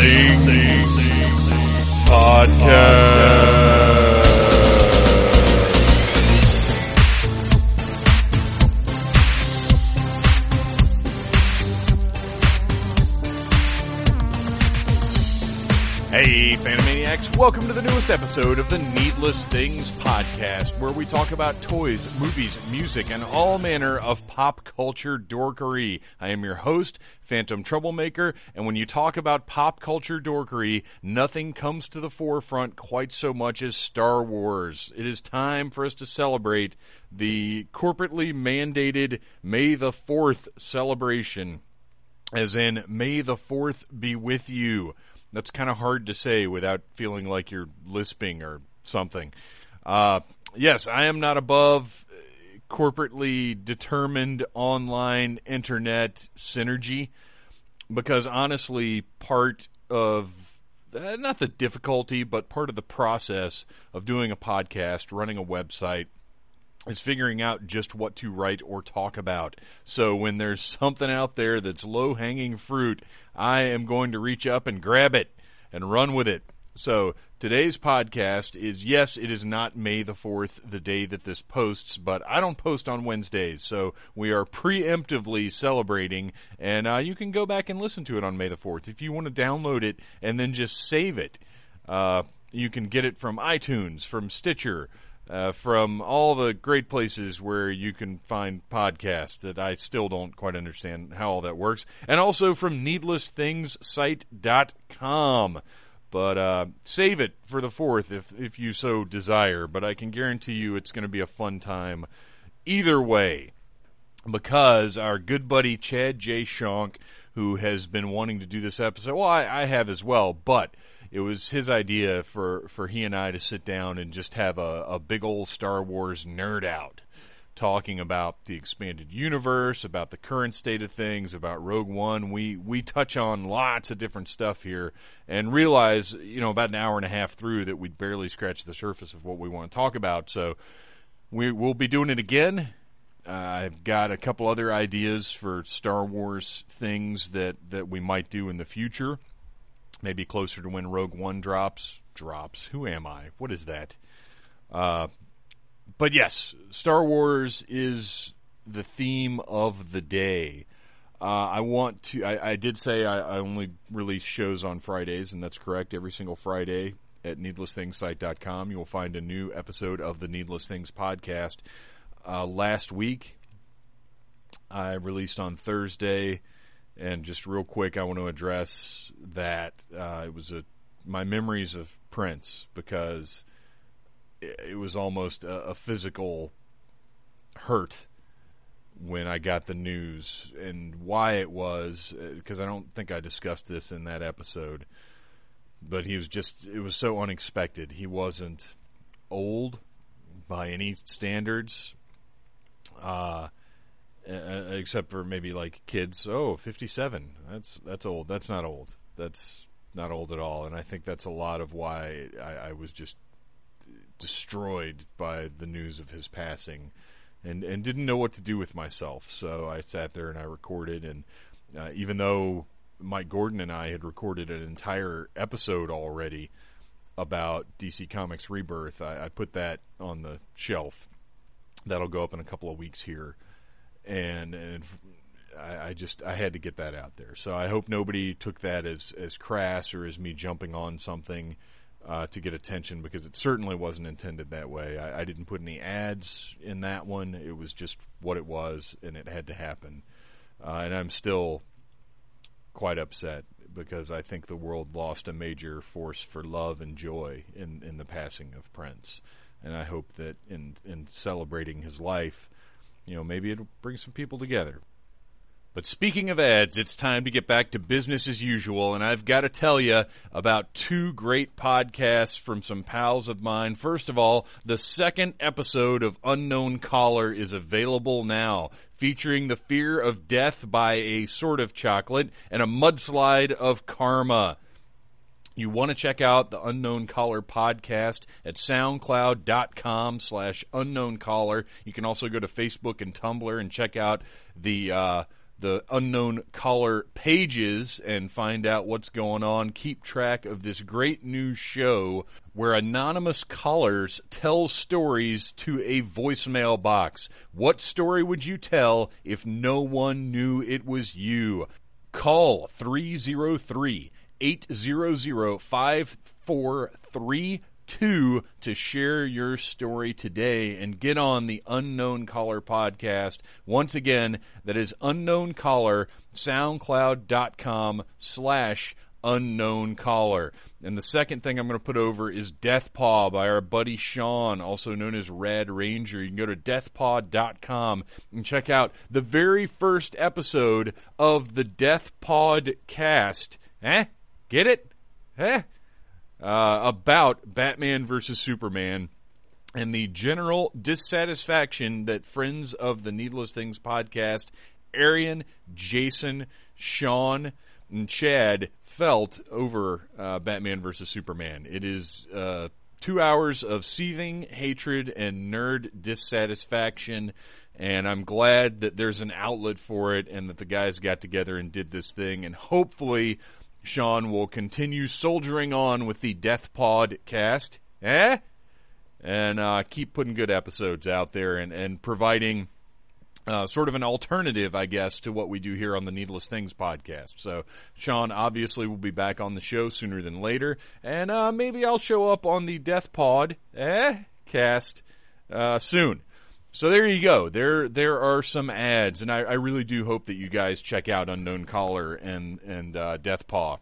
Things Podcast. Newest episode of the Needless Things Podcast, where we talk about toys, movies, music, and all manner of pop culture dorkery. I am your host, Phantom Troublemaker, and when you talk about pop culture dorkery, nothing comes to the forefront quite so much as Star Wars. It is time for us to celebrate the corporately mandated May the 4th celebration, as in, May the 4th be with you. That's kind of hard to say without feeling like you're lisping or something. Uh, yes, I am not above corporately determined online internet synergy because honestly, part of uh, not the difficulty, but part of the process of doing a podcast, running a website, is figuring out just what to write or talk about. So when there's something out there that's low hanging fruit, I am going to reach up and grab it and run with it. So today's podcast is yes, it is not May the 4th, the day that this posts, but I don't post on Wednesdays. So we are preemptively celebrating, and uh, you can go back and listen to it on May the 4th. If you want to download it and then just save it, uh, you can get it from iTunes, from Stitcher, uh, from all the great places where you can find podcasts that I still don't quite understand how all that works, and also from needlessthingssite.com. But uh, save it for the fourth if if you so desire. But I can guarantee you it's going to be a fun time either way, because our good buddy Chad J. Shonk, who has been wanting to do this episode, well, I, I have as well, but it was his idea for, for he and I to sit down and just have a, a big old Star Wars nerd out, talking about the expanded universe, about the current state of things, about Rogue One. We we touch on lots of different stuff here, and realize you know about an hour and a half through that we barely scratched the surface of what we want to talk about. So we will be doing it again. Uh, I've got a couple other ideas for Star Wars things that, that we might do in the future maybe closer to when Rogue One drops. Drops. Who am I? What is that? Uh, but yes, Star Wars is the theme of the day. Uh, I want to. I, I did say I, I, only release shows on Fridays, and that's correct. Every single Friday at needlessthingssite.com, you will find a new episode of the Needless Things podcast. Uh, last week, I released on Thursday. And just real quick, I want to address that uh, it was a my memories of Prince because it, was almost a, a, physical hurt when I got the news and why it was because I don't think I discussed this in that episode. But he was just it was so unexpected. He wasn't old by any standards. Uh, uh, except for maybe like kids. Oh, 57. That's that's old. That's not old. That's not old at all. And I think that's a lot of why I, I was just destroyed by the news of his passing, and and didn't know what to do with myself. So I sat there and I recorded. And uh, even though Mike Gordon and I had recorded an entire episode already about DC Comics Rebirth, I, I put that on the shelf. That'll go up in a couple of weeks here and and I, I, just I had to get that out there. So I hope nobody took that as as crass or as me jumping on something uh, to get attention because it certainly wasn't intended that way. I, I, didn't put any ads in that one. It was just what it was, and it had to happen. Uh, and I'm still quite upset because I think the world lost a major force for love and joy in in the passing of Prince. And I hope that in in celebrating his life you know, maybe it'll bring some people together. But speaking of ads, it's time to get back to business as usual, and I've got to tell you about two great podcasts from some pals of mine. First of all, the second episode of Unknown Caller is available now, featuring the fear of death by a sort of chocolate and a mudslide of karma. You want to check out the Unknown Caller podcast at soundcloud.com slash unknown caller. You can also go to Facebook and Tumblr and check out the uh, the unknown caller pages and find out what's going on. Keep track of this great new show where anonymous callers tell stories to a voicemail box. What story would you tell if no one knew it was you? Call 303 800 5432 to share your story today and get on the Unknown Caller podcast. Once again, that is Unknown Caller, soundcloud.com slash unknown caller. And the second thing I'm going to put over is Death Paw by our buddy Sean, also known as Red Ranger. You can go to deathpaw.com and check out the very first episode of the Death Pod cast. Eh? Get it? Eh? Uh, about Batman versus Superman and the general dissatisfaction that friends of the Needless Things podcast, Arian, Jason, Sean, and Chad felt over uh, Batman versus Superman. It is uh, two hours of seething hatred and nerd dissatisfaction, and I'm glad that there's an outlet for it and that the guys got together and did this thing, and hopefully Sean will continue soldiering on with the Death Pod cast, eh? And uh, keep putting good episodes out there and, and providing uh, sort of an alternative, I guess, to what we do here on the Needless Things podcast. So, Sean obviously will be back on the show sooner than later, and uh, maybe I'll show up on the Death Pod eh, cast uh, soon. So there you go. There there are some ads, and I, I really do hope that you guys check out Unknown Caller and and uh, Death Paw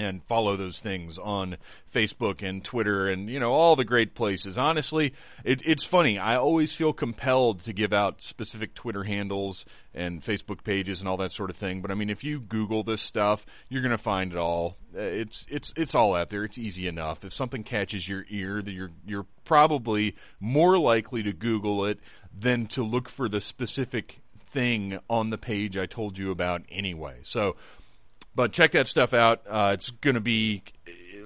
and follow those things on Facebook and Twitter and you know all the great places. Honestly, it, it's funny. I always feel compelled to give out specific Twitter handles and Facebook pages and all that sort of thing. But I mean, if you Google this stuff, you're going to find it all. Uh, it's it's it's all out there. It's easy enough. If something catches your ear, that you're you're probably more likely to Google it than to look for the specific thing on the page I told you about anyway. So but check that stuff out. Uh, it's going to be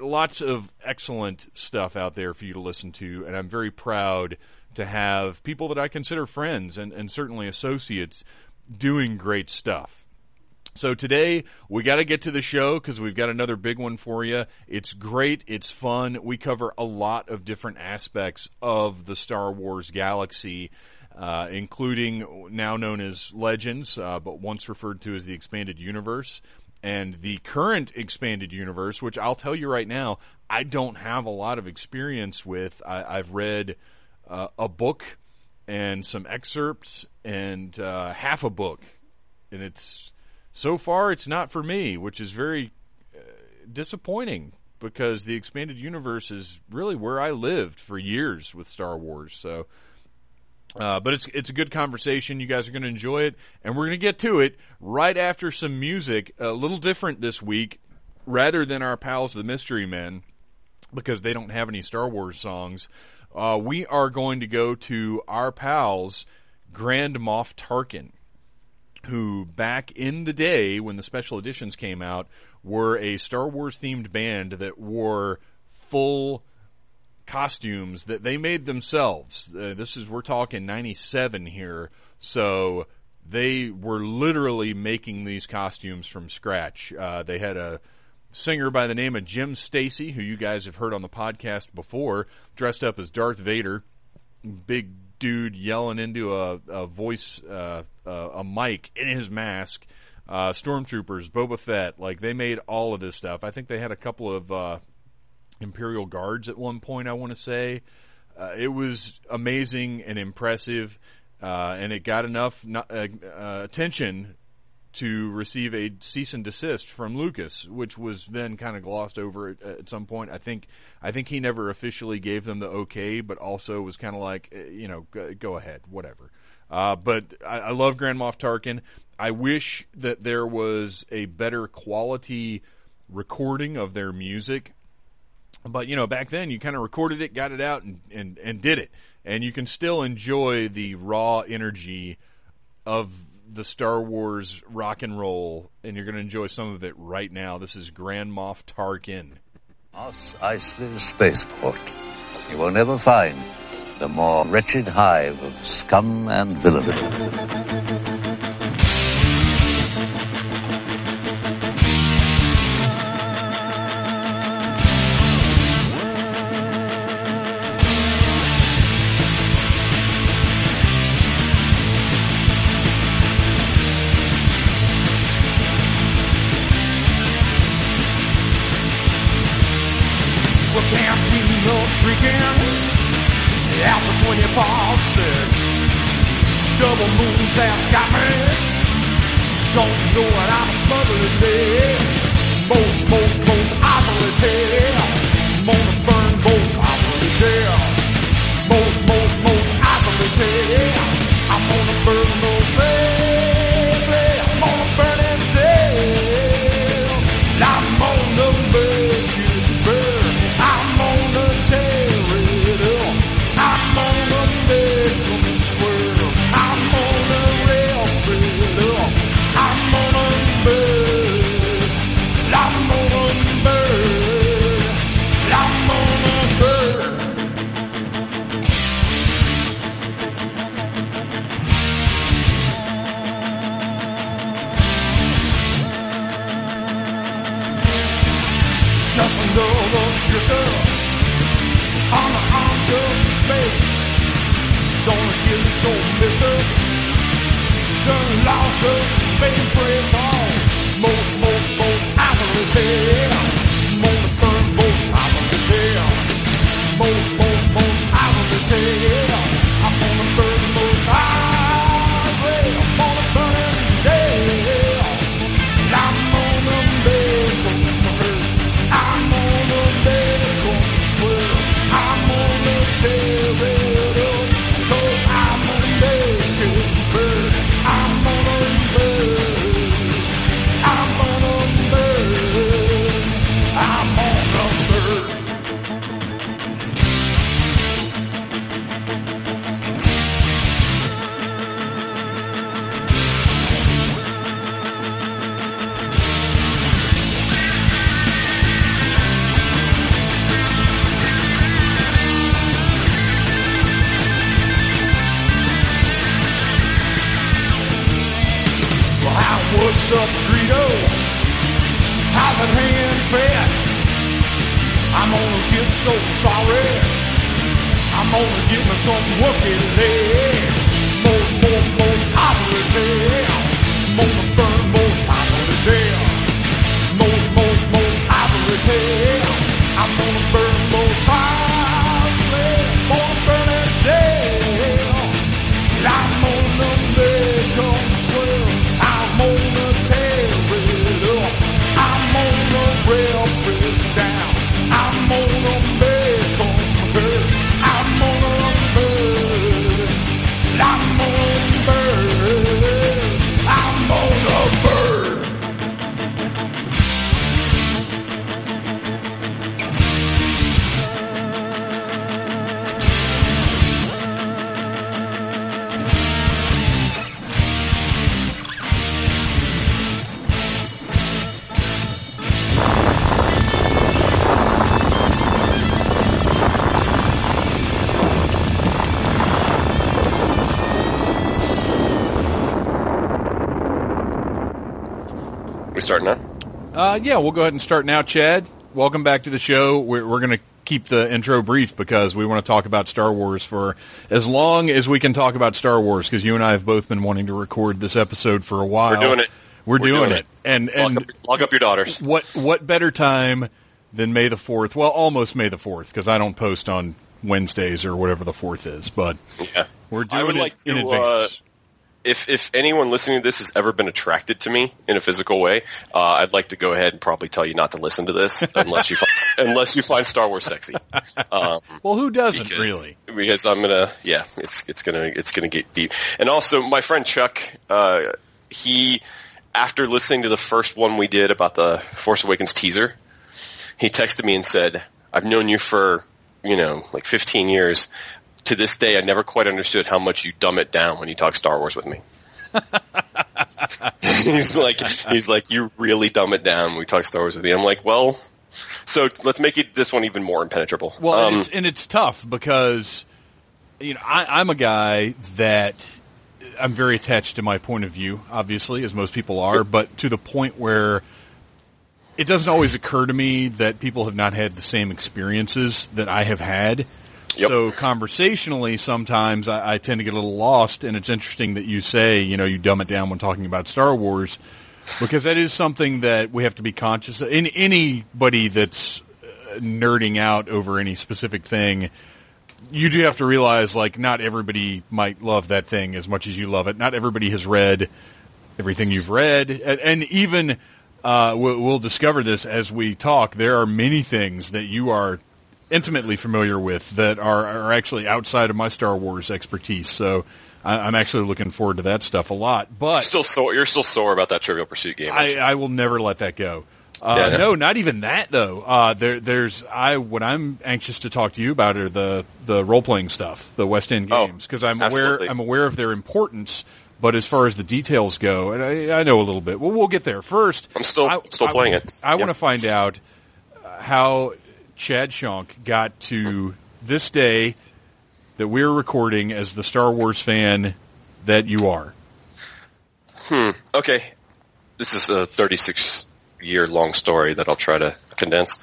lots of excellent stuff out there for you to listen to, and I'm very proud to have people that I consider friends and, and certainly associates doing great stuff. So today we got to get to the show because we've got another big one for you. It's great. It's fun. We cover a lot of different aspects of the Star Wars galaxy. Uh, including now known as Legends, uh, but once referred to as the Expanded Universe and the current expanded universe, which I'll tell you right now, I don't have a lot of experience with. I, have read uh, a book and some excerpts and uh, half a book, and it's so far it's not for me, which is very uh, disappointing because the expanded universe is really where I lived for years with Star Wars. So uh, but it's it's a good conversation. You guys are going to enjoy it, and we're going to get to it right after some music. A little different this week, rather than our pals the Mystery Men, because they don't have any Star Wars songs. Uh, we are going to go to our pals Grand Moff Tarkin, who back in the day when the special editions came out were a Star Wars themed band that wore full costumes that they made themselves. Uh, this is we're talking 97 here. So they were literally making these costumes from scratch. Uh, they had a singer by the name of Jim Stacy, who you guys have heard on the podcast before, dressed up as Darth Vader, big dude yelling into a, a voice, uh, uh, a mic in his mask. Uh, stormtroopers, Boba Fett, like they made all of this stuff. I think they had a couple of uh, Imperial Guards at one point, I want to say. Uh, it was amazing and impressive, uh, and it got enough uh, uh, attention to receive a cease and desist from Lucas, which was then kind of glossed over at, at, some point. I think I think he never officially gave them the okay, but also was kind of like, eh, you know, go, go ahead, whatever. Uh, but I, I, love Grand Moff Tarkin. I wish that there was a better quality recording of their music but you know, back then you kind of recorded it, got it out, and, and and did it, and you can still enjoy the raw energy of the Star Wars rock and roll, and you're going to enjoy some of it right now. This is Grand Moff Tarkin. Mos Eisley Spaceport. You will never find the more wretched hive of scum and villainy. Drinking out between your past six. Double moons have got me. Don't know what I'm smothering this. Most, most, most isolated. Wanna burn most isolated. Most, most, most isolated. I'm gonna burn those The loss of favorite all. Most, most, most isolated. Gonna burn most isolated. Most, most, most isolated. I'm gonna up, Greedo? How's it hanging fat? I'm gonna get so sorry. I'm gonna get me some working leg. Most, most, most operative. Gonna burn Now? Uh, yeah, we'll go ahead and start now, Chad. Welcome back to the show. We're, we're going to keep the intro brief because we want to talk about Star Wars for as long as we can talk about Star Wars because you and I have both been wanting to record this episode for a while. We're doing it. We're, doing, it. And Lock and up, lock up your daughters. what what better time than May the Fourth? Well, almost May the Fourth because I don't post on Wednesdays or whatever the Fourth is, but Yeah. we're doing it like in to, advance. If if anyone listening to this has ever been attracted to me in a physical way, uh, I'd like to go ahead and probably tell you not to listen to this unless you find, unless you find Star Wars sexy. Um, well, who doesn't because- really? because I'm gonna yeah it's it's gonna it's gonna get deep and also my friend Chuck uh, he after listening to the first one we did about the Force Awakens teaser he texted me and said I've known you for you know like 15 years to this day I never quite understood how much you dumb it down when you talk Star Wars with me. He's like he's like you really dumb it down when we talk Star Wars with me. I'm like well so let's make it this one even more impenetrable. Well, Um, and, it's, and it's tough because you know I, I'm a guy that I'm very attached to my point of view, obviously, as most people are, but to the point where it doesn't always occur to me that people have not had the same experiences that I have had. Yep. So conversationally, sometimes I, I tend to get a little lost, and it's interesting that you say, you know, you dumb it down when talking about Star Wars, because that is something that we have to be conscious of. In anybody that's nerding out over any specific thing, you do have to realize like not everybody might love that thing as much as you love it. Not everybody has read everything you've read, and, and even uh, we'll, we'll discover this as we talk. There are many things that you are intimately familiar with that are, are actually outside of my Star Wars expertise. So I, I'm actually looking forward to that stuff a lot. But Still sore. You're still sore about that Trivial Pursuit game. I. I will never let that go. Uh, Yeah, no, not even that though. Uh, there, there's I what I'm anxious to talk to you about are the the role playing stuff, the West End Oh, games, because I'm absolutely. aware I'm aware of their importance. But as far as the details go, and I, I know a little bit. Well, we'll get there. First, I'm still- I, still I- playing it. I Yep. want to find out how Chad Shonk got to this day that we're recording as the Star Wars fan that you are. Hmm. Okay, this is a 36 year long story that I'll try to condense.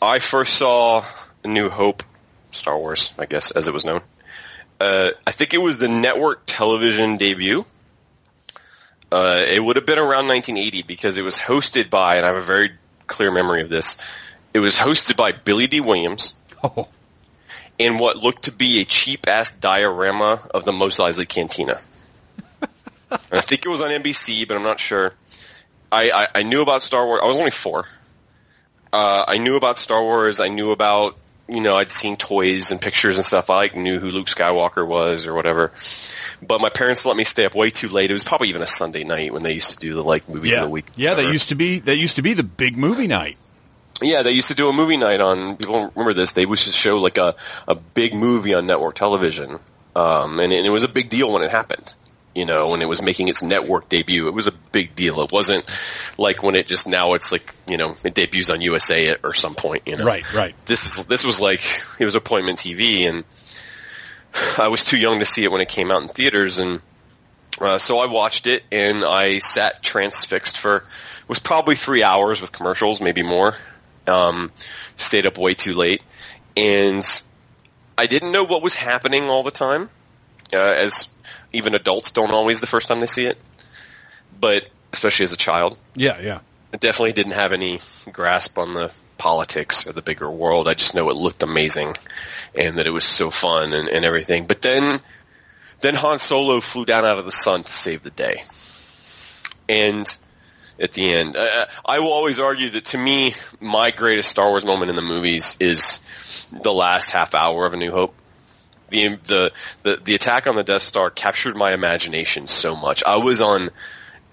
I first saw New Hope, Star Wars, I guess, as it was known. Uh, I think it was the network television debut. Uh, it would have been around 1980 because it was hosted by, and I have a very clear memory of this. It was hosted by Billy Dee Williams Oh, in what looked to be a cheap ass diorama of the Mos Eisley Cantina. I think it was on NBC, but I'm not sure. I, I, I knew about Star Wars. I was only four. Uh, I knew about Star Wars. I knew about you know I'd seen toys and pictures and stuff. I like knew who Luke Skywalker was or whatever. But my parents let me stay up way too late. It was probably even a Sunday night when they used to do the like movies yeah, of the week. yeah. That used to be that used to be the big movie night. Yeah, they used to do a movie night on. People don't remember this. They used to show like a a big movie on network television, um, and, and it was a big deal when it happened. You know, when it was making its network debut, it was a big deal. It wasn't like when it just now it's like you know it debuts on USA at or some point. You know, Right, right. This is this was like it was appointment TV, and I was too young to see it when it came out in theaters, and uh, so I watched it and I sat transfixed for it was probably three hours with commercials, maybe more. Um, stayed up way too late, and I didn't know what was happening all the time, uh, as even adults don't always the first time they see it, but especially as a child. Yeah, yeah. I definitely didn't have any grasp on the politics or the bigger world. I just know it looked amazing and that it was so fun and, and everything. But then, then Han Solo flew down out of the sun to save the day. And at the end, uh, I will always argue that to me, my greatest Star Wars moment in the movies is the last half hour of A New Hope. The, the, the, the attack on the Death Star captured my imagination so much. I was on,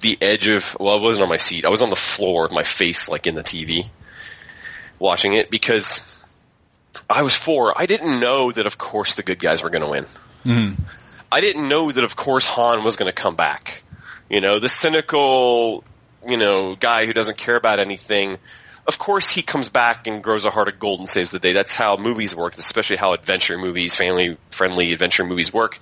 the edge of well, I wasn't on my seat. I was on the floor with my face like in the TV, watching it because I was four. I didn't know that of course the good guys were going to win. I didn't know that of course Han was going to come back. You know, the cynical, you know, guy who doesn't care about anything. Of course he comes back and grows a heart of gold and saves the day. That's how movies work, especially how adventure movies, family friendly adventure movies work.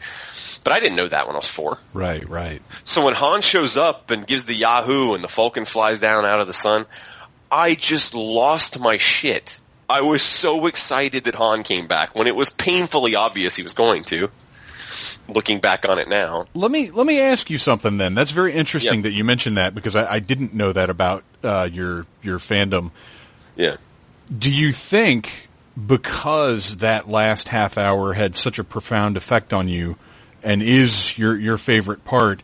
But I didn't know that when I was four. Right, right. So when Han shows up and gives the Yahoo and the Falcon flies down out of the sun, I just lost my shit. I was so excited that Han came back when it was painfully obvious he was going to. Looking back on it now, Let me let me ask you something then. That's very interesting Yeah. that you mentioned that because I, I didn't know that about uh, your your fandom. yeah. Do you think because that last half hour had such a profound effect on you and is your your favorite part,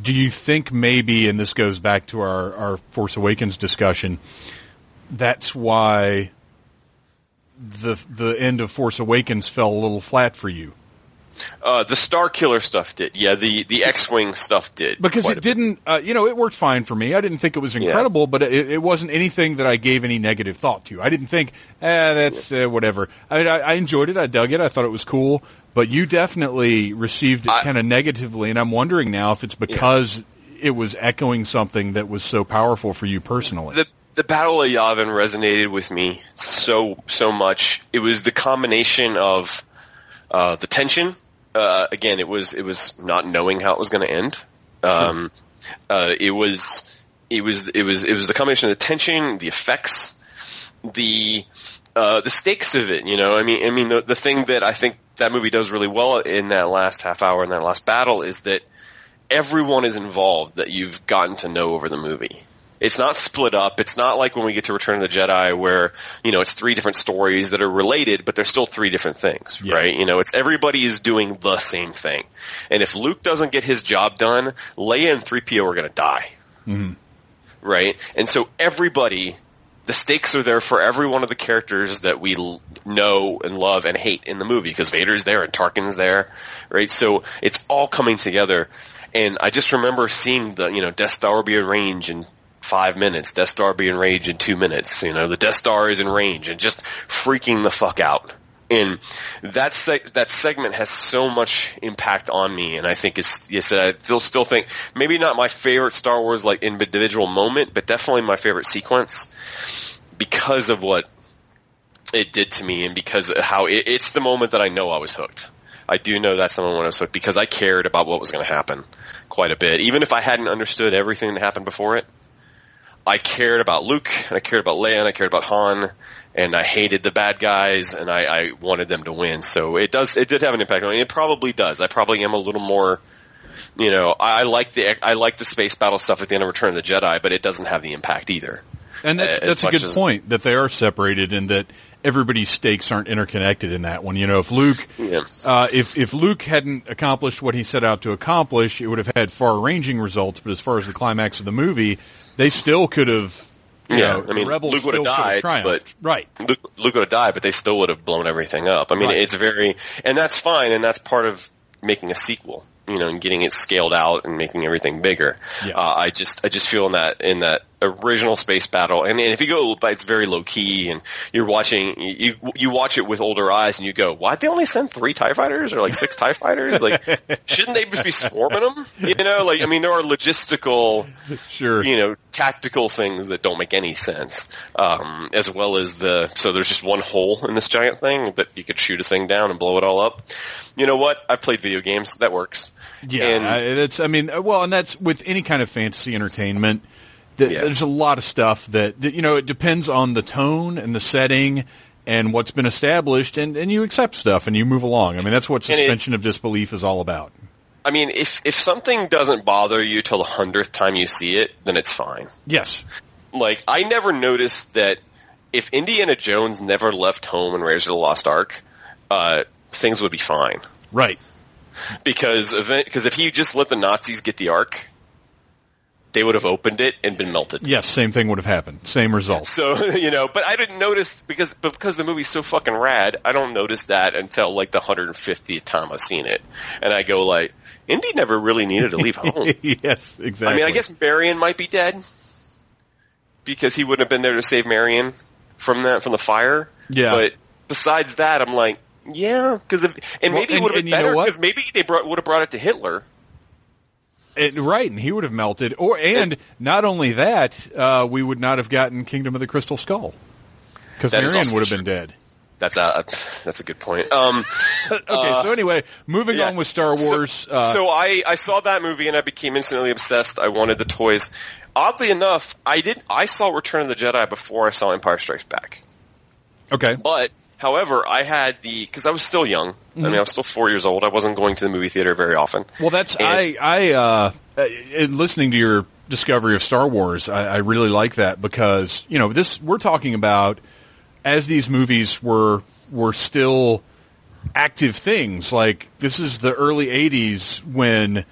do you think maybe and this goes back to our, our Force Awakens discussion, that's why the the end of Force Awakens fell a little flat for you? Uh, the Star Killer stuff did. Yeah, the the X-wing stuff did because it didn't uh, you know it worked fine for me. I didn't think it was incredible but it, it wasn't anything that i gave any negative thought to. I didn't think eh, that's uh, whatever. I, mean, I, I enjoyed it. I dug it. I thought it was cool. But you definitely received it kind of negatively and i'm wondering now if it's because it was echoing something that was so powerful for you personally. The the Battle of Yavin resonated with me so so much. It was the combination of uh, the tension. Uh, again, it was it was not knowing how it was going to end. Um, uh, it was it was it was it was the combination of the tension, the effects, the uh, the stakes of it. You know, I mean, I mean, the the thing that I think that movie does really well in that last half hour in that last battle is that everyone is involved that you've gotten to know over the movie. It's not split up. It's not like when we get to Return of the Jedi where, you know, it's three different stories that are related, but they're still three different things, Yeah. right? You know, it's everybody is doing the same thing. And if Luke doesn't get his job done, Leia and 3PO are going to die. Mm-hmm. Right? And so everybody, the stakes are there for every one of the characters that we l- know and love and hate in the movie because Vader's there and Tarkin's there, right? So it's all coming together. And I just remember seeing the, you know, Death Star be in range in five minutes, Death Star be in range in two minutes, you know, the Death Star is in range and just freaking the fuck out. And that that segment has so much impact on me, and I think it's yes, I still still think maybe not my favorite Star Wars like individual moment, but definitely my favorite sequence because of what it did to me, and because of how it, it's the moment that I know I was hooked. I do know that's the moment I was hooked because I cared about what was going to happen quite a bit, even if I hadn't understood everything that happened before it. I cared about Luke, and I cared about Leia, and I cared about Han, and I hated the bad guys, and I, I wanted them to win. So it does, it did have an impact on me. It probably does. I probably am a little more, you know, I, I like the, I like the space battle stuff at the end of Return of the Jedi, but it doesn't have the impact either. And that's that's a good as- point that they are separated and that everybody's stakes aren't interconnected in that one. You know, if Luke, Yeah. uh, if if Luke hadn't accomplished what he set out to accomplish, it would have had far-ranging results. But as far as the climax of the movie, they still could have. You Yeah, know, I mean, rebels Luke would have died, triumphed. right? Luke, Luke would have died, but they still would have blown everything up. I mean, Right. it's very, and that's fine, and that's part of making a sequel, you know, and getting it scaled out and making everything bigger. Yeah. Uh, I just, I just feel in that, in that original space battle, and, and if you go, but it's very low key, and you're watching, you, you watch it with older eyes, and you go, why'd they only send three TIE fighters, or like six TIE fighters? Like, shouldn't they just be swarming them? You know, like, I mean, there are logistical, Sure. you know, tactical things that don't make any sense, um, as well as the, so there's just one hole in this giant thing that you could shoot a thing down and blow it all up. You know what? I've played video games. That works. Yeah, And- I- that's. I mean, well, and that's with any kind of fantasy entertainment. That Yeah. There's a lot of stuff that, that you know it depends on the tone and the setting and what's been established, and, and you accept stuff and you move along. I mean, that's what And it- suspension of disbelief is all about. I mean, if, if something doesn't bother you till the hundredth time you see it, then it's fine. Yes, Like, I never noticed that if Indiana Jones never left home and Raiders of the Lost Ark, uh, things would be fine. right. Because, event, because if he just let the Nazis get the Ark, they would have opened it and been melted. Yes, same thing would have happened. Same result. So you know, but I didn't notice because but because the movie's so fucking rad. I don't notice that until like the 150th time I've seen it, and I go like, Indy never really needed to leave home. yes, exactly. I mean, I guess Marion might be dead because he wouldn't have been there to save Marion from that from the fire. Yeah. but besides that, I'm like, yeah, because if, and Well, maybe it would have been better because maybe they brought, would have brought it to Hitler. It- right, and he would have melted. Or and not only that, uh, we would not have gotten Kingdom of the Crystal Skull because Marion would have been dead. That's a that's a good point. Um, Okay, so anyway, moving Yeah. on with Star So- Wars. uh, so I, I saw that movie and I became instantly obsessed. I wanted the toys. Oddly enough, I did. I saw Return of the Jedi before I saw Empire Strikes Back. okay, But however, I had the because I was still young. I Mm-hmm. mean, I was still four years old. I wasn't going to the movie theater very often. Well, that's And- I I uh, uh, in listening to your discovery of Star Wars. I, I really like that because you know this we're talking about as these movies were were still active things. Like this is the early '80s when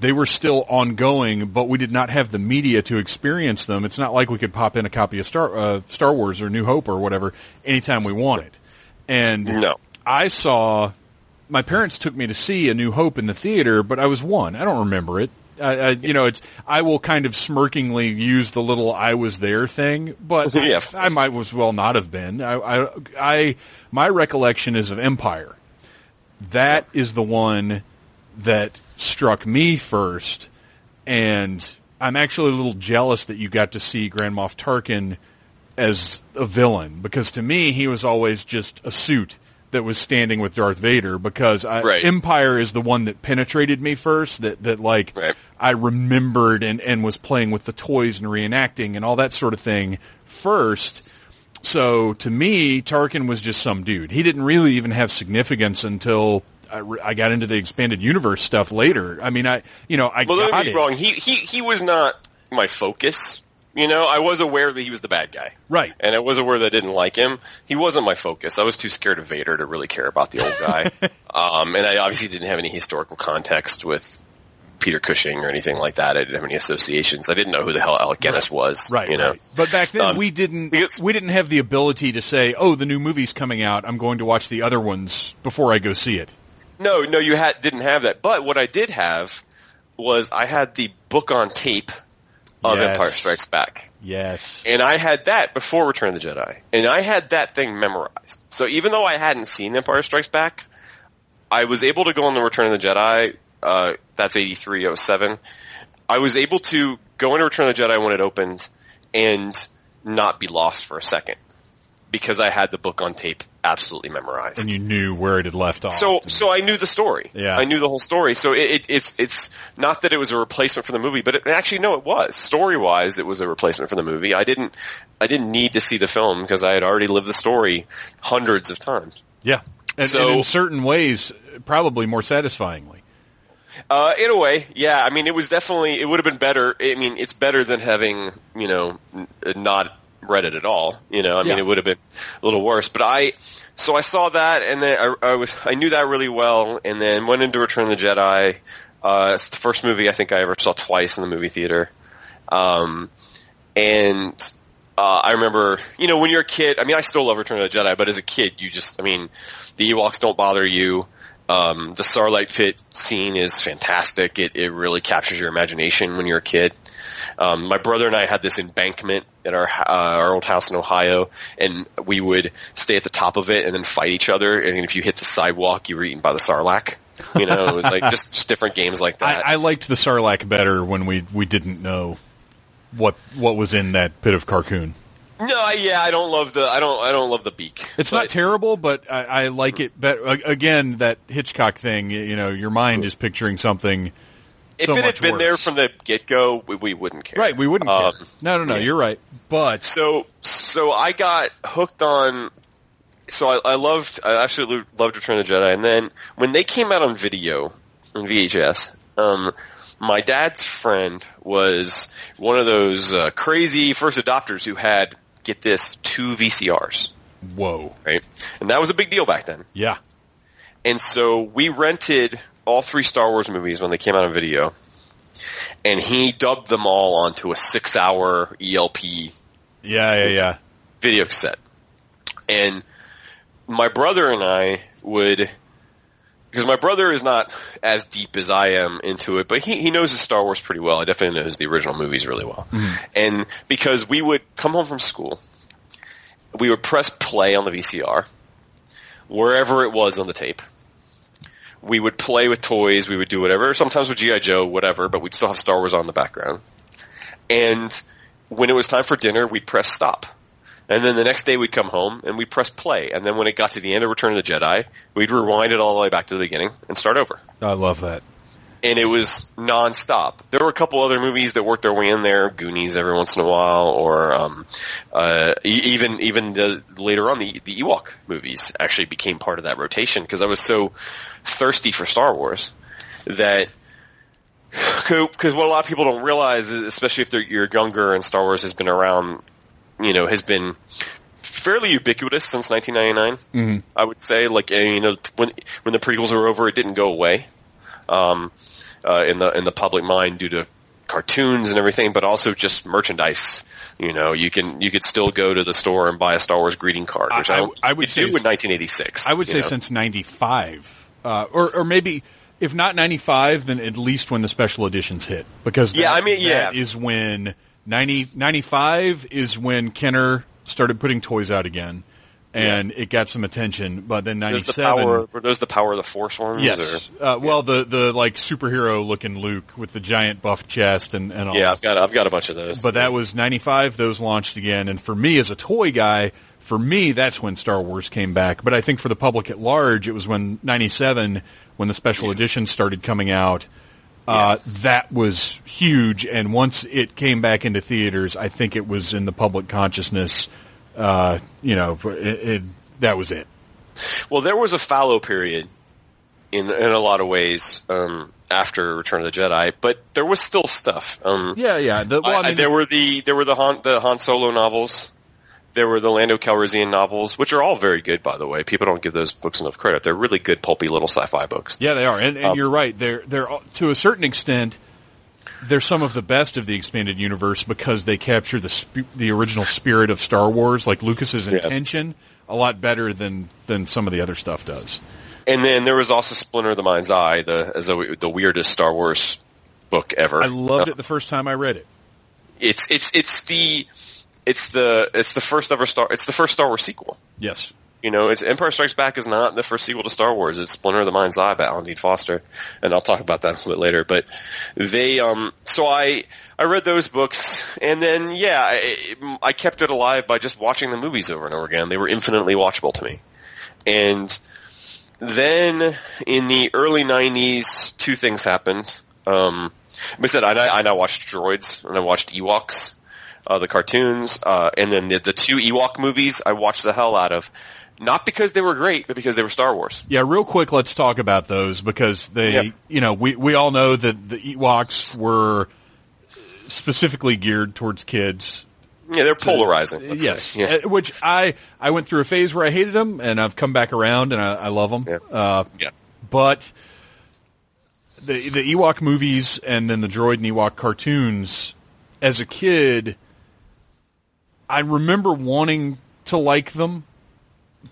they were still ongoing, but we did not have the media to experience them. It's not like we could pop in a copy of Star uh, Star Wars or New Hope or whatever anytime we wanted. And No. I saw my parents took me to see A New Hope in the theater, but I was one. I don't remember it. I, I, you know, it's. I will kind of smirkingly use the little "I was there" thing, but Yeah. I, might as well not have been. I, I, I, my recollection is of Empire. That is the one that struck me first, and I'm actually a little jealous that you got to see Grand Moff Tarkin as a villain because to me he was always just a suit that was standing with Darth Vader because I, Right. Empire is the one that penetrated me first that that like Right. I remembered and and was playing with the toys and reenacting and all that sort of thing first. So to me, Tarkin was just some dude. He didn't really even have significance until I, re- I got into the expanded universe stuff later. I mean, I you know I Well, got don't get me wrong. He he he was not my focus. You know, I was aware that he was the bad guy. Right. And I was aware that I didn't like him. He wasn't my focus. I was too scared of Vader to really care about the old guy. um, and I obviously didn't have any historical context with Peter Cushing or anything like that. I didn't have any associations. I didn't know who the hell Alec Guinness was. Right, You know. right. But back then Um, we didn't we didn't have the ability to say, "Oh, the new movie's coming out. I'm going to watch the other ones before I go see it." No, no, you had didn't have that. But what I did have was I had the book on tape of Yes. Empire Strikes Back. Yes. And I had that before Return of the Jedi. And I had that thing memorized. So even though I hadn't seen Empire Strikes Back, I was able to go on the Return of the Jedi, uh, that's 8307. I was able to go into Return of the Jedi when it opened and not be lost for a second. Because I had the book on tape absolutely memorized. And you knew where it had left off. So, so I knew the story. Yeah. I knew the whole story. So it, it, it's, it's not that it was a replacement for the movie, but it, actually, no, it was. Story-wise, it was a replacement for the movie. I didn't, I didn't need to see the film because I had already lived the story hundreds of times. yeah. And, So- and in certain ways, probably more satisfyingly. Uh, in a way, yeah. I mean, it was definitely, it would have been better. I mean, it's better than having, you know, not read it at all. You know, I mean, Yeah. it would have been a little worse. But I, so I saw that, and then I, I was, I knew that really well, and then went into Return of the Jedi. Uh, it's the first movie I think I ever saw twice in the movie theater. Um, and uh, I remember, you know, when you're a kid, I mean, I still love Return of the Jedi, but as a kid, you just, I mean, the Ewoks don't bother you. Um, the Sarlacc Pit scene is fantastic. It, it really captures your imagination when you're a kid. Um, my brother and I had this embankment at our uh, our old house in Ohio, and we would stay at the top of it and then fight each other. And if you hit the sidewalk, you were eaten by the Sarlacc. You know, it was like just, just different games like that. I, I liked the Sarlacc better when we we didn't know what what was in that pit of Carkoon. no, I, yeah, I don't love the I don't I don't love the beak. It's But- not terrible, but I, I like it better. Again, that Hitchcock thing, you know, your mind is picturing something. If so it had been there from the get go, we, we wouldn't care. right, we wouldn't Um, care. No, no, no, you're right. But So so I got hooked on. So I, I loved I absolutely loved Return of the Jedi, and then when they came out on video on VHS, um, my dad's friend was one of those uh, crazy first adopters who had get this two VCRs, whoa, right? And that was a big deal back then. yeah, And so we rented all three Star Wars movies when they came out on video, and he dubbed them all onto a six-hour ELP yeah, yeah, yeah. video cassette. And my brother and I would, because my brother is not as deep as I am into it, but he, he knows his Star Wars pretty well. I definitely knows the original movies really well. Mm-hmm. And because we would come home from school, we would press play on the VCR, wherever it was on the tape. We would play with toys, we would do whatever, sometimes with G.I. Joe, whatever, but we'd still have Star Wars on in the background. And when it was time for dinner, we'd press stop. And then the next day we'd come home and we'd press play. And then when it got to the end of Return of the Jedi, we'd rewind it all the way back to the beginning and start over. I love that. And it was nonstop. There were a couple other movies that worked their way in there, Goonies every once in a while, or um, uh, even even the, later on the the Ewok movies actually became part of that rotation because I was so thirsty for Star Wars that because what a lot of people don't realize, is, especially if they're, you're younger and Star Wars has been around, you know, has been fairly ubiquitous since 1999. Mm-hmm. I would say, like uh, you know, when when the prequels were over, it didn't go away um, uh, in the in the public mind due to cartoons and everything, but also just merchandise. You know, you can you could still go to the store and buy a Star Wars greeting card, which I- I, I would- I would you say do in 1986. I would say know. since '95, uh, or or maybe if not '95, then at least when the special editions hit, because Yeah, that- I mean, yeah. is when 90, 95 is when Kenner started putting toys out again, and it got some attention. But then There's the '97, those the power of the Force ones? yes, uh, well the the like superhero looking Luke with the giant buff chest and and all. yeah, I've got I've got a bunch of those. But that was 95, those launched again. And for me as a toy guy, for me, that's when Star Wars came back. But I think for the public at large, it was when 97, when the special editions started coming out. Uh, that was huge. And once it came back into theaters, I think it was in the public consciousness. Uh, you know, it, it, that was it. Well, there was a fallow period in in a lot of ways um, after Return of the Jedi, but there was still stuff. Um, Yeah, yeah. The, well, I- I mean, there were the there were the Han the Han Solo novels. There were the Lando Calrissian novels, which are all very good, by the way. People don't give those books enough credit. They're really good, pulpy little sci-fi books. Yeah, they are, and, and Um, you're right. They're they're to a certain extent, they're some of the best of the expanded universe because they capture the sp- the original spirit of Star Wars, like Lucas's Yeah. intention, a lot better than than some of the other stuff does. And then there was also Splinter of the Mind's Eye, the as a, the weirdest Star Wars book ever. I loved uh, it the first time I read it. It's it's it's the it's the it's the first ever Star it's the first Star Wars sequel. Yes, You know, it's Empire Strikes Back is not the first sequel to Star Wars. It's Splinter of the Mind's Eye by Alan Dean Foster, and I'll talk about that a little bit later. But they, um, so I I read those books, and then yeah, I, I kept it alive by just watching the movies over and over again. They were infinitely watchable to me, and then in the early '90s, two things happened. Um, said, I, I now watched Droids and I watched Ewoks uh, the cartoons, uh, and then the, the two Ewok movies I watched the hell out of. Not because they were great, but because they were Star Wars. yeah. Real quick, let's talk about those because they, Yeah. you know, we we all know that the Ewoks were specifically geared towards kids. Yeah, they're polarizing. let's yes. Yeah. Uh, which I I went through a phase where I hated them, and I've come back around, and I, I love them. Yeah. Uh, yeah. but the the Ewok movies and then the Droid and Ewok cartoons, as a kid, I remember wanting to like them,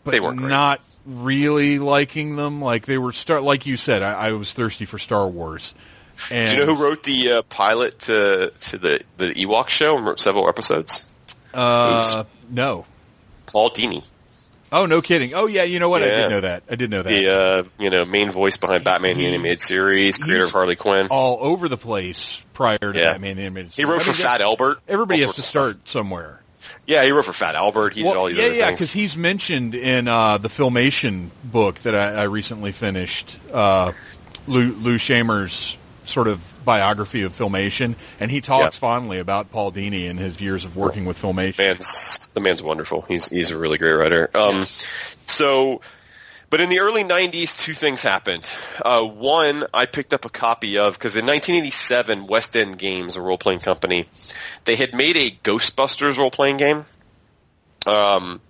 but They weren't really liking them. Like they were start like you said, I, I was thirsty for Star Wars. And Do you know who wrote the uh, pilot to to the the Ewok show and wrote several episodes? Uh, no. Paul Dini, Oh, no kidding. Oh, yeah. You know what? I Yeah. did know that. I did know that. the uh, you know main voice behind Batman the animated series, creator of Harley Quinn. all over the place prior to Yeah. Batman the Animated He wrote Series. for Fat Albert. Everybody all has to of stuff. start somewhere. Yeah, he wrote for Fat Albert. He did all Well, these yeah, other yeah, things. because he's mentioned in uh, the Filmation book that I, I recently finished, uh, Lou, Lou Scheimer's sort of biography of Filmation, and he talks Yeah. fondly about Paul Dini and his years of working with Filmation. man's the man's wonderful. He's he's a really great writer. Um, Yes. so, but in the early '90s, two things happened. Uh, one, I picked up a copy of because in 1987, West End Games, a role playing company, they had made a Ghostbusters role playing game. Um,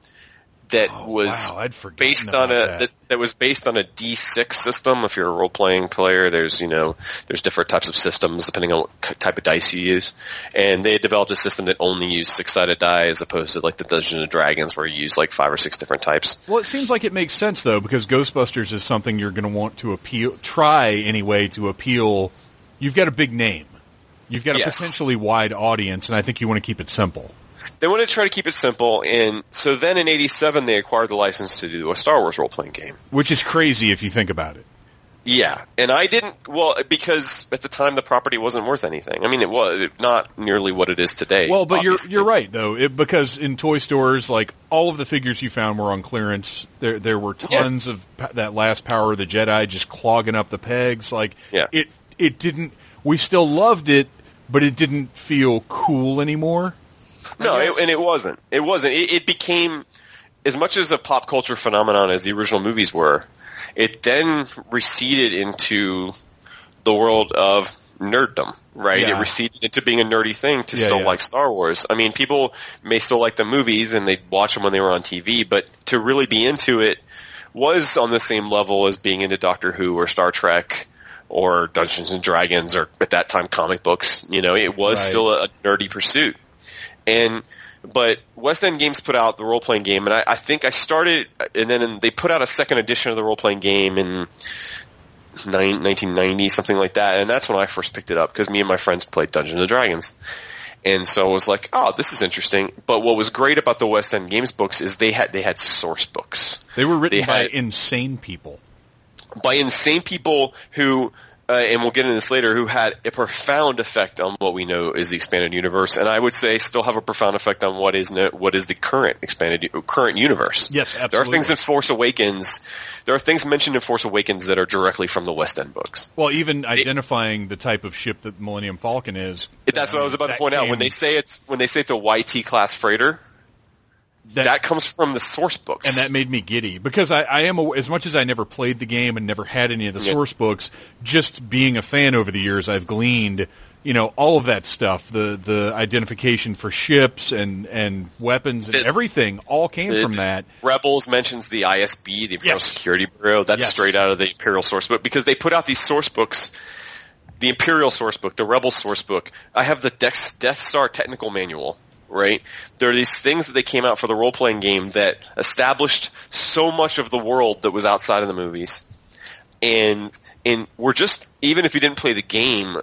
that Oh, was wow, based on a that. that. That, was based on a D6 system. If you're a role playing player, there's you know there's different types of systems depending on what type of dice you use. And they developed a system that only used six sided die as opposed to like the Dungeons and Dragons where you use like five or six different types. Well, it seems like it makes sense though, because Ghostbusters is something you're going to want to appeal, try anyway to appeal. You've got a big name, you've got a Yes. potentially wide audience, and I think you want to keep it simple. They wanted to try to keep it simple, and so then in '87 they acquired the license to do a Star Wars role playing game. Which is crazy if you think about it. Yeah, and I didn't well because at the time the property wasn't worth anything. I mean, it was not nearly what it is today. Well, but you're you're right though, it, because in toy stores, like all of the figures you found were on clearance. There there were tons of that last Power of the Jedi just clogging up the pegs. Like Yeah. it it didn't. We still loved it, but it didn't feel cool anymore. No, it, and it wasn't. It wasn't. It, it became as much as a pop culture phenomenon as the original movies were. It then receded into the world of nerddom, right? Yeah. It receded into being a nerdy thing to Yeah, still yeah. like Star Wars. I mean, people may still like the movies and they'd watch them when they were on TV, but to really be into it was on the same level as being into Doctor Who or Star Trek or Dungeons and Dragons or at that time comic books. You know, it was Right. still a, a nerdy pursuit. And but West End Games put out the role playing game, and I, I think I started, and then they put out a second edition of the role playing game in nine, 1990, something like that, and that's when I first picked it up because me and my friends played Dungeons and Dragons. And so I was like, "Oh, this is interesting." But what was great about the West End Games books is they had they had source books They were written They by had- insane people. by insane people who, uh, and we'll get into this later, who had a profound effect on what we know is the expanded universe, and I would say still have a profound effect on what is no, what is the current expanded current universe. Yes, There are things in Force Awakens. There are things mentioned in Force Awakens that are directly from the West End books. Well, even identifying the type of ship that Millennium Falcon is. That's what I was about to point out. When they say it's when they say it's a YT class freighter, That- that, comes from the source books. and that made me giddy because I, I am a, as much as I never played the game and never had any of the Yeah. source books. Just being a fan over the years, I've gleaned, you know, all of that stuff. The the identification for ships and and weapons and everything all came from that. Rebels mentions the ISB, the Imperial Yes. Security Bureau. That's Yes. straight out of the Imperial source book because they put out these source books. The Imperial source book, the Rebel source book. I have the Death Star technical manual. Right? There are these things that they came out for the role playing game that established so much of the world that was outside of the movies. And and we're just even if you didn't play the game,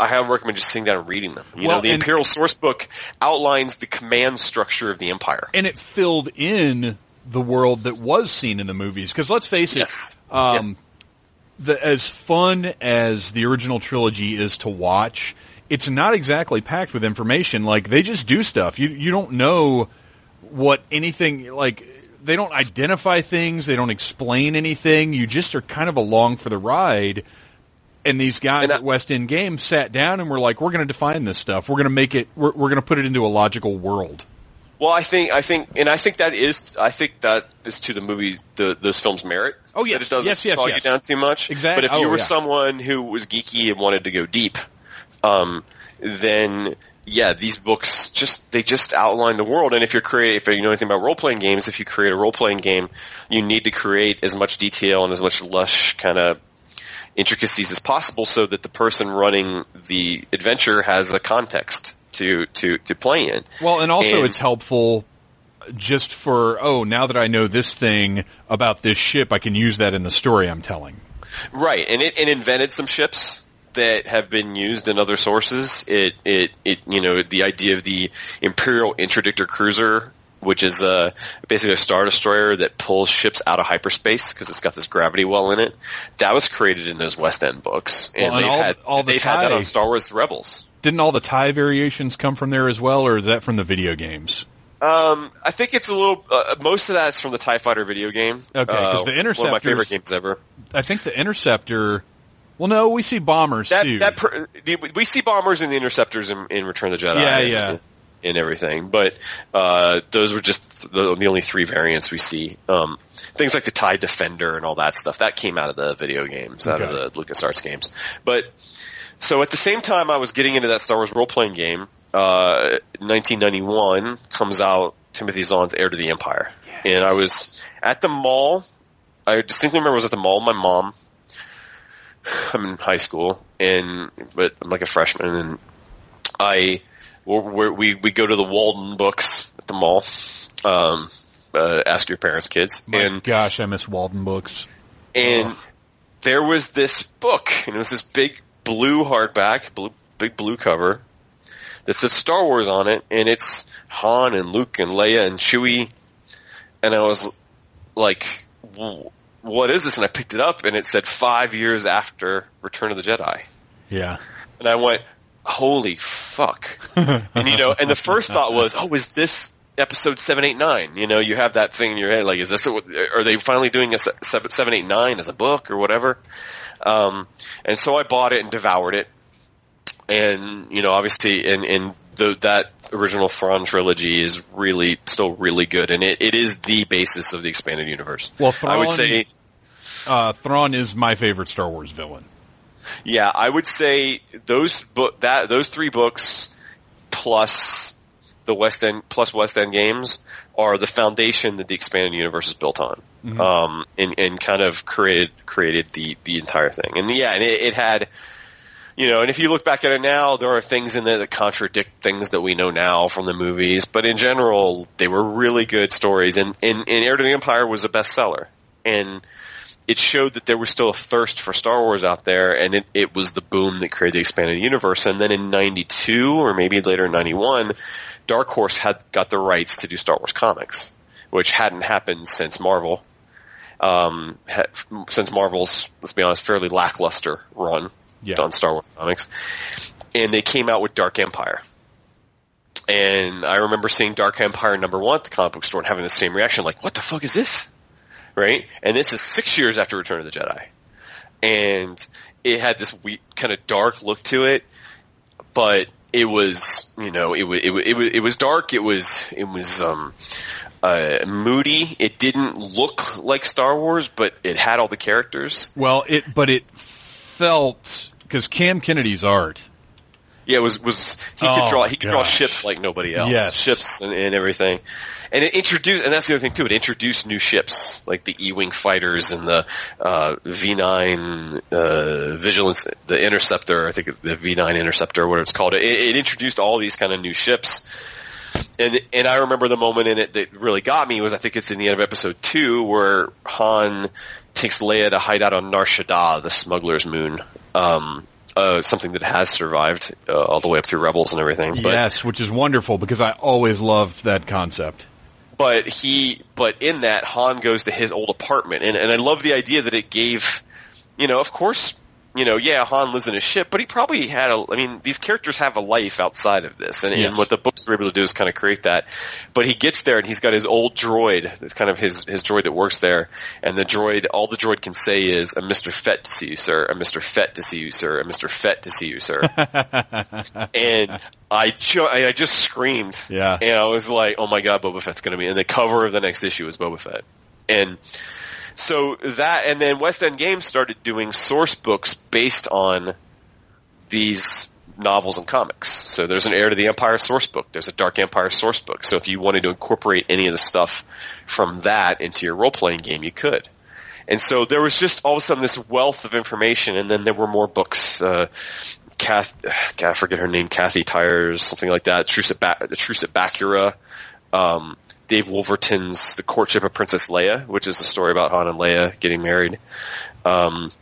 I highly recommend just sitting down and reading them. You Well, know, the and- Imperial source book outlines the command structure of the Empire. and it filled in the world that was seen in the movies. Because let's face it, Yes. um, the, as fun as the original trilogy is to watch, it's not exactly packed with information. Like they just do stuff. You you don't know what anything like. They don't identify things. They don't explain anything. You just are kind of along for the ride. And these guys And I- at West End Games sat down and were like, "We're going to define this stuff. We're going to make it. We're, we're going to put it into a logical world." Well, I think I think, and I think that is I think that is to the movie the those films merit. Oh, That yes. it doesn't Yes, yes, bog yes. you down too much. Exactly. But if you Oh, were yeah. someone who was geeky and wanted to go deep, um, then yeah, these books just they just outline the world. And if you're create, if you know anything about role playing games, if you create a role playing game, you need to create as much detail and as much lush kind of intricacies as possible so that the person running the adventure has a context to to to play in. Well, and also And- it's helpful just for oh, now that I know this thing about this ship, I can use that in the story I'm telling. Right, and it, it invented some ships that have been used in other sources. It, it, it, you know, the idea of the Imperial Interdictor Cruiser, which is uh, basically a star destroyer that pulls ships out of hyperspace because it's got this gravity well in it. That was created in those West End books, and Well, and they've all- had all the they've had that on Star Wars Rebels. Didn't all the tie variations come from there as well, or is that from the video games? Um, I think it's a little. Uh, most of that's from the Tie Fighter video game. Okay, 'cause Uh, the Interceptor, one of my favorite games ever. I think the Interceptor. Well, no, we see bombers that too. that per, we see bombers and the interceptors in, in Return of the Jedi. Yeah, and, yeah. and everything. But uh, those were just the, the only three variants we see. Um, things like the Tie Defender and all that stuff that came out of the video games, out Okay. of the LucasArts games. But so at the same time, I was getting into that Star Wars role playing game. Uh, 1991 comes out Timothy Zahn's Heir to the Empire, and I was at the mall. I distinctly remember I was at the mall. with My mom. I'm in high school, and but I'm like a freshman, and I we're, we we go to the Walden Books at the mall. Um, uh, ask your parents, kids, My and gosh, I miss Walden books. and there was this book, and it was this big blue hardback, blue, big blue cover that said Star Wars on it, and it's Han and Luke and Leia and Chewie, and I was like, "W- "What is this?" And I picked it up, and it said five years after Return of the Jedi, Yeah, and I went, "Holy fuck!" and you know, and the first thought was, "Oh, is this?" Episode seven eight nine. You know, you have that thing in your head. Like, is this? A, are they finally doing a se- seven seven eight nine as a book or whatever? Um, and so I bought it and devoured it. And you know, obviously, in, and the that original Thrawn trilogy is really still really good, and it, it is the basis of the expanded universe. Well, I would say, uh, Thrawn is my favorite Star Wars villain. yeah, I would say those book that those three books plus the West End plus West End games are the foundation that the expanded universe is built on, um, and and kind of created created the the entire thing. And yeah, and it, it had. You know, and if you look back at it now, there are things in there that contradict things that we know now from the movies. But in general, they were really good stories. And, and, and Heir to the Empire was a bestseller. And it showed that there was still a thirst for Star Wars out there, and it, it was the boom that created the expanded universe. And then in '92, or maybe later in '91, Dark Horse had got the rights to do Star Wars comics, which hadn't happened since Marvel. Um, ha- since Marvel's, let's be honest, fairly lackluster run Yeah. on Star Wars comics, and they came out with Dark Empire. And I remember seeing Dark Empire number one at the comic book store and having the same reaction, like, "What the fuck is this?" right? And this is six years after Return of the Jedi, and it had this we kind of dark look to it, but it was, you know, it was it it it was dark. It was it was um uh, moody. It didn't look like Star Wars, but it had all the characters. Well, it but it felt because Cam Kennedy's art. Yeah, it was was he Oh, could draw he could draw ships like nobody else. Yes. ships and, and everything. And it introduced, and that's the other thing too. It introduced new ships like the E-wing fighters and the uh, V9 uh, Vigilance, the Interceptor. I think the V9 Interceptor, or whatever it's called. It, it introduced all these kind of new ships. And and I remember the moment in it that really got me was I think it's in the end of episode two where Han takes Leia to hide out on Nar Shaddaa, the smuggler's moon. Um, uh, something that has survived uh, all the way up through Rebels and everything. But yes, which is wonderful because I always loved that concept. but he but in that Han goes to his old apartment and and I love the idea that it gave you know of course you know yeah Han lives in a ship but he probably had a I mean these characters have a life outside of this and, Yes. and what the books were able to do is kind of create that but he gets there and he's got his old droid it's kind of his his droid that works there and the droid all the droid can say is a Mr. Fett to see you sir a Mr. Fett to see you sir a Mr. Fett to see you sir and I, ju- I I just screamed. Yeah. And I was like, oh my god, Boba Fett's going to be. And the cover of the next issue is Boba Fett. And so that, and then West End Games started doing source books based on these novels and comics. So there's an Heir to the Empire source book. There's a Dark Empire source book. So if you wanted to incorporate any of the stuff from that into your role-playing game, you could. And so there was just all of a sudden this wealth of information, and then there were more books. Uh, Kath, I forget her name, Kathy Tyers, something like that. Truce at, ba- Truce at Bakura. Um, Dave Wolverton's The Courtship of Princess Leia, which is a story about Han and Leia getting married. Um,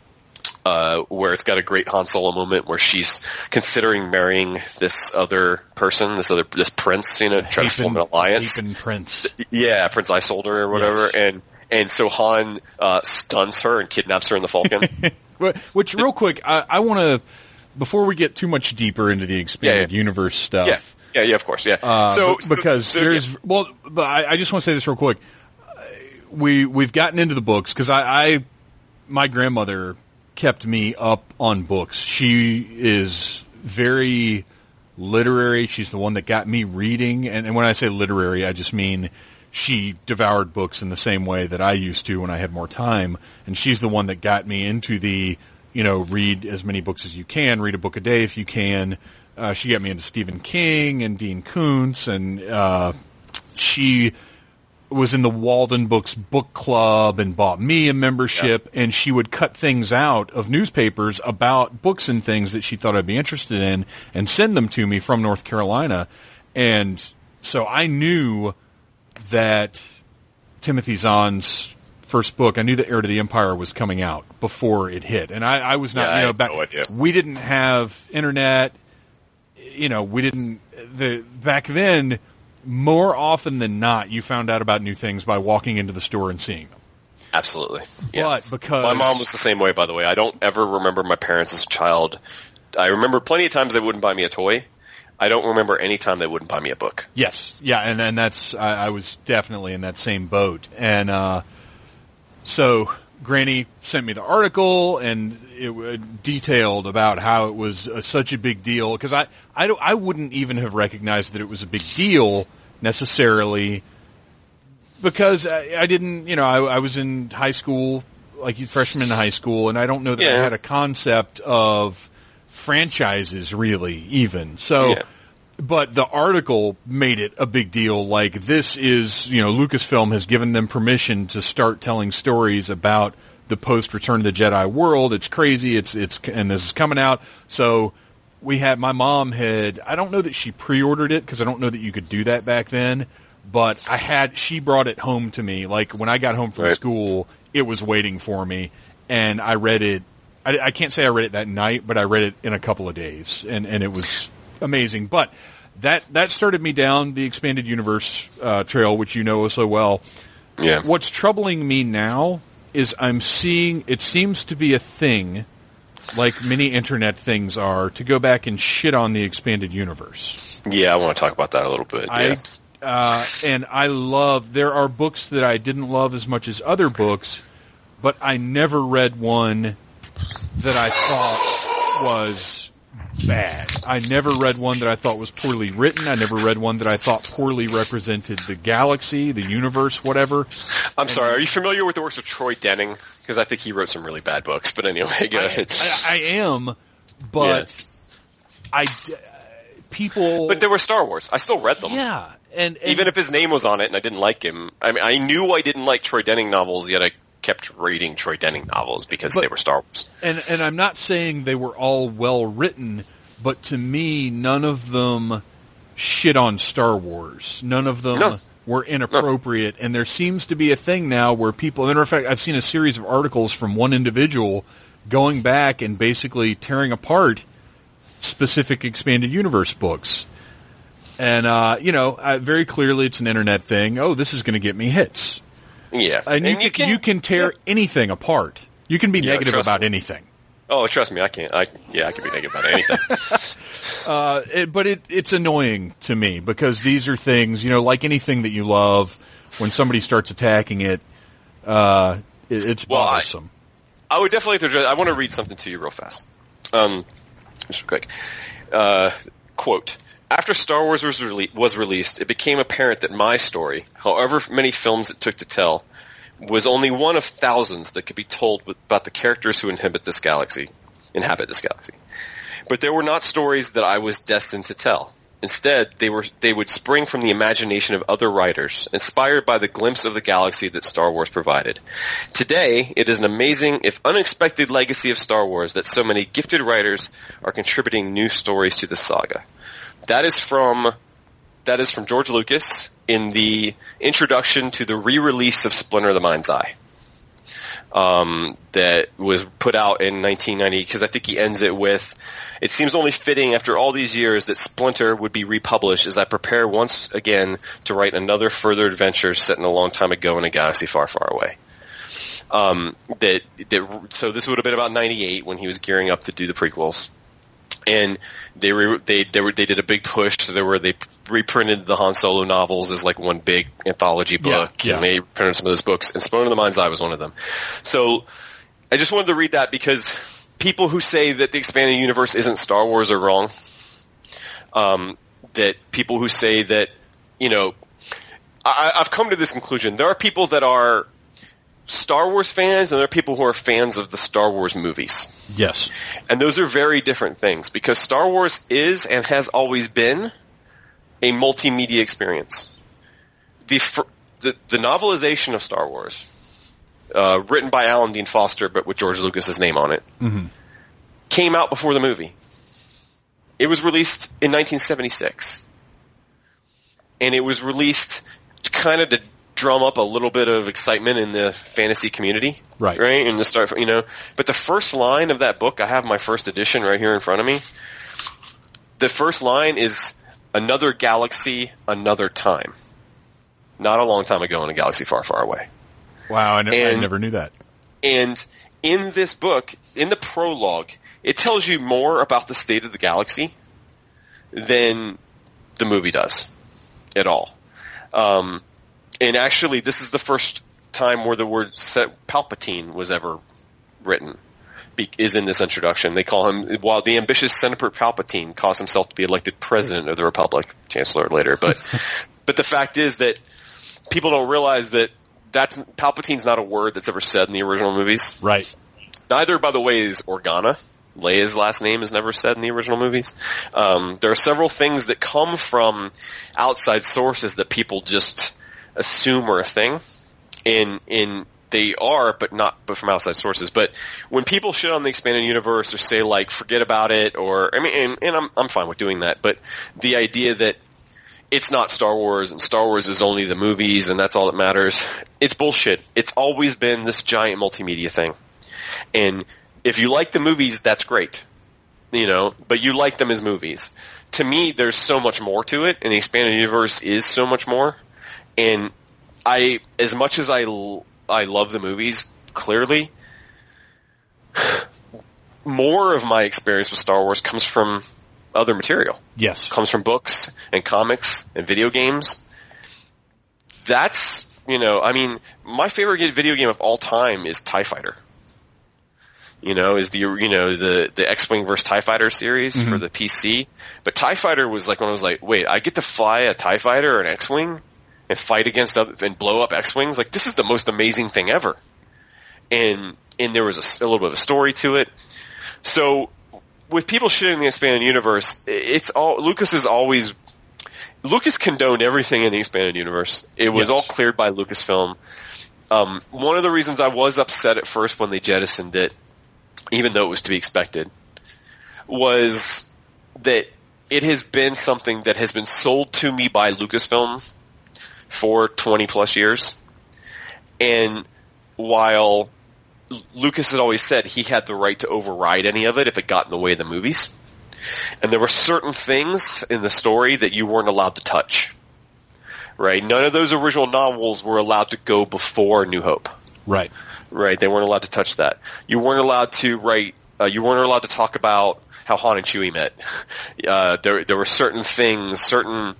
uh, where it's got a great Han Solo moment where she's considering marrying this other person, this other this prince, you know, trying to form an alliance. Hapan Prince. Yeah, Prince Isolder or whatever, Yes. and and so Han uh, stuns her and kidnaps her in the Falcon. Which, real quick, I, I want to before we get too much deeper into the expanded Yeah, yeah. universe stuff. yeah, yeah, yeah, of course, yeah. Uh, so because so, there's yeah. well, but I, I just want to say this real quick. We we've gotten into the books because I, I my grandmother kept me up on books. She is very literary. She's the one that got me reading, and, and when I say literary, I just mean she devoured books in the same way that I used to when I had more time. And she's the one that got me into the you know read as many books as you can, read a book a day if you can. Uh, she got me into Stephen King and Dean Koontz, and uh, she was in the Walden Books book club and bought me a membership and she would cut things out of newspapers about books and things that she thought I'd be interested in and send them to me from North Carolina. And so I knew that Timothy Zahn's first book, I knew that Heir to the Empire was coming out before it hit. And I, I was not, Yeah, you know, back, no we didn't have internet you know, we didn't the back then. More often than not, you found out about new things by walking into the store and seeing them. Absolutely. Yeah. But because my mom was the same way, by the way. I don't ever remember my parents as a child. I remember plenty of times they wouldn't buy me a toy. I don't remember any time they wouldn't buy me a book. yes, yeah, and and that's I, I was definitely in that same boat, and uh, so Granny sent me the article and it uh, detailed about how it was uh, such a big deal because I I don't I wouldn't even have recognized that it was a big deal necessarily because I, I didn't you know I, I was in high school like freshman in high school and I don't know that I had a concept of franchises really even so. Yeah. But the article made it a big deal. Like this is, you know, Lucasfilm has given them permission to start telling stories about the post Return of the Jedi world. It's crazy. It's it's and this is coming out. So we had my mom had. I don't know that she pre-ordered it because I don't know that you could do that back then. But I had. She brought it home to me. Like when I got home from Right. school, it was waiting for me, and I read it. I, I can't say I read it that night, but I read it in a couple of days, and and it was amazing. But that that started me down the expanded universe uh, trail, which you know so well. Yeah. What's troubling me now is I'm seeing it seems to be a thing, like many internet things are, to go back and shit on the expanded universe. Yeah, I want to talk about that a little bit. I yeah. uh, and I love. There are books that I didn't love as much as other books, but I never read one that I thought was bad. I never read one that I thought was poorly written. I never read one that I thought poorly represented the galaxy, the universe, whatever. I'm sorry. Are you familiar with the works of Troy Denning? Because I think he wrote some really bad books. But anyway, go I, ahead. I, I am, but I d- people. But there were Star Wars. I still read them. yeah, and, and Even if his name was on it and I didn't like him. I mean, I knew I didn't like Troy Denning novels, yet I kept reading Troy Denning novels because But- they were Star Wars. and and I'm not saying they were all well written, but to me, none of them shit on Star Wars. None of them No. were inappropriate, and there seems to be a thing now where people. Matter of fact, I've seen a series of articles from one individual going back and basically tearing apart specific expanded universe books. And uh, you know, uh, very clearly, it's an internet thing. Oh, this is going to get me hits, Yeah. and, you, can, you can tear anything apart. You can be Yeah, negative about me. anything. Oh, trust me, I can't. I yeah, I can be negative about anything. Uh, it, but it, it's annoying to me because these are things, you know, like anything that you love, when somebody starts attacking it, uh, it it's Well, I- bothersome. I would definitely. Have to address- I want to read something to you real fast. Um, just quick. Uh, quote. After Star Wars was, rele- was released, it became apparent that my story, however many films it took to tell, was only one of thousands that could be told about the characters who inhabit this galaxy. Inhabit this galaxy. But there were not stories that I was destined to tell. Instead, they were they would spring from the imagination of other writers, inspired by the glimpse of the galaxy that Star Wars provided. Today, it is an amazing, if unexpected legacy of Star Wars that so many gifted writers are contributing new stories to the saga. That is from that is from George Lucas in the introduction to the re-release of Splinter of the Mind's Eye. Um, that was put out in 1990 because I think he ends it with, it seems only fitting after all these years that Splinter would be republished as I prepare once again to write another further adventure set in a long time ago in a galaxy far, far away. Um, that, that, so this would have been about 98 when he was gearing up to do the prequels and they re- they they, were, they did a big push. So there were they reprinted the Han Solo novels as like one big anthology book, yeah. and they printed some of those books. And Splinter of the Mind's Eye was one of them. So I just wanted to read that because people who say that the expanded universe isn't Star Wars are wrong. Um, that people who say that you know, I, I've come to this conclusion. There are people that are Star Wars fans, and there are people who are fans of the Star Wars movies. Yes. And those are very different things because Star Wars is and has always been a multimedia experience. The the, the novelization of Star Wars, uh, written by Alan Dean Foster but with George Lucas's name on it, came out before the movie. It was released in 1976, and it was released kind of to drum up a little bit of excitement in the fantasy community, Right. Right, and to start, you know. But the first line of that book, I have my first edition right here in front of me. The first line is another galaxy, another time. Not a long time ago in a galaxy far, far away. Wow, I, ne- I never knew that. And in this book, in the prologue, it tells you more about the state of the galaxy than the movie does at all. Um, and actually, this is the first time where the word Palpatine was ever written. Be, is in this introduction. They call him, while the ambitious Senator Palpatine caused himself to be elected president of the Republic, Chancellor later, but, but the fact is that people don't realize that that's, Palpatine's not a word that's ever said in the original movies. Right. Neither, by the way, is Organa. Leia's last name is never said in the original movies. Um, there are several things that come from outside sources that people just assume are a thing, and in they are, but not but from outside sources. But when people shit on the expanded universe or say like forget about it, or I mean, and, and I'm I'm fine with doing that, but the idea that it's not Star Wars and Star Wars is only the movies and that's all that matters. It's bullshit. It's always been this giant multimedia thing. And if you like the movies, that's great. You know, but you like them as movies. To me, there's so much more to it, and the expanded universe is so much more. And I, as much as I, I love the movies, clearly, more of my experience with Star Wars comes from other material Yes. comes from books and comics and video games. That's, you know, I mean, my favorite video game of all time is TIE Fighter. You know, is the you know the the X Wing versus Tie Fighter series mm-hmm. for the PC, but Tie Fighter was like when I was like, wait, I get to fly a Tie Fighter or an X Wing and fight against other, and blow up X Wings. Like this is the most amazing thing ever. And and there was a little bit of a story to it. So with people shitting the expanded universe, it's all Lucas is always Lucas condoned everything in the expanded universe. It was Yes. all cleared by Lucasfilm. Um, one of the reasons I was upset at first when they jettisoned it, even though it was to be expected, was that it has been something that has been sold to me by Lucasfilm for 20 plus years. And while Lucas had always said he had the right to override any of it if it got in the way of the movies, and there were certain things in the story that you weren't allowed to touch. Right? None of those original novels were allowed to go before New Hope. Right. Right? They weren't allowed to touch that. You weren't allowed to write. Uh, you weren't allowed to talk about how Han and Chewie met. Uh, there, there were certain things, certain,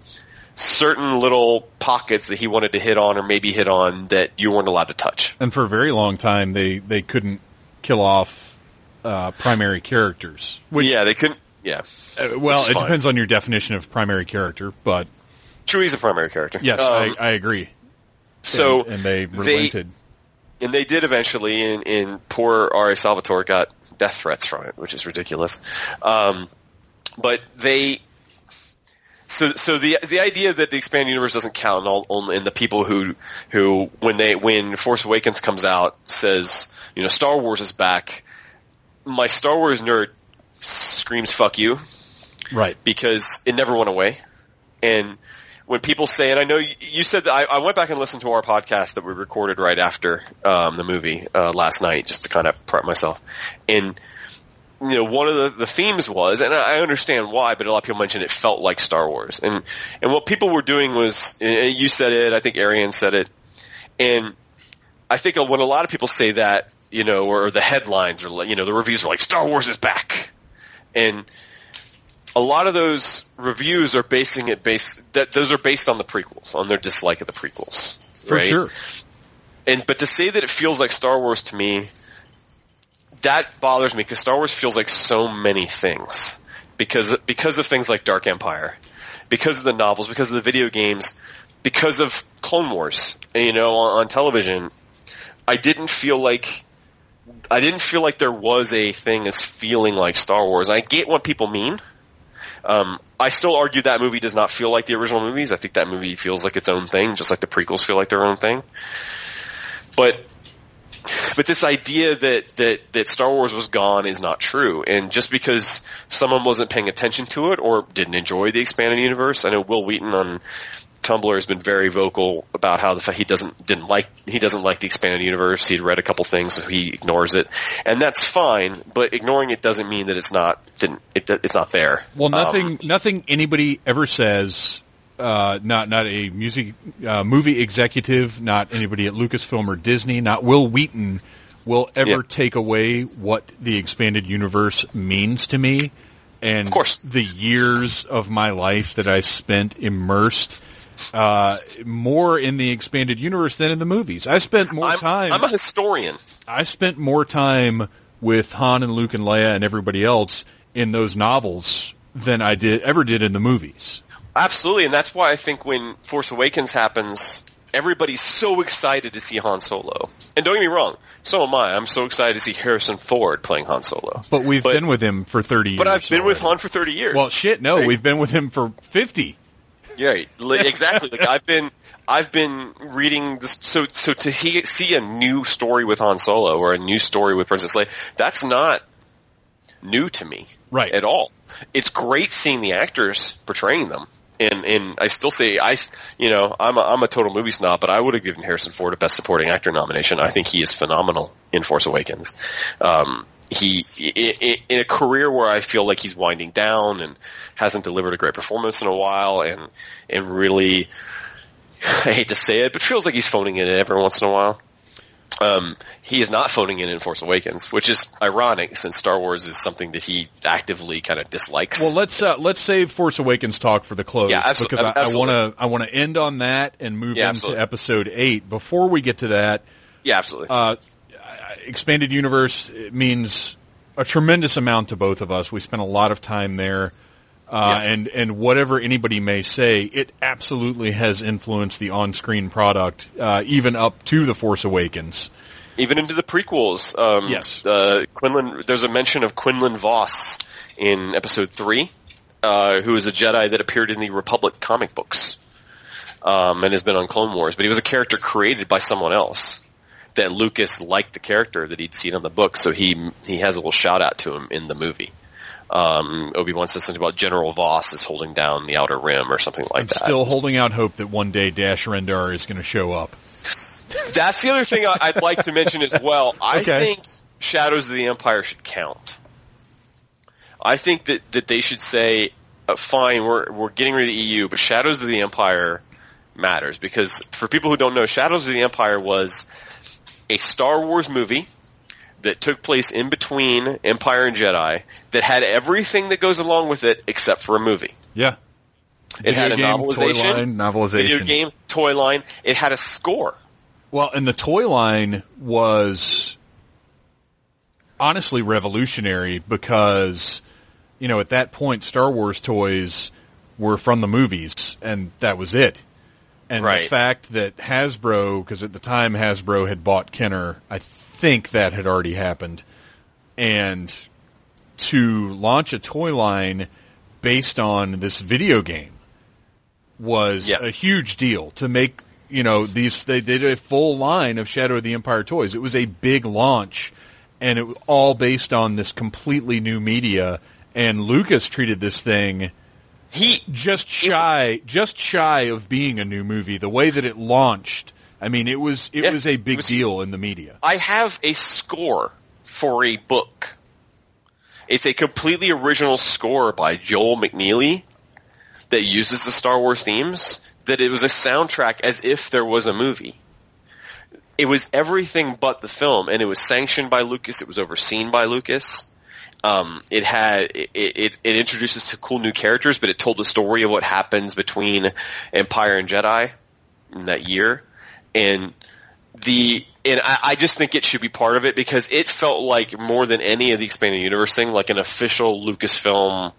certain little pockets that he wanted to hit on, or maybe hit on that you weren't allowed to touch. And for a very long time, they they couldn't kill off uh, primary characters. Which, yeah, they couldn't. Yeah, uh, well, it fine. depends on your definition of primary character, but Chewie's a primary character. yes, Um, I, I agree. so and, and they relented. and they did eventually, and, and poor R.A. Salvatore got death threats from it, which is ridiculous. Um, but they, so so the the idea that the expanded universe doesn't count, and all, only and the people who who when they when Force Awakens comes out says you know Star Wars is back, my Star Wars nerd screams fuck you right. because it never went away. And when people say, and I know you, you said that I, I went back and listened to our podcast that we recorded right after um, the movie uh, last night, just to kind of prep myself. And you know, one of the, the themes was, and I understand why, but a lot of people mentioned it felt like Star Wars. And and what people were doing was, you said it, I think Arian said it, and I think when a lot of people say that, you know, or the headlines or you know, the reviews are like Star Wars is back, and a lot of those reviews are basing it based that those are based on the prequels, on their dislike of the prequels. For right? sure. And but to say that it feels like Star Wars to me, that bothers me because Star Wars feels like so many things because because of things like Dark Empire, because of the novels, because of the video games, because of Clone Wars, you know, on, on television. I didn't feel like I didn't feel like there was a thing as feeling like Star Wars. I get what people mean. Um, I still argue that movie does not feel like the original movies. I think that movie feels like its own thing, just like the prequels feel like their own thing. But but this idea that, that, that Star Wars was gone is not true. And just because someone wasn't paying attention to it or didn't enjoy the expanded universe, I know Wil Wheaton on Tumblr has been very vocal about how the fact he doesn't didn't like he doesn't like the expanded universe. He'd read a couple things, so he ignores it, and that's fine. But ignoring it doesn't mean that it's not didn't it, it's not there. Well, Um, nothing, nothing anybody ever says, uh, not not a music uh, movie executive, not anybody at Lucasfilm or Disney, not Wil Wheaton, will ever Yeah. take away what the expanded universe means to me, and Of course. the years of my life that I spent immersed. Uh, more in the expanded universe than in the movies. I spent more I'm, time. I'm a historian. I spent more time with Han and Luke and Leia and everybody else in those novels than I did ever did in the movies. Absolutely, and that's why I think when Force Awakens happens, everybody's so excited to see Han Solo. And don't get me wrong, so am I. I'm so excited to see Harrison Ford playing Han Solo. But we've But- been with him for thirty years. But I've been with. Han for 30 years. Well, shit, no, we've been with him for fifty. Yeah, exactly. Like I've been, I've been reading this. So, so to he, see a new story with Han Solo or a new story with Princess Leia, that's not new to me, Right. At all. It's great seeing the actors portraying them, and and I still say I, you know, I'm a, I'm a total movie snob, but I would have given Harrison Ford a Best Supporting Actor nomination. I think he is phenomenal in Force Awakens. Um, he in a career where I feel like he's winding down and hasn't delivered a great performance in a while, and and really, I hate to say it, but feels like he's phoning it in every once in a while. Um, he is not phoning in in Force Awakens, which is ironic since Star Wars is something that he actively kind of dislikes. Well, let's uh, let's save Force Awakens talk for the close Yeah, absol- because I, I want to I want to end on that and move Yeah, into absolutely. episode eight. Before we get to that, yeah, absolutely. uh, expanded universe means a tremendous amount to both of us. We spent a lot of time there. Uh, and, and whatever anybody may say, it absolutely has influenced the on-screen product, uh, even up to The Force Awakens. even into the prequels. Um, Yes. Uh, Quinlan, there's a mention of Quinlan Vos in episode three, uh, who is a Jedi that appeared in the Republic comic books, um, and has been on Clone Wars, but he was a character created by someone else. That Lucas liked the character that he'd seen on the book, so he he has a little shout out to him in the movie. Um, Obi Wan says something about General Vos is holding down the Outer Rim or something like I'm that. still holding out hope that one day Dash Rendar is going to show up. That's the other thing I'd like to mention as well. I Okay. think Shadows of the Empire should count. I think that, that they should say, uh, fine, we're, we're getting rid of the EU, but Shadows of the Empire matters because for people who don't know, Shadows of the Empire was a Star Wars movie that took place in between Empire and Jedi that had everything that goes along with it except for a movie. Yeah. It had a game, toy novelization, line, novelization. video game, toy line. It had a score. Well, and the toy line was honestly revolutionary because, you know, at that point, Star Wars toys were from the movies, and that was it. And the fact that Hasbro, because at the time Hasbro had bought Kenner, I think that had already happened, and to launch a toy line based on this video game was Yeah. a huge deal to make you know these they did a full line of Shadow of the Empire toys. It was a big launch and it was all based on this completely new media and Lucas treated this thing He just shy just shy of being a new movie the way that it launched. I mean it was it Yeah, was a big was- deal in the media. I have a score for a book. It's a completely original score by Joel McNeely that uses the Star Wars themes. That it was a soundtrack as if there was a movie. It was everything but the film, and it was sanctioned by Lucas. It was overseen by Lucas. Um, it had it, it, it introduces to cool new characters, but it told the story of what happens between Empire and Jedi in that year, and the and I, I just think it should be part of it because it felt like more than any of the expanded universe thing, like an official Lucasfilm.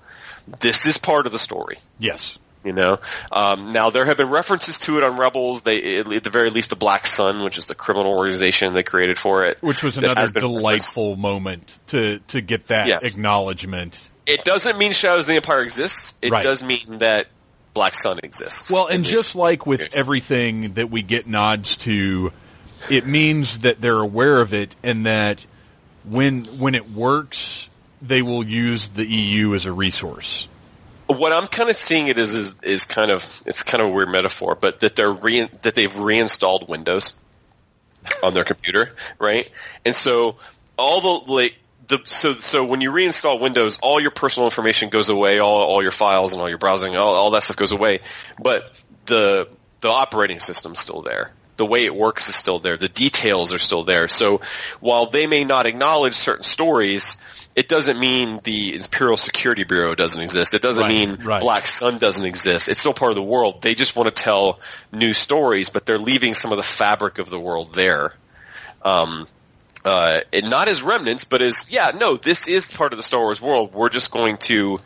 This is part of the story. Yes. You know, um, now there have been references to it on Rebels. They, at the very least, the Black Sun, which is the criminal organization they created for it, Which was another delightful moment to to get that Yeah. acknowledgement. It doesn't mean Shadows of the Empire exists. It Right. does mean that Black Sun exists. Well, and just like with Yes. everything that we get nods to, it means that they're aware of it and that when when it works, they will use the EU as a resource. What I'm kind of seeing it is, is, is kind of it's kind of a weird metaphor, but that they're re, that they've reinstalled Windows on their computer, right? And so all the like the so so when you reinstall Windows, all your personal information goes away, all all your files and all your browsing, all, all that stuff goes away, but the the operating system's still there. The way it works is still there. The details are still there. So while they may not acknowledge certain stories, it doesn't mean the Imperial Security Bureau doesn't exist. It doesn't Right, mean right. Black Sun doesn't exist. It's still part of the world. They just want to tell new stories, but they're leaving some of the fabric of the world there. Um, uh, and not as remnants, but as, yeah, no, this is part of the Star Wars world. We're just going to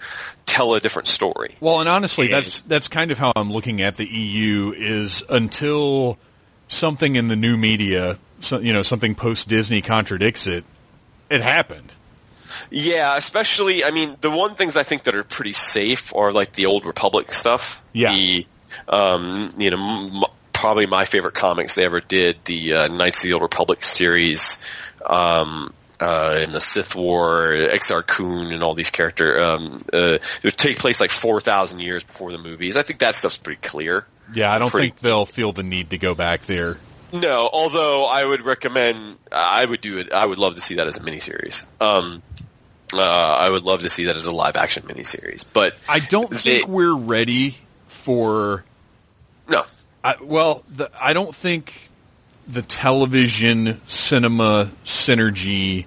tell a different story. Well, and honestly, Yeah. that's that's kind of how I'm looking at the EU is until something in the new media, so, you know, something post Disney contradicts it. It happened. Yeah, especially, I mean, the one things I think that are pretty safe are like the old Republic stuff. Yeah. The, um, you know, m- probably my favorite comics they ever did, the uh, Knights of the Old Republic series, um, uh, and the Sith War, Exar Kun, and all these character, um, uh, it would take place like 4,000 years before the movies. I think that stuff's pretty clear. Yeah, I don't Pretty- think they'll feel the need to go back there. No, although I would recommend, I would do it, I would love to see that as a miniseries. Um, uh, I would love to see that as a live action miniseries, but I don't They- think we're ready for no, I, well, the, I don't think the television cinema synergy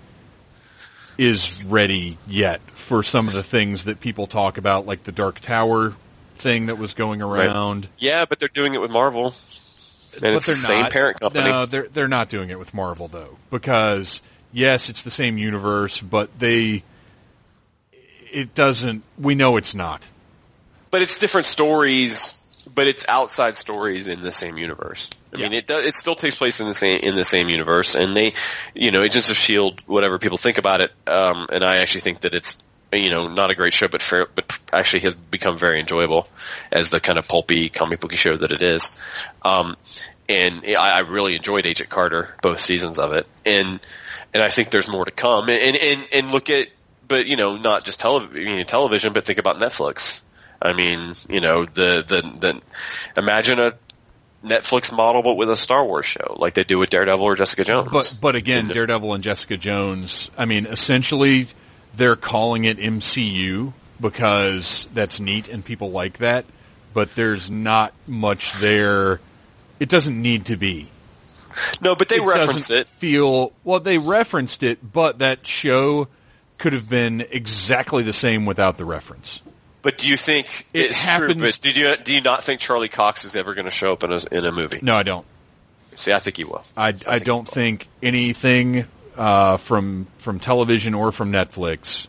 is ready yet for some of the things that people talk about, like the Dark Tower thing that was going around. yeah, but they're doing it with Marvel. and it's they're the same not. parent company. No, they're they're not doing it with Marvel though, because yes, it's the same universe, but they it doesn't. We know it's not. but it's different stories. But it's outside stories in the same universe. I mean, it does. It still takes place in the same in the same universe, and they, you know, Agents of Shield, whatever people think about it, um, and I actually think that it's, you know, not a great show, but fair, but actually has become very enjoyable as the kind of pulpy comic booky show that it is. Um, and I, I really enjoyed Agent Carter, both seasons of it, and and I think there's more to come. And and and look at, but you know, not just television, you know, television, but think about Netflix. I mean, you know, the the the imagine a Netflix model, but with a Star Wars show, like they do with Daredevil or Jessica Jones. But but again, Daredevil and Jessica Jones. I mean, essentially, they're calling it MCU because that's neat and people like that. But there's not much there. It doesn't need to be. no, but they it it. feel well. They referenced it, but that show could have been exactly the same without the reference. But do you think It it's happens- True, but did you do you not think Charlie Cox is ever going to show up in a in a movie? No, I don't. See, I think he will. I, I don't think anything uh, from from television or from Netflix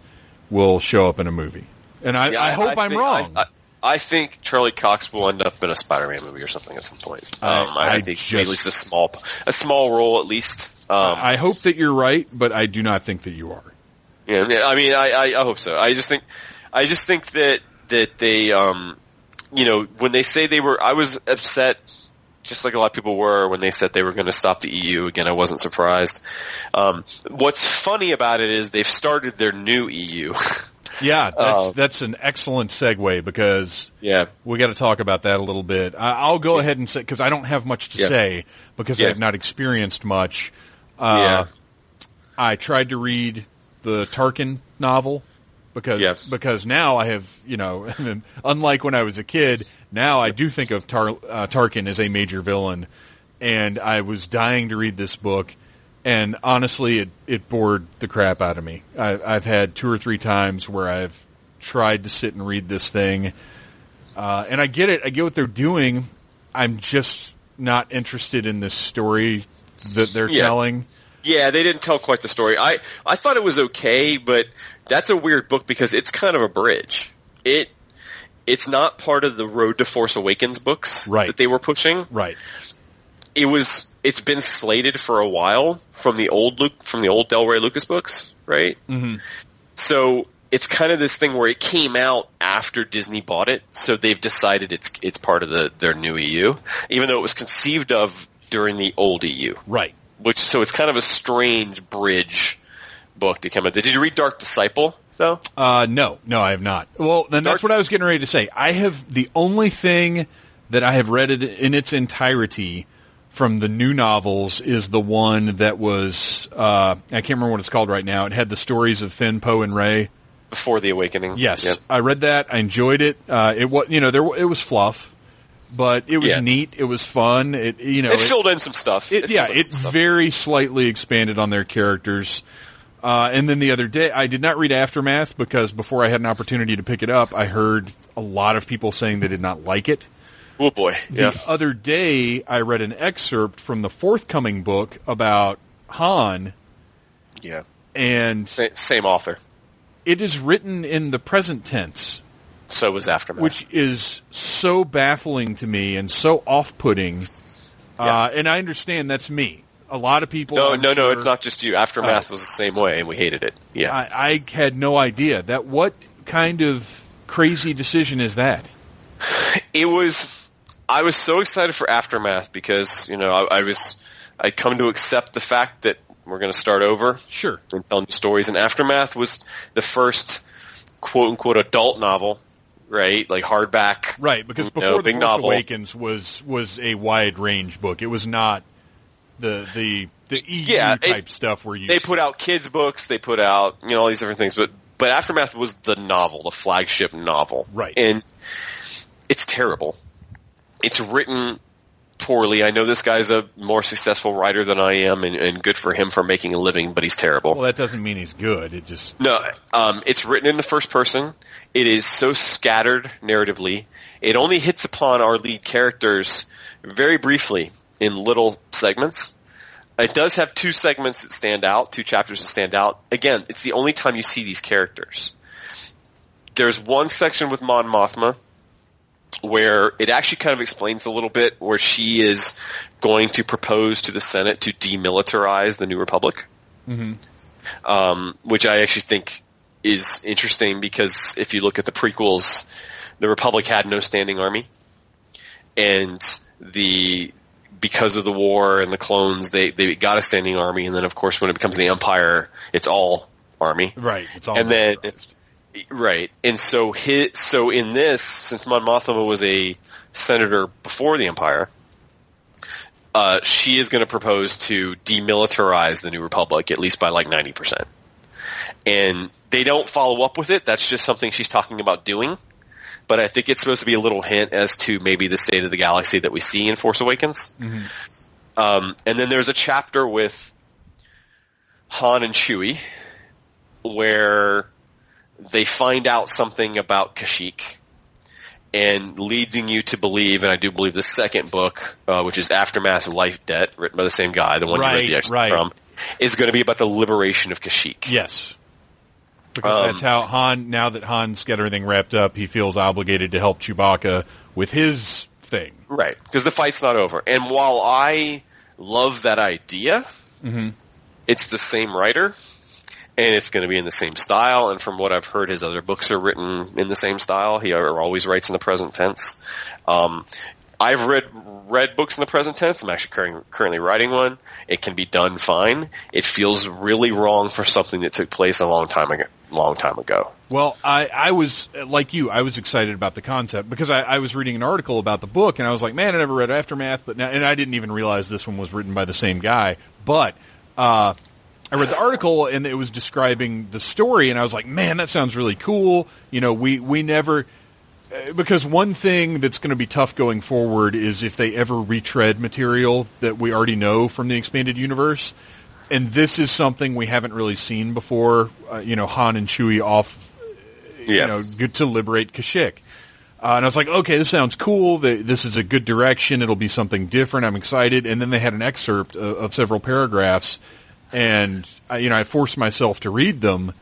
will show up in a movie. And I, Yeah, I hope I, am wrong. I, I, I think Charlie Cox will end up in a Spider-Man movie or something at some point. Um, I- I, I think just- at least a small a small role at least. Um, I hope that you're right, but I do not think that you are. Yeah, yeah, I mean, I, I, I hope so. I just think, I just think that that they, um, you know, when they say they were, I was upset, just like a lot of people were when they said they were going to stop the EU. Again, I wasn't surprised. Um, what's funny about it is they've started their new EU. Yeah, that's Uh, that's an excellent segue because yeah, we got to talk about that a little bit. I, I'll go ahead and say because I don't have much to Yeah. say because Yeah. I've not experienced much. Uh, yeah, I tried to read the Tarkin novel because Yeah. because now I have you know unlike when I was a kid now I do think of Tar, uh, Tarkin as a major villain and I was dying to read this book and honestly it it bored the crap out of me. I, I've had two or three times where I've tried to sit and read this thing uh, and I get it I get what they're doing. I'm just not interested in this story that they're Yeah. telling. yeah. They didn't tell quite the story. I, I thought it was okay, but that's a weird book because it's kind of a bridge. It, it's not part of the Road to Force Awakens books Right. that they were pushing. Right. it was it's been slated for a while from the old Luke from the old Del Rey Lucas books, right? Mm-hmm. So it's kind of this thing where it came out after Disney bought it, so they've decided it's it's part of the their new EU, even though it was conceived of during the old EU. Right. Which so it's kind of a strange bridge book to come out. Did you read Dark Disciple though? Uh, no, no, I have not. Well, then that's what I was getting ready to say. I have the only thing that I have read it in its entirety from the new novels is the one that was uh, I can't remember what it's called right now. It had the stories of Finn, Poe, and Rey. Before the Awakening. Yes, Yeah. I read that. I enjoyed it. Uh, it was you know there it was fluff, but it was Yeah. neat. It was fun. It you know It filled in some stuff. it, yeah, it very slightly expanded on their characters. Uh, and then the other day, I did not read Aftermath because before I had an opportunity to pick it up, I heard a lot of people saying they did not like it. Oh boy. The Yeah. other day, I read an excerpt from the forthcoming book about Han, Yeah. and Sa- Same author. it is written in the present tense, So was Aftermath. which is so baffling to me and so off-putting. Uh, and I understand that's me. A lot of people. No, I'm no, no, it's not just you. Aftermath uh, was the same way, and we hated it. Yeah. I, I had no idea that. What kind of crazy decision is that? it was, I was so excited for Aftermath because, you know, I, I was, I'd come to accept the fact that we're going to start over Sure. and tell new stories, and Aftermath was the first quote unquote adult novel, right? Like hardback. Right, because you know, before the Force novel. Awakens was was a wide range book. It was not the the the EU Yeah, it- type stuff where you They put out kids books, they put out, you know, all these different things, but, but Aftermath was the novel, the flagship novel. Right. And it's terrible. It's written poorly. I know this guy's a more successful writer than I am, and, and good for him for making a living, but he's terrible. Well, that doesn't mean he's good. It just No, um, it's written in the first person. It is so scattered narratively. It only hits upon our lead characters very briefly. In little segments. It does have two segments that stand out, two chapters that stand out. Again, it's the only time you see these characters. There's one section with Mon Mothma where it actually kind of explains a little bit where she is going to propose to the Senate to demilitarize the New Republic. Um, which I actually think is interesting because if you look at the prequels, the Republic had no standing army, and the because of the war and the clones, they they got a standing army, and then of course when it becomes the Empire, it's all army. Right. It's all And then- Right. And so his, so in this, since Mon Mothma was a senator before the Empire, uh, she is going to propose to demilitarize the New Republic, at least by like 90%. And they don't follow up with it. That's just something she's talking about doing. But I think it's supposed to be a little hint as to maybe the state of the galaxy that we see in Force Awakens. Um, and then there's a chapter with Han and Chewie where they find out something about Kashyyyk and leading you to believe, and I do believe the second book, uh, which is Aftermath Life Debt, written by the same guy, the one you Right, read the excerpt right. from, is going to be about the liberation of Kashyyyk. Yes. Because Um, that's how Han, now that Han's got everything wrapped up, he feels obligated to help Chewbacca with his thing. Right, because the fight's not over. And while I love that idea, it's the same writer, and it's going to be in the same style. And from what I've heard, his other books are written in the same style. He always writes in the present tense. Um, I've read read books in the present tense. I'm actually currently, currently writing one. It can be done fine. It feels really wrong for something that took place a long time ago. Long time ago. Well, I, I was like you. I was excited about the concept because I, I was reading an article about the book, and I was like, "Man, I never read Aftermath," but now, and I didn't even realize this one was written by the same guy. But uh, I read the article, and it was describing the story, and I was like, "Man, that sounds really cool." You know, we we never uh, because one thing that's going to be tough going forward is if they ever retread material that we already know from the expanded universe. And this is something we haven't really seen before. Uh, you know, Han and Chewie off Yeah. you know, good to liberate Kashyyyk. Uh, and I was like, okay, this sounds cool. Th- This is a good direction. It'll be something different. I'm excited. And then they had an excerpt of, of several paragraphs, and I, you know, I forced myself to read them,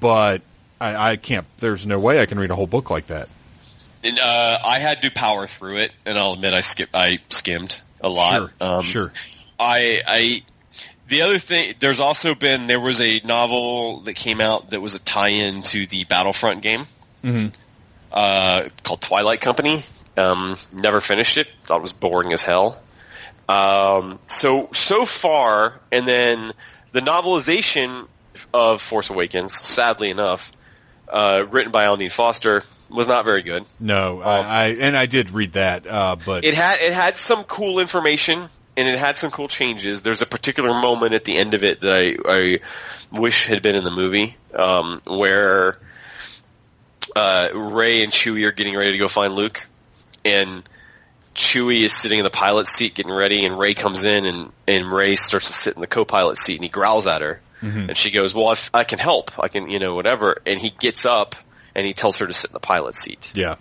but I, I can't. There's no way I can read a whole book like that. And, uh, I had to power through it, and I'll admit I skip. I skimmed a lot. Sure, sure. I, I, the other thing, there's also been, there was a novel that came out that was a tie-in to the Battlefront game, uh, called Twilight Company. Um, never finished it. Thought it was boring as hell. Um, so, so far, and then the novelization of Force Awakens, sadly enough, uh, written by Alan Dean Foster, was not very good. No, I, I and I did read that, uh, but It had it had some cool information and it had some cool changes. There's a particular moment at the end of it that I, I wish had been in the movie, um, where uh, Rey and Chewie are getting ready to go find Luke, and Chewie is sitting in the pilot seat getting ready, and Rey comes in and and Rey starts to sit in the co-pilot seat, and he growls at her, and she goes, "Well, if I can help, I can, you know, whatever." And he gets up and he tells her to sit in the pilot seat yeah,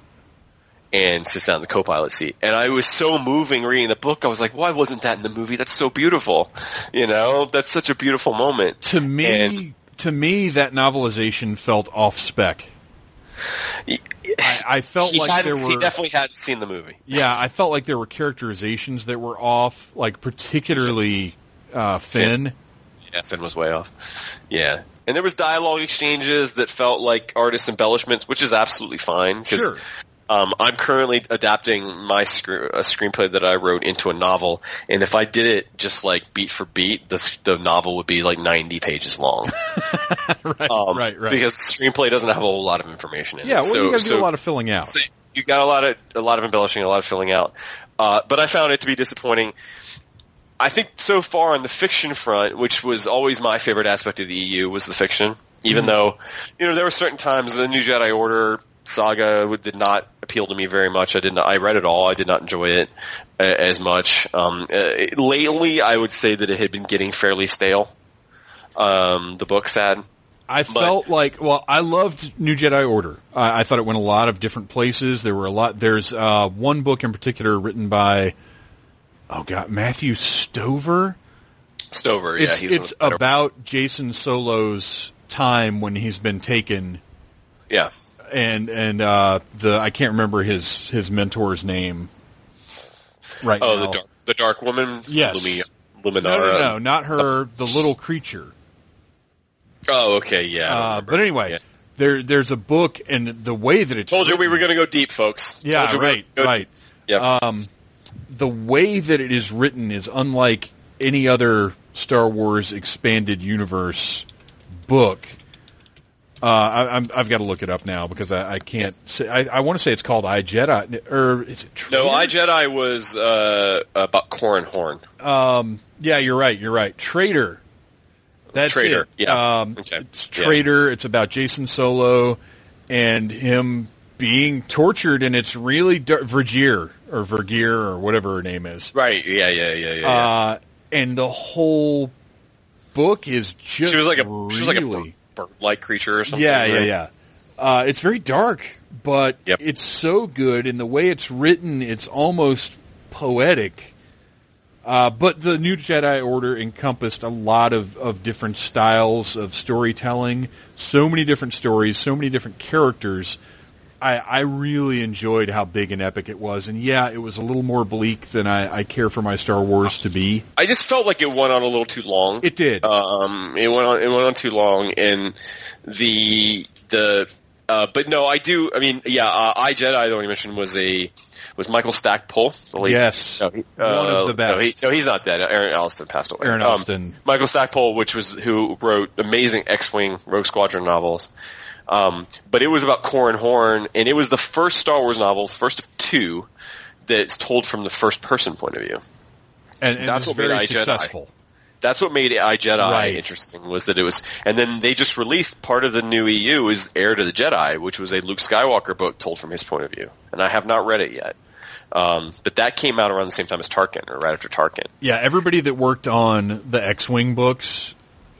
and sits down in the co-pilot seat. And I was so moving reading the book. I was like, why wasn't that in the movie? That's so beautiful. You know, that's such a beautiful moment. to me, And- to me, that novelization felt off spec. I, I felt like there were he definitely hadn't seen the movie. Yeah, I felt like there were characterizations that were off, like particularly uh, Finn. Yeah, Finn was way off. Yeah. And there was dialogue exchanges that felt like artist embellishments, which is absolutely fine. 'cause, Sure. Um, I'm currently adapting my sc- a screenplay that I wrote into a novel, and if I did it just like beat for beat, the, the novel would be like 90 pages long. right, Um, right, right. Because the screenplay doesn't have a whole lot of information in yeah, it. well, so, you got to do a lot of filling out. so you got a lot of a lot of embellishing, a lot of filling out. Uh, but I found it to be disappointing. I think so far on the fiction front, which was always my favorite aspect of the EU, was the fiction. Even though, you know, there were certain times the New Jedi Order saga did not appeal to me very much. I did not. I read it all. I did not enjoy it uh, as much. Um, uh, lately, I would say that it had been getting fairly stale. Um, the books had. I felt like, well, I loved New Jedi Order. I, I thought it went a lot of different places. There were a lot. There's uh, one book in particular written by oh god, Matthew Stover. Stover. Yeah, It's he's one it's of the better- about Jacen Solo's time when he's been taken yeah. And and uh, the I can't remember his his mentor's name right Oh, now. the dark, the dark woman. Yes. Lumi, Luminara. no, no, no, not her. The little creature. Oh, okay, yeah. Uh, but anyway, Yeah. there there's a book, and the way that it's told you we were going to go deep, folks. Yeah, you we right, right. Yeah. the way that it is written is unlike any other Star Wars expanded universe book. Uh, I, I'm, I've got to look it up now because I, I can't. Say, I, I want to say it's called I Jedi, or is it? no, I Jedi was uh, about Corran Horn. Yeah, you're right. You're right. Traitor. That's Traitor, it. yeah. Um, Okay. It's Yeah. Traitor. It's about Jacen Solo and him being tortured, and it's really dar- Vergere or Vergere or whatever her name is. Right. Yeah. Yeah. Yeah. Yeah. yeah. Uh, and the whole book is just she was like a really, she was like a bird like creature or something. yeah, yeah, yeah. Uh, it's very dark, but Yep. it's so good, and the way it's written, it's almost poetic. Uh, but the New Jedi Order encompassed a lot of, of different styles of storytelling, so many different stories, so many different characters. I, I really enjoyed how big and epic it was, and yeah, it was a little more bleak than I, I care for my Star Wars to be. I just felt like it went on a little too long. It did. Um, it went on. It went on too long, and the the. Uh, but no, I do. I mean, yeah, uh, I Jedi. The one you mentioned was a was Michael Stackpole. The late, Yes. no, he- One of uh, the best. No, he, no, he's not dead. Aaron Alston passed away. Aaron Um. Michael Stackpole, which was who wrote amazing X-wing Rogue Squadron novels. Um, but it was about Corran Horn, and it was the first Star Wars novel, first of two, that's told from the first person point of view. and, and that's what made very I Jedi. That's what made I Jedi Right. interesting was that it was, and then they just released part of the new EU is Heir to the Jedi, which was a Luke Skywalker book told from his point of view, and I have not read it yet. Um, but that came out around the same time as Tarkin, or right after Tarkin. Yeah, everybody that worked on the X-wing books,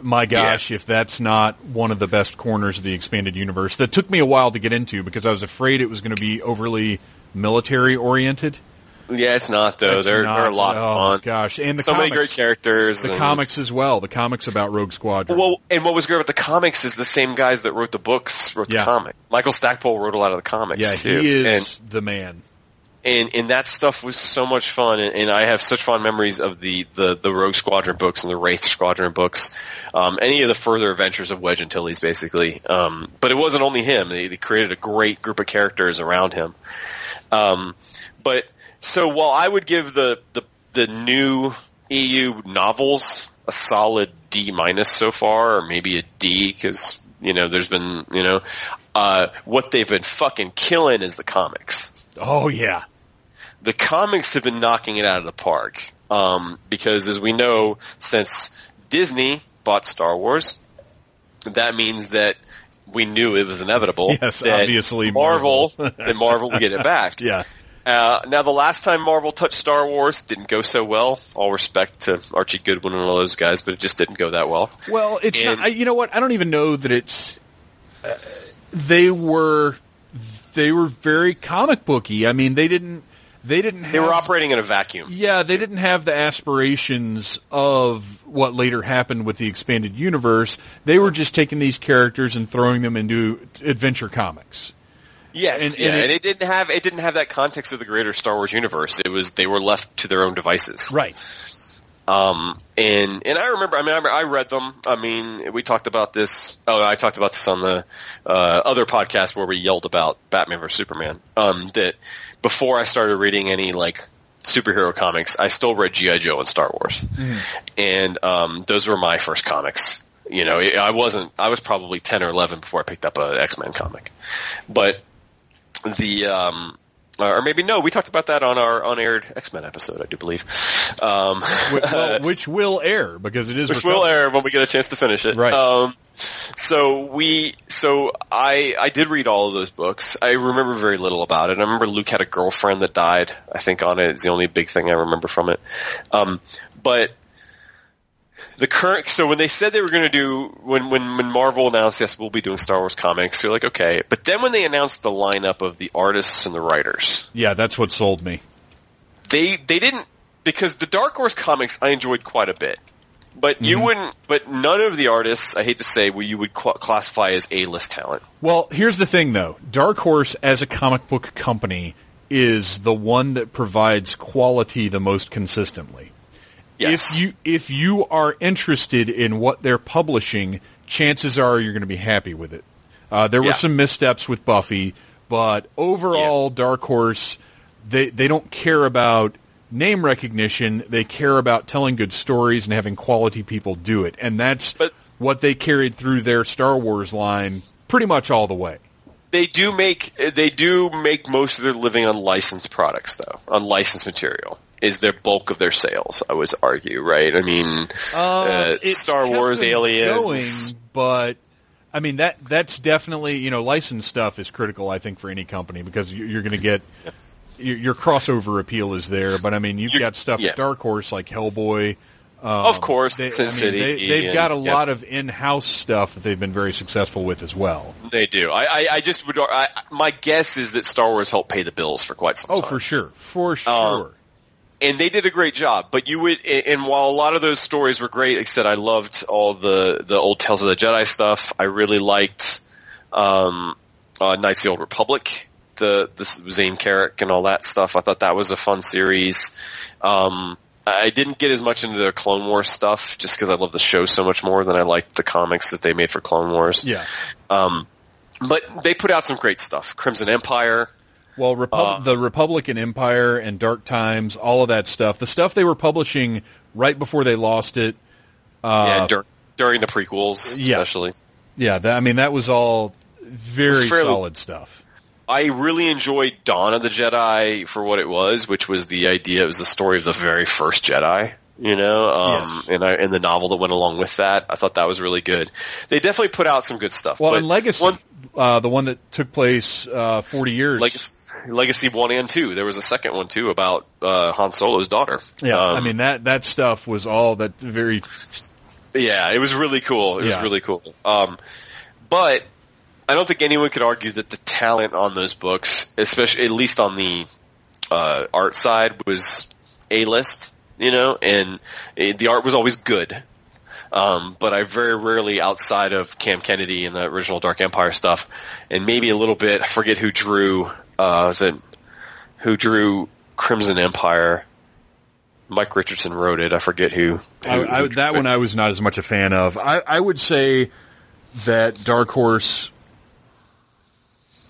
my gosh, if that's not one of the best corners of the expanded universe, that took me a while to get into because I was afraid it was going to be overly military oriented. Yeah, it's not though. It's They're, not- they're a lot oh, of fun. Gosh, and the so comics, many great characters. the and- comics as well. The comics about Rogue Squadron. Well, and what was great about the comics is the same guys that wrote the books wrote Yeah. the comics. Michael Stackpole wrote a lot of the comics. yeah, too. he And- is the man. And and that stuff was so much fun. And, and I have such fond memories of the, the, the Rogue Squadron books and the Wraith Squadron books. Um, any of the further adventures of Wedge Antilles basically. Um, but it wasn't only him. They, created a great group of characters around him. Um, but so while I would give the, the the new EU novels a solid D minus so far or maybe a D because you know there's been you know uh, what they've been fucking killing is the comics. Oh yeah, the comics have been knocking it out of the park. Um, because as we know, since Disney bought Star Wars, that means that we knew it was inevitable. Yes, that obviously Marvel, Marvel. that Marvel would get it back. yeah. Uh, now the last time Marvel touched Star Wars didn't go so well. All respect to Archie Goodwin and all those guys, but it just didn't go that well. Well, it's And- not. You know what? I don't even know that it's. Uh, they were, they were very comic booky. I mean, they didn't. They didn't. Have, They were operating in a vacuum. Yeah, they didn't have the aspirations of what later happened with the expanded universe. They were just taking these characters and throwing them into adventure comics. Yes, And- yeah, and it- and it didn't have it didn't have that context of the greater Star Wars universe. It was they were left to their own devices. Right. Um, and, and I remember, I mean, I, I read them. I mean, we talked about this. Oh, I talked about this on the, uh, other podcast where we yelled about Batman vs Superman. Um, that before I started reading any, like, superhero comics, I still read G.I. Joe and Star Wars. And, um, those were my first comics. You know, I wasn't, I was probably 10 or 11 before I picked up a X-Men comic. But the, um, or maybe no, we talked about that on our unaired X-Men episode, I do believe. Um, Wh- well, which will air because it is which will recovered. air when we get a chance to finish it. Right. Um, so we, so I, I did read all of those books. I remember very little about it. I remember Luke had a girlfriend that died. I think on it. It's the only big thing I remember from it. Um, but the current, so when they said they were going to do, when, when, when Marvel announced, yes, we'll be doing Star Wars comics, you're like, okay. But then when they announced the lineup of the artists and the writers, Yeah, that's what sold me. they they didn't because the Dark Horse comics I enjoyed quite a bit. But you Mm-hmm. wouldn't, but none of the artists, I hate to say, you would cl- classify as A-list talent. Well, here's the thing though. Dark Horse as a comic book company is the one that provides quality the most consistently. Yes. If you if you are interested in what they're publishing, chances are you're going to be happy with it. Uh, there were Yeah. some missteps with Buffy, but overall, Dark Horse they they don't care about name recognition. They care about telling good stories and having quality people do it, and that's But- what they carried through their Star Wars line pretty much all the way. they do make they do make most of their living on licensed products though on licensed material is their bulk of their sales i would argue right i mean uh, It's star wars aliens going, but I mean that that's definitely you know licensed stuff is critical. I think for any company because you- you're going to get your, your crossover appeal is there. But I mean you've You- got stuff yeah. at Dark Horse like Hellboy. of course They, Sin I mean, City they, they've and- got a yeah, lot of in-house stuff that they've been very successful with as well. they do I, I i just would I, my guess is that star wars helped pay the bills for quite some Oh, time for sure, for Um, sure. And they did a great job. But you would, and while a lot of those stories were great, said, I loved all the the old Tales of the Jedi stuff. I really liked um, uh, Knights of the Old Republic, the the Zayne Carrick and all that stuff. I thought that was a fun series. Um, I didn't get as much into the Clone Wars stuff just because I love the show so much more than I liked the comics that they made for Clone Wars. yeah. Um, but they put out some great stuff. Crimson Empire. Well, Repub- Uh, the Republican Empire and Dark Times, all of that stuff, the stuff they were publishing right before they lost it. yeah, dur- during the prequels, Uh, yeah. especially. Yeah, that, I mean that was all very It's fairly- solid stuff. I really enjoyed Dawn of the Jedi for what it was, which was the idea. It was the story of the very first Jedi, you know, um, Yes. and I, and the novel that went along with that. I thought that was really good. They definitely put out some good stuff. Well, and Legacy, one, uh, the one that took place uh, forty years. Legacy, Legacy one and two. There was a second one too about uh, Han Solo's daughter. yeah, Um, I mean that that stuff was all that very. Yeah, it was really cool. It was really cool. Um, but I don't think anyone could argue that the talent on those books, especially at least on the uh, art side, was a list. You know, and it, the art was always good. Um, but I very rarely, outside of Cam Kennedy and the original Dark Empire stuff, and maybe a little bit, I forget who drew. Uh, it who drew Crimson Empire? Mike Richardson wrote it. I forget who. I, who- I, who that one. I was not as much a fan of. I, I would say that Dark Horse.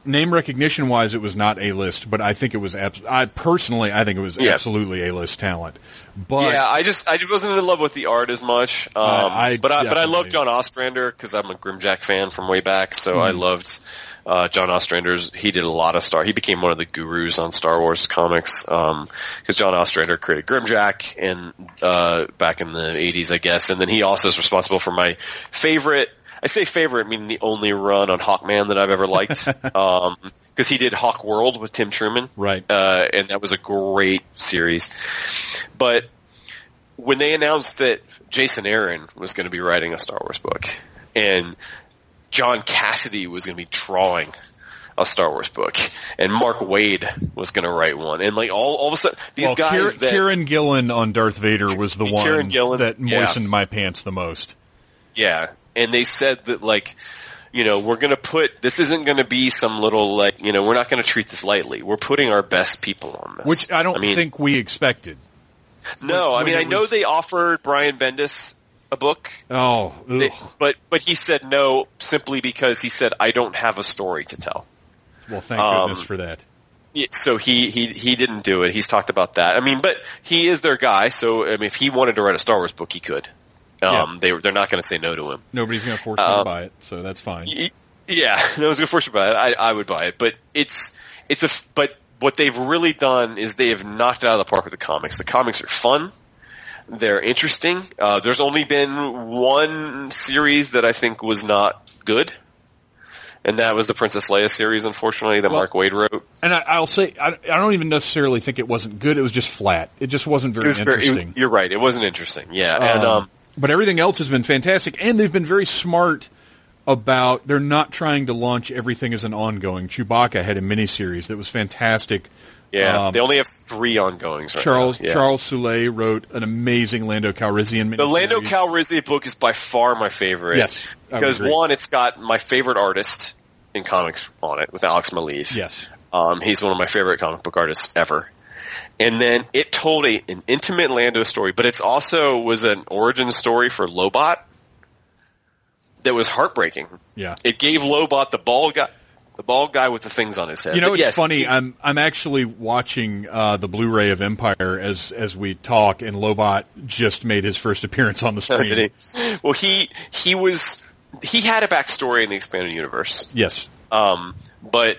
Name recognition wise, it was not a list, but I think it was. Abs- I personally, I think it was Yeah. absolutely a list talent. But yeah, I just I wasn't in love with the art as much. Um, I but I but I love John Ostrander because I'm a Grimjack fan from way back. So I loved uh, John Ostrander's. He did a lot of Star. He became one of the gurus on Star Wars comics because John Ostrander created Grimjack and um, uh, back in the 80s, I guess. And then he also is responsible for my favorite. I say favorite, meaning the only run on Hawkman that I've ever liked. um, because he did Hawk World with Tim Truman, Right. Uh, and that was a great series. But when they announced that Jason Aaron was going to be writing a Star Wars book, and John Cassaday was going to be drawing a Star Wars book, and Mark Waid was going to write one, and like all, all of a sudden, these well, guys Kieron, that Kieron Gillen on Darth Vader was the one Gillen, that yeah. moistened my pants the most. Yeah, and they said that like, you know, we're gonna put this isn't gonna be some little like, you know, we're not gonna treat this lightly. We're putting our best people on this. Which I don't mean, think we expected. No, I mean, I know was- they offered Brian Bendis a book, Oh, ugh. but but he said no simply because he said I don't have a story to tell. well, thank um, goodness for that. So he, he he didn't do it. He's talked about that. I mean, but he is their guy. So I mean, if he wanted to write a Star Wars book, he could. Um, Yeah. they they're not going to say no to him. Nobody's going to force to um, buy it, so that's fine. Y- Yeah, that was good force you to buy it. I, I would buy it, but it's it's a but what they've really done is they have knocked it out of the park with the comics. The comics are fun. They're interesting. Uh, there's only been one series that I think was not good, and that was the Princess Leia series, unfortunately, that Well- Mark Waid wrote. And I, I'll say, I, I don't even necessarily think it wasn't good. It was just flat. It just wasn't very was very, interesting. it- you're right. It wasn't interesting. Yeah, and Um, um, but everything else has been fantastic, and they've been very smart about. They're not trying to launch everything as an ongoing. Chewbacca had a miniseries that was fantastic Yeah, Um, they only have three ongoings. Right Charles now. Yeah. Charles Soule wrote an amazing Lando Calrissian. The Lando. Calrissian book is by far my favorite. Yes, because one, it's got my favorite artist in comics on it with Alex Maleev. Yes. Um, he's one of my favorite comic book artists ever. And then it told a, an intimate Lando story, but it's also was an origin story for Lobot that was heartbreaking. Yeah. It gave Lobot the ball guy, the bald guy with the things on his head. You know, But it's yes, funny. I'm I'm actually watching uh, the Blu-ray of Empire as as we talk, and Lobot just made his first appearance on the screen. He? Well, he he was he had a backstory in the expanded universe. Yes, Um, but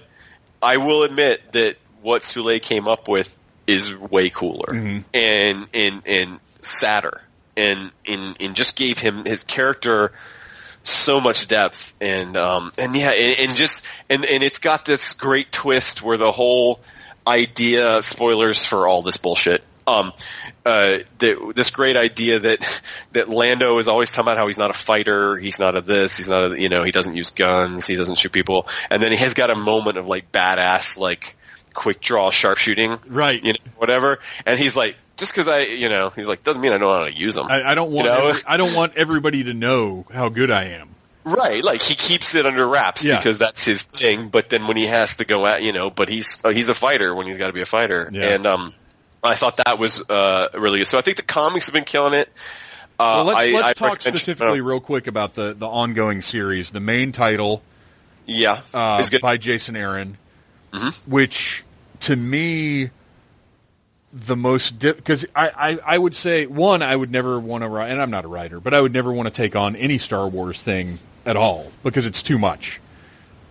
I will admit that what Soule came up with is way cooler and and and sadder, and and and just gave him his character so much depth and um and yeah and, and just and and it's got this great twist where the whole idea spoilers for all this bullshit um uh the, this great idea that that Lando is always talking about how he's not a fighter he's not a this he's not a you know he doesn't use guns he doesn't shoot people. And then he has got a moment of like badass like quick draw sharpshooting Right. you know whatever and he's like just because I you know he's like doesn't mean I know how to use them I, I don't want You know? every- I don't want everybody to know how good I am. Right, like he keeps it under wraps Yeah. because that's his thing. But then when he has to go out, you know, but he's uh, he's a fighter when he's got to be a fighter. Yeah. And um, I thought that was uh really good. So I think the comics have been killing it. Uh, Well, let's I- let's I talk specifically uh, real quick about the the ongoing series. The main title yeah, uh, by Jason Aaron, Mm-hmm. which to me the most because I, I I would say one I would never want to write and I'm not a writer but I would never want to take on any Star Wars thing at all because it's too much.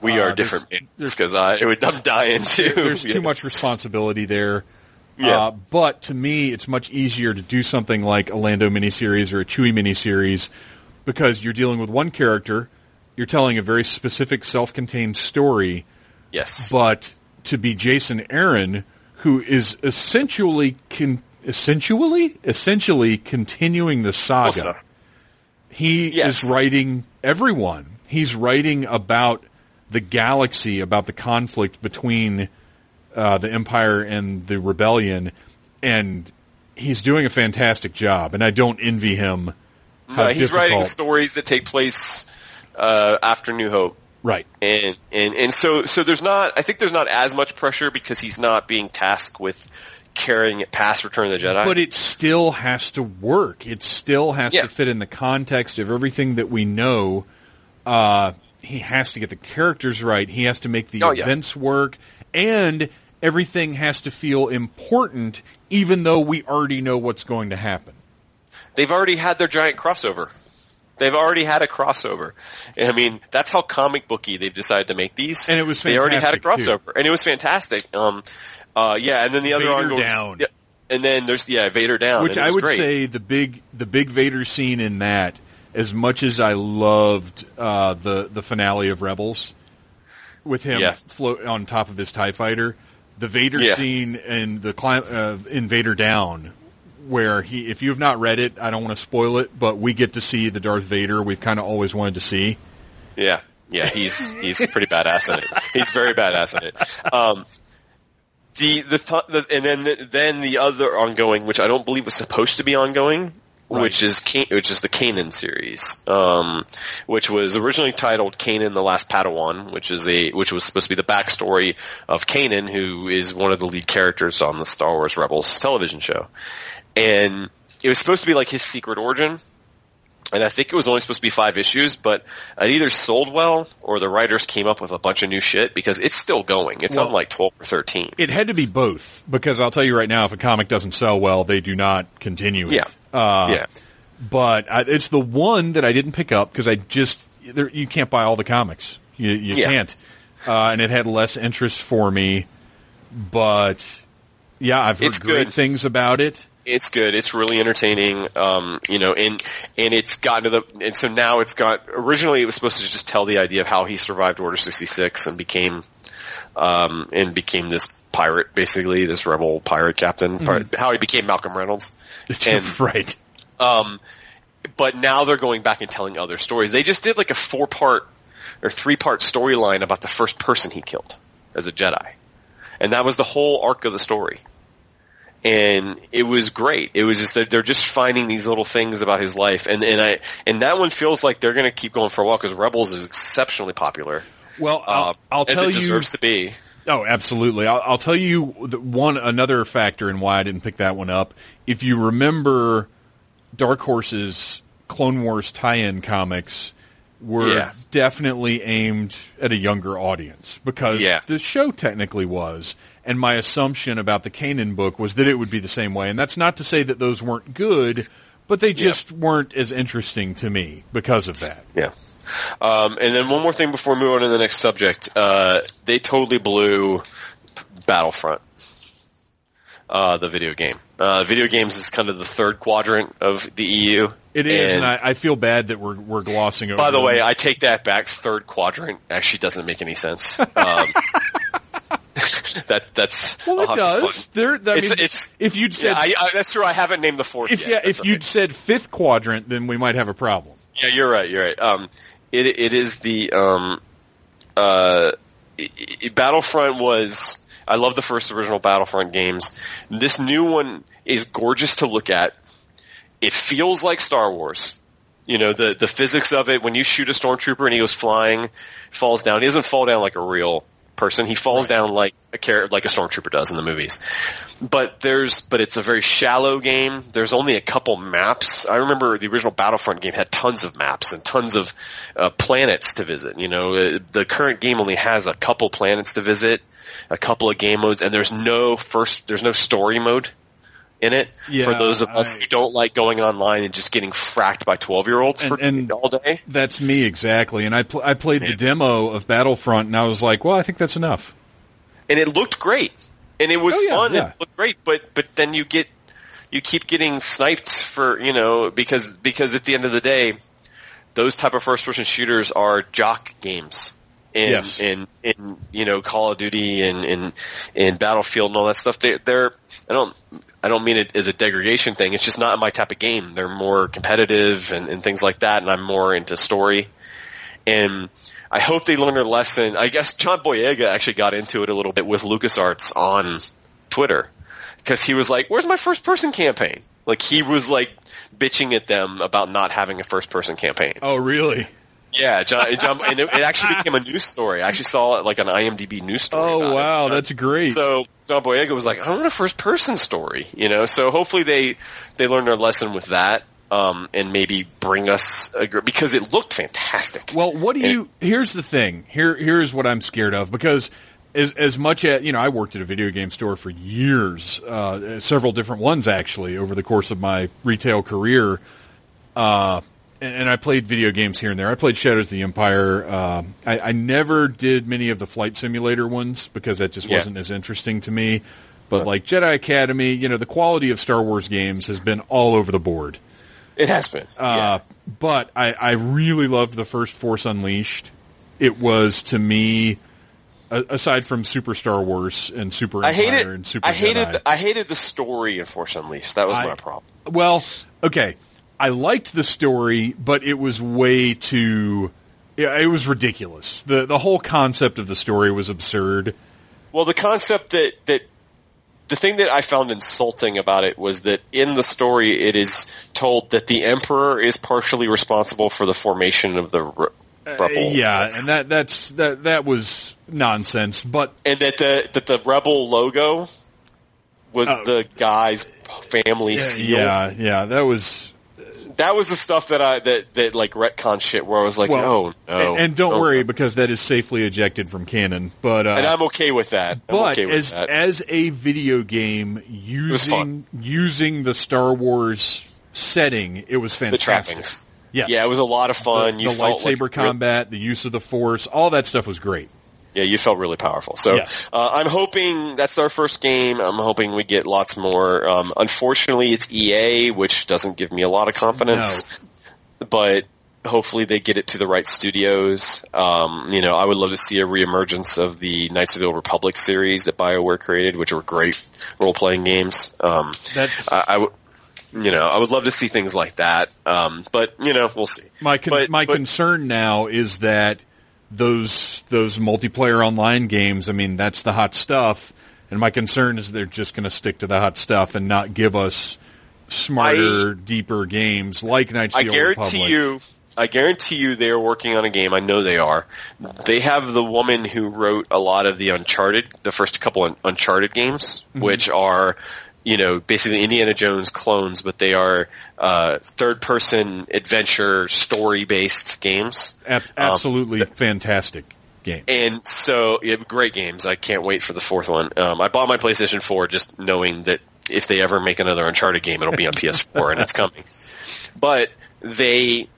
we uh, are different because I it would, I'm dying too. There's Yeah. too much responsibility there. Yeah. Uh, but to me, it's much easier to do something like a Lando miniseries or a Chewie miniseries because you're dealing with one character, you're telling a very specific self-contained story, Yes, but to be Jason Aaron, who is essentially con- essentially essentially continuing the saga. He Yes. is writing everyone. He's writing about the galaxy, about the conflict between uh, the Empire and the Rebellion, and he's doing a fantastic job. And I don't envy him. How Uh, he's difficult. writing stories that take place uh, after New Hope. Right. and and and so so there's not I think there's not as much pressure because he's not being tasked with carrying it past Return of the Jedi. But it still has to work. It still has Yeah. to fit in the context of everything that we know. Uh, he has to get the characters right. He has to make the Oh, yeah. events work, and everything has to feel important, even though we already know what's going to happen. They've already had their giant crossover. They've already had a crossover. I mean, that's how comic booky they've decided to make these. And it was They already had a fantastic, too. crossover, and it was fantastic. Um, uh, yeah, and then the other Vader ongoing, down. yeah, and then there's yeah Vader down, Which I would great. say the big the big Vader scene in that, as much as I loved uh, the the finale of Rebels, with him Yeah. float on top of his Tie Fighter, the Vader Yeah. scene and the clim- uh, in Vader Down, where he if you have not read it, I don't want to spoil it, but we get to see the Darth Vader we've kind of always wanted to see. Yeah, yeah, he's he's pretty badass in it. He's very badass in it. Um, the the, th- the and then then the other ongoing, which I don't believe was supposed to be ongoing, which is Can- which is the Kanan series, um, which was originally titled Kanan: The Last Padawan, which is a which was supposed to be the backstory of Kanan, who is one of the lead characters on the Star Wars Rebels television show, and it was supposed to be like his secret origin and I think it was only supposed to be five issues, but it either sold well or the writers came up with a bunch of new shit because it's still going. It's Well- on like twelve or thirteen. It had to be both because I'll tell you right now, if a comic doesn't sell well, they do not continue it. Yeah. Uh, yeah, but I, it's the one that I didn't pick up because I just there, you can't buy all the comics. You, you Yeah. can't, uh, and it had less interest for me. But yeah, I've heard It's great good. things about it. It's good. It's really entertaining. Um, you know, and and it's gotten to the and so now it's got. Originally, it was supposed to just tell the idea of how he survived Order sixty six and became, um, and became this pirate, basically this rebel pirate captain. Pirate, how he became Malcolm Reynolds. And- right. Um, but now they're going back and telling other stories. They just did like a four part or three part storyline about the first person he killed as a Jedi. and that was the whole arc of the story. And it was great. It was just that they're just finding these little things about his life, and and I and that one feels like they're going to keep going for a while because Rebels is exceptionally popular. Well, I'll, uh, I'll as tell it you. deserves to be. Oh, absolutely. I'll, I'll tell you the one another factor in why I didn't pick that one up. If you remember, Dark Horse's Clone Wars tie-in comics were Yeah. definitely aimed at a younger audience because Yeah. the show technically was. And my assumption about the Kanan book was that it would be the same way. And that's not to say that those weren't good, but they just weren't as interesting to me because of that. Yeah. Um, and then one more thing before we move on to the next subject. Uh, they totally blew Battlefront, uh, the video game. Uh, video games is kind of the third quadrant of the EU. It is, and, I, I feel bad that we're we're glossing over. by the them. way, I take that back. Third quadrant actually doesn't make any sense. Um, that that's Well, it does. There, I It's- mean, it's- if you'd said Yeah, I, I, that's true. I haven't named the fourth. if yet. yeah, That's if you'd said fifth quadrant, then we might have a problem. Yeah, you're right. You're right. Um, it it is the um, uh, i i Battlefront was. I love the first original Battlefront games. This new one is gorgeous to look at. It feels like Star Wars. You know the the physics of it. When you shoot a stormtrooper and he goes flying, falls down. He doesn't fall down like a real person. He falls down like a char- like a stormtrooper does in the movies. But there's but it's a very shallow game. There's only a couple maps. I remember the original Battlefront game had tons of maps and tons of uh, planets to visit. You know, uh, the current game only has a couple planets to visit, a couple of game modes, and there's no first there's no story mode in it Yeah, for those of us I- who don't like going online and just getting fracked by 12 year olds And- for and- all day. That's me exactly. And I pl- I played the demo of Battlefront, and I was like, well, I think that's enough. and it looked great, and it was Oh, yeah, fun. yeah. It looked great, but but then you get you keep getting sniped for you know because because at the end of the day, those type of first person shooters are jock games. In, Yes. in in you know Call of Duty and in in Battlefield and all that stuff, they, they're I don't I don't mean it as a degradation thing. It's just not my type of game. They're more competitive and, and things like that, and I'm more into story. And I hope they learn their lesson. I guess John Boyega actually got into it a little bit with LucasArts on Twitter because he was like, "Where's my first person campaign?" Like he was like bitching at them about not having a first person campaign. Oh, really? Yeah, John, and, John, and it, it actually became a news story. I actually saw it like an IMDb news story. Oh, about it. wow, that's great. So John Boyega was like, I want a first person story, you know. So hopefully they they learned their lesson with that, um, and maybe bring us a, because it looked fantastic. Well, what do And- you? Here's the thing. Here, here's what I'm scared of because as as much as you know, I worked at a video game store for years, uh, several different ones actually over the course of my retail career. Uh, and, and I played video games here and there. I played Shadows of the Empire. Uh, I, I never did many of the flight simulator ones because that just Yeah. wasn't as interesting to me. But like Jedi Academy, you know, the quality of Star Wars games has been all over the board. It has been. Uh, but I, I really loved the first Force Unleashed. It was to me, aside from Super Star Wars and Super I Empire hated. and Super I hated. Jedi. The, I hated the story in Force Unleashed. That was I- my problem. well, okay, I liked the story, but it was way too. Yeah, it was ridiculous. the The whole concept of the story was absurd. Well, the concept that that the thing that I found insulting about it was that in the story it is told that the Emperor is partially responsible for the formation of the re- rebel. Uh, yeah, and that that's that that was nonsense. But and that the that the rebel logo was Oh. the guy's family seal. yeah, yeah, that was That was the stuff that I that that like retcon shit where I was like, well. oh no. and, and don't Oh, worry no. because that is safely ejected from canon. But uh, And I'm okay with that. I'm But okay with as that. as a video game using using the Star Wars setting, it was fantastic. Yes. Yeah, it was a lot of fun. The, the lightsaber like, combat, the use of the Force, all that stuff was great. Yeah, you felt really powerful. So Yes. uh, I'm hoping that's our first game. I'm hoping we get lots more. Um, unfortunately, it's EA, which doesn't give me a lot of confidence. But hopefully, they get it to the right studios. Um, you know, I would love to see a reemergence of the Knights of the Old Republic series that Bioware created, which were great role playing games. Um, That's I, I would. You know, I would love to see things like that. Um, but you know, we'll see. my con- but- my but- concern now is that those those multiplayer online games. I mean, that's the hot stuff. And my concern is they're just going to stick to the hot stuff and not give us smarter, deeper games like Knights of I the Old guarantee you, I guarantee you, they are working on a game. I know they are. They have the woman who wrote a lot of the Uncharted, the first couple of Uncharted games, Mm-hmm. which are, you know, basically Indiana Jones clones, but they are uh, third-person adventure story-based games. Ab- absolutely fantastic game. And so, have great games. I can't wait for the fourth one. Um, I bought my PlayStation 4 just knowing that if they ever make another Uncharted game, it'll be on PS4 and it's coming. But they,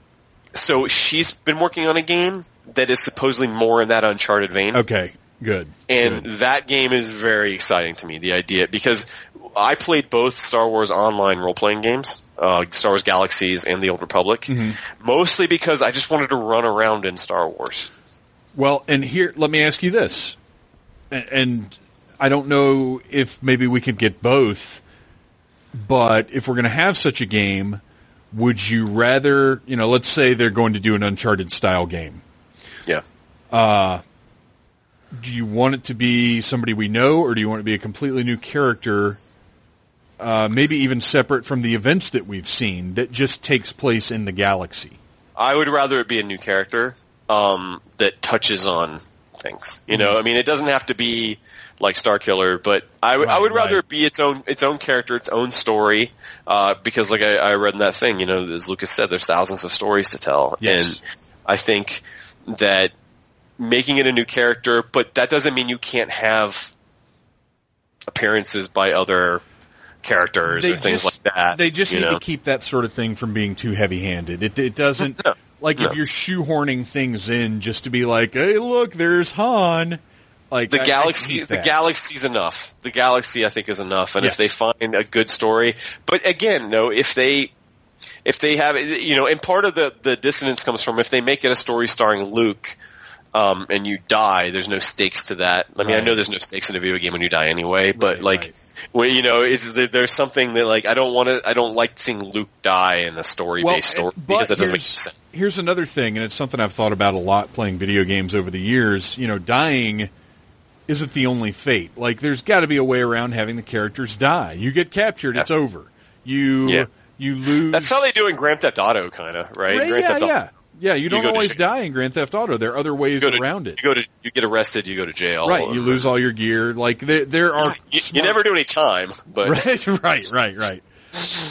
so she's been working on a game that is supposedly more in that Uncharted vein. Okay, good. And Good. that game is very exciting to me, the idea, because I played both Star Wars online role-playing games, uh, Star Wars Galaxies and The Old Republic, Mm-hmm. mostly because I just wanted to run around in Star Wars. Well, and here, let me ask you this, and I don't know if maybe we could get both, but if we're going to have such a game, would you rather, you know, let's say they're going to do an Uncharted style game. Yeah. Do you want it to be somebody we know, or do you want it to be a completely new character, uh, maybe even separate from the events that we've seen that just takes place in the galaxy? I would rather it be a new character um, that touches on things. You know, I mean, it doesn't have to be like Starkiller, but I would I would rather right. it be its own its own character, its own story. Uh, because, like I, I read in that thing, you know, as Lucas said, there's thousands of stories to tell, Yes. and I think that making it a new character, but that doesn't mean you can't have appearances by other characters or things like that. They just need know? to keep that sort of thing from being too heavy-handed. It, it doesn't No, like no. if you're shoehorning things in just to be like, "Hey, look, there's Han." Like the I- I galaxy hate the galaxy's enough the galaxy i think is enough and Yes. if they find a good story but again no if they if they have you know and part of the the dissonance comes from if they make it a story starring luke um, and you die, there's no stakes to that. I mean, I know there's no stakes in a video game when you die anyway, but Right, like, right. when you know, it's there, there's something that like I don't want to. I don't like seeing Luke die in a story uh, because that doesn't make sense. here's another thing, and it's something I've thought about a lot playing video games over the years. You know, dying isn't the only fate. Like, there's got to be a way around having the characters die. You get captured, it's over. You Yeah. you lose. That's how they do in Grand Theft Auto, kind of, right? Right, Grand yeah, Theft Auto. yeah, yeah. You don't to always die in Grand Theft Auto. There are other ways You to, around it. You go to you get arrested, you go to jail. Right, you lose all your gear. Like there, there are. You, you never do any time, but Right, right, right, right.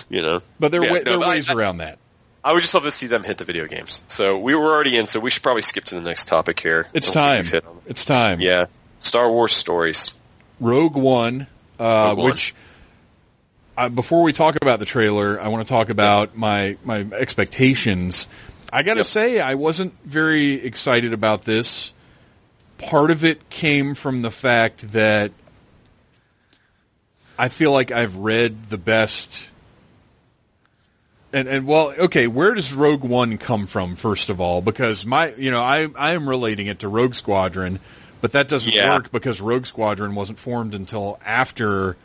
you know. But there, Yeah, wa- no, there are ways I- around that. I would just love to see them hit the video games. So we were already in, so we should probably skip to the next topic here. It's I don't think time. It's time. Yeah, Star Wars stories. Rogue One, uh, Rogue One. which uh, before we talk about the trailer, I want to talk about my my expectations. I got to Yep. say, I wasn't very excited about this. Part of it came from the fact that I feel like I've read the best. And, and well, okay, where does Rogue One come from, first of all? Because my, you know, I, I am relating it to Rogue Squadron, but that doesn't Yeah. work because Rogue Squadron wasn't formed until after,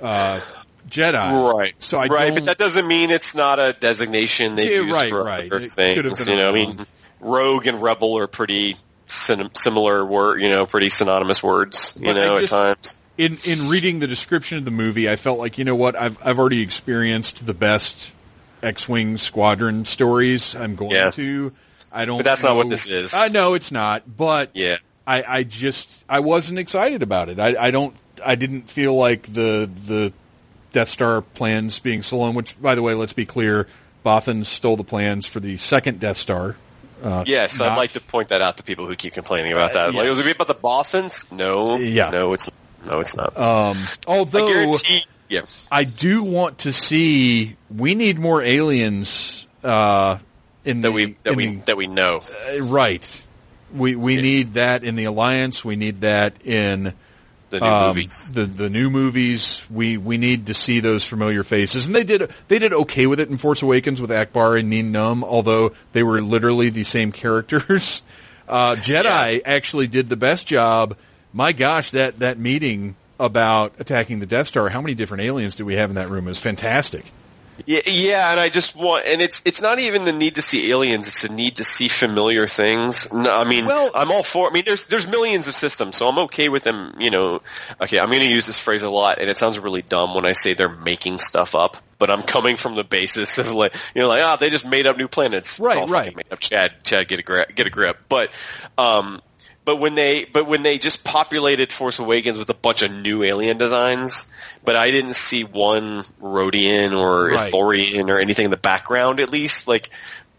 uh, Jedi. Right. So I right, but that doesn't mean it's not a designation they Yeah, use right, for right. other It things. You know, I mean, rogue and rebel are pretty similar word. You know, pretty synonymous words. You But know, just- at times. in in reading the description of the movie, I felt like you know what I've I've already experienced the best X-wing squadron stories. I'm going Yeah. to. I don't. But that's not what this is. I know it's not, but Yeah. I I just I wasn't excited about it. I I don't I didn't feel like the the Death Star plans being stolen. Which by the way, let's be clear, Bothan stole the plans for the second Death Star. Uh, Yes, not- I'd like to point that out to people who keep complaining about that. Like, yes. was it about the Bothans? No. Yeah. No, it's no, it's not. Um, although I. Yeah. I do want to see. We need more aliens uh, in That the we that we the- that we know. uh, right. We we need that in the alliance. We need that in The new um, movie. the the new movies. We we need to see those familiar faces, and they did they did okay with it in Force Awakens with Ackbar and Nien Nunb, although they were literally the same characters. Uh, Jedi actually did the best job. My gosh, that that meeting about attacking the Death Star. How many different aliens do we have in that room? It was fantastic. Yeah, yeah, and I just want, and it's it's not even the need to see aliens; it's the need to see familiar things. No, I mean, Well- I'm all for. I mean, there's there's millions of systems, so I'm okay with them. You know, okay, I'm going to use this phrase a lot, and it sounds really dumb when I say they're making stuff up. But I'm coming from the basis of like, you know, like, ah, they just made up new planets. Right, right. Made up. Chad, Chad, get a grip, get a grip. But, um, but when they but when they just populated Force Awakens with a bunch of new alien designs, but I didn't see one Rodian or Right. Ithorian or anything in the background. At least, like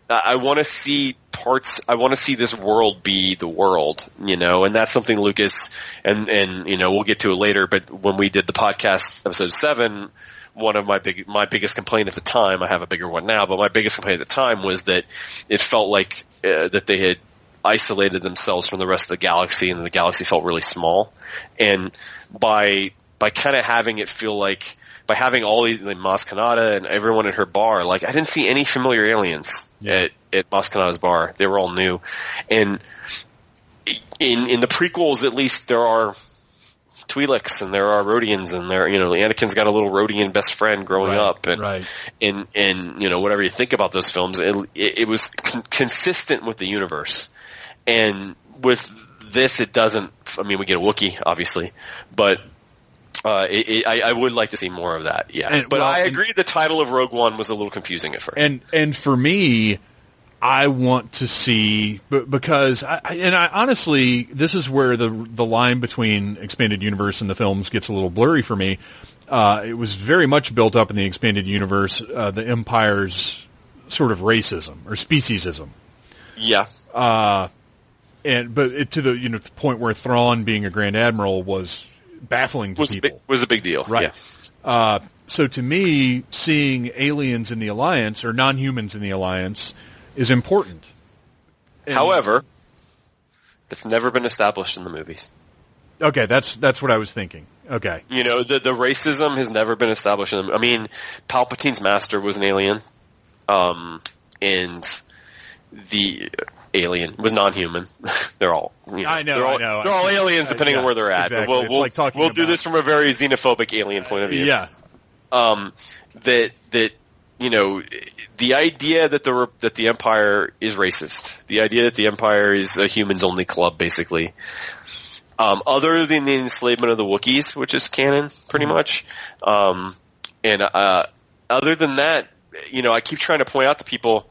I, I want to see parts. I want to see this world be the world, you know, and that's something Lucas and and you know we'll get to it later. But when we did the podcast episode seven. One of my big, my biggest complaint at the time, I have a bigger one now, but my biggest complaint at the time was that it felt like uh, that they had isolated themselves from the rest of the galaxy and the galaxy felt really small. And by, by kind of having it feel like, by having all these, like Maz Kanata and everyone at her bar, like I didn't see any familiar aliens at, at Maz Kanata's bar. They were all new. And in, in the prequels, at least there are Twi'leks and there are Rodians and there, you know, Anakin's got a little Rodian best friend growing Right, up and, right. and, and, you know, whatever you think about those films, it, it, it was con- consistent with the universe. And with this, it doesn't, I mean, we get a Wookiee, obviously, but, uh, it, it, I, I would like to see more of that, yeah. And- but well, I and- agree the title of Rogue One was a little confusing at first. and and for me, I want to see because I, I- and I honestly, this is where the the line between expanded universe and the films gets a little blurry for me. Uh, it was very much built up in the expanded universe, uh, the Empire's sort of racism or speciesism, yeah. And but it, to the you know the point where Thrawn being a Grand Admiral was baffling to Was a, people. big, was a big deal. Right. Yeah. Uh, so to me, seeing aliens in the alliance or non-humans in the alliance is important. And- However, that's never been established in the movies. okay, that's that's what I was thinking. Okay, You know, the the racism has never been established in them. I mean, Palpatine's master was an alien, um, and the alien was non-human. they're all, you know, I know, they're all, I know. they're all aliens depending yeah, on where they're at. exactly. But we'll we'll, like we'll do this from a very xenophobic alien point of view. yeah, um, that that you know the idea that the that the empire is racist, the idea that the empire is a humans only club, basically. Um, other than the enslavement of the Wookiees, which is canon, pretty much, um, and uh, other than that, you know, I keep trying to point out to people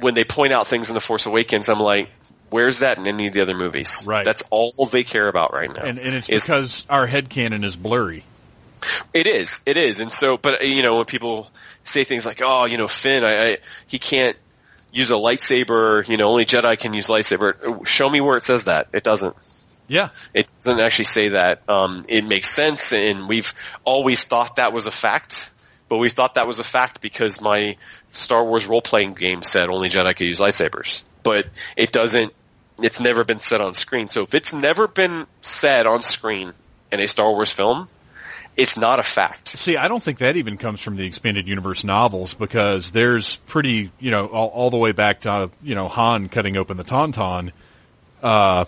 when they point out things in the Force Awakens, I'm like, where's that in any of the other movies? Right. That's all they care about right now. and and it's is because our head canon is blurry. It is. It is. And so, but you know, when people say things like, "Oh, you know, Finn, I, I he can't use a lightsaber. You know, only Jedi can use lightsaber." Show me where it says that. It doesn't. Yeah, It doesn't actually say that. Um, it makes sense, and we've always thought that was a fact. But we thought that was a fact because my Star Wars role playing game said only Jedi could use lightsabers. But it doesn't. It's never been said on screen. So if it's never been said on screen in a Star Wars film, it's not a fact. See, I don't think that even comes from the expanded universe novels because there's pretty, you know, all, all the way back to, you know, Han cutting open the Tauntaun. Uh,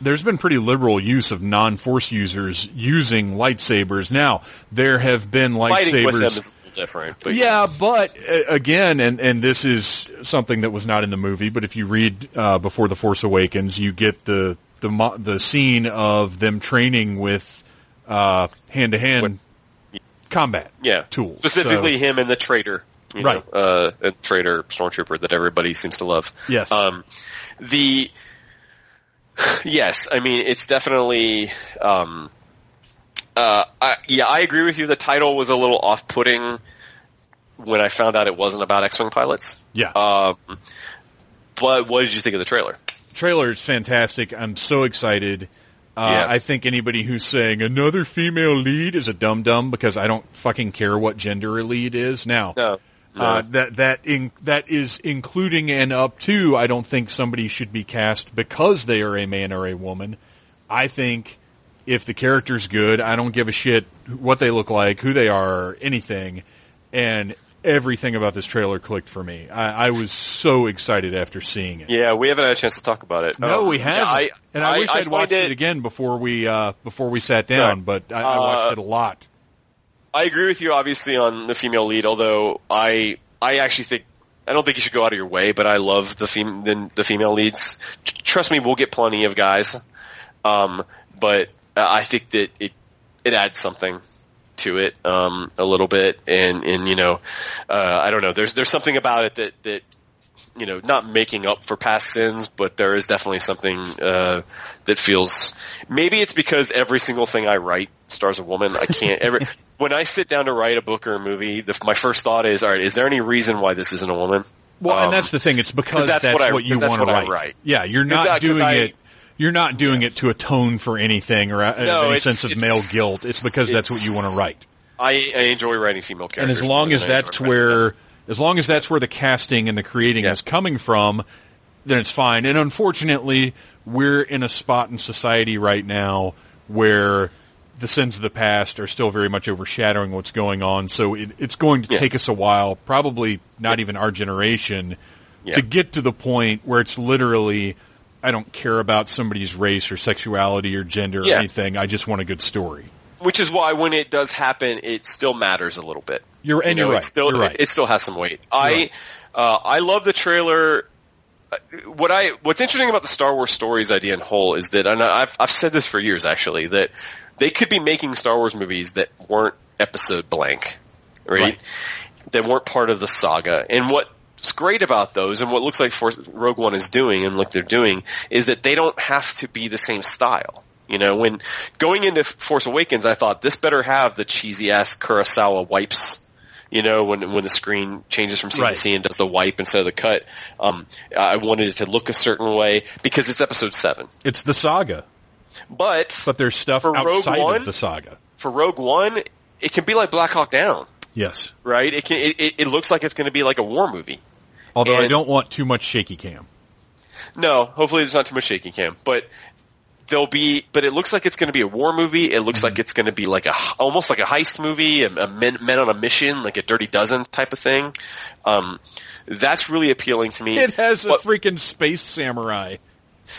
there's been pretty liberal use of non-force users using lightsabers. Now, there have been Fighting with them is lightsabers. Little different. But Yeah, but uh, again, and, and this is something that was not in the movie, but if you read uh, before the Force Awakens, you get the the the scene of them training with hand to hand combat yeah, tools. Specifically, So- him and the traitor, you Right. Know, uh, a traitor stormtrooper that everybody seems to love. Yes. Um, the yes, I mean it's definitely. Um, uh, I, yeah, I agree with you. The title was a little off-putting when I found out it wasn't about X-wing pilots. yeah, Um, but what did you think of the trailer? trailer is fantastic. I'm so excited. Uh, Yeah. I think anybody who's saying another female lead is a dum dum because I don't fucking care what gender a lead is. Now, No, no. Uh, that that in, that is including and up to. I don't think somebody should be cast because they are a man or a woman. I think if the character's good, I don't give a shit what they look like, who they are, anything. And everything about this trailer clicked for me. I, I was so excited after seeing it. Yeah, we haven't had a chance to talk about it. No, Um, we haven't. I, and I, wish I'd watched it, again before we uh, before we sat down, Sorry. but I, I Uh, watched it a lot. I agree with you, obviously, on the female lead. Although I, I actually think I don't think you should go out of your way, but I love the fem- the, the female leads. T- trust me, we'll get plenty of guys. Um, but uh, I think that it it adds something to it um, a little bit, and and you know, uh, I don't know. There's there's something about it that that you know, not making up for past sins, but there is definitely something uh, that feels. Maybe it's because every single thing I write stars a woman. I can't every when I sit down to write a book or a movie. The, my first thought is, all right, is there any reason why this isn't a woman? Well, Um, and that's the thing. It's because 'cause that's that's, what I- what you want to write. write. Yeah, you're not doing I- it. You're not doing it to atone for anything or uh, No, any sense of male guilt. It's because that's what you want to write. I, I enjoy writing female characters. And as long as that's where, as long as that's where the casting and the creating Yeah. is coming from, then it's fine. And unfortunately, we're in a spot in society right now where the sins of the past are still very much overshadowing what's going on. So it, it's going to Yeah. take us a while, probably not even our generation, Yeah. to get to the point where it's literally, I don't care about somebody's race or sexuality or gender or anything. I just want a good story. which is why when it does happen, it still matters a little bit. You're- and You know, you're it right. Still, You're right. It, still has some weight. I, right. uh, I love the trailer. Uh, What I, what's interesting about the Star Wars stories idea in whole is that, and I've, I've said this for years actually, that they could be making Star Wars movies that weren't episode blank, right? Right. That weren't part of the saga. And what's great about those, and what looks like Force, Rogue One is doing, and look they're doing, is that they don't have to be the same style. You know, when going into Force Awakens, I thought this better have the cheesy ass Kurosawa wipes. You know, when when the screen changes from scene Right. to scene, and does the wipe instead of the cut. Um, I wanted it to look a certain way because it's Episode Seven. It's the saga, But but there's stuff For Rogue outside One? of the saga. for Rogue One, it can be like Black Hawk Down, Yes. right? It can. It, it looks like it's going to be like a war movie. Although I don't want too much shaky cam. No, hopefully there's not too much shaky cam, but there'll be, but it looks like it's going to be a war movie. It looks like Mm-hmm. it's going to be like a, almost like a heist movie, a, a men, men on a mission, like a Dirty Dozen type of thing. Um, that's really appealing to me. It has a freaking space samurai.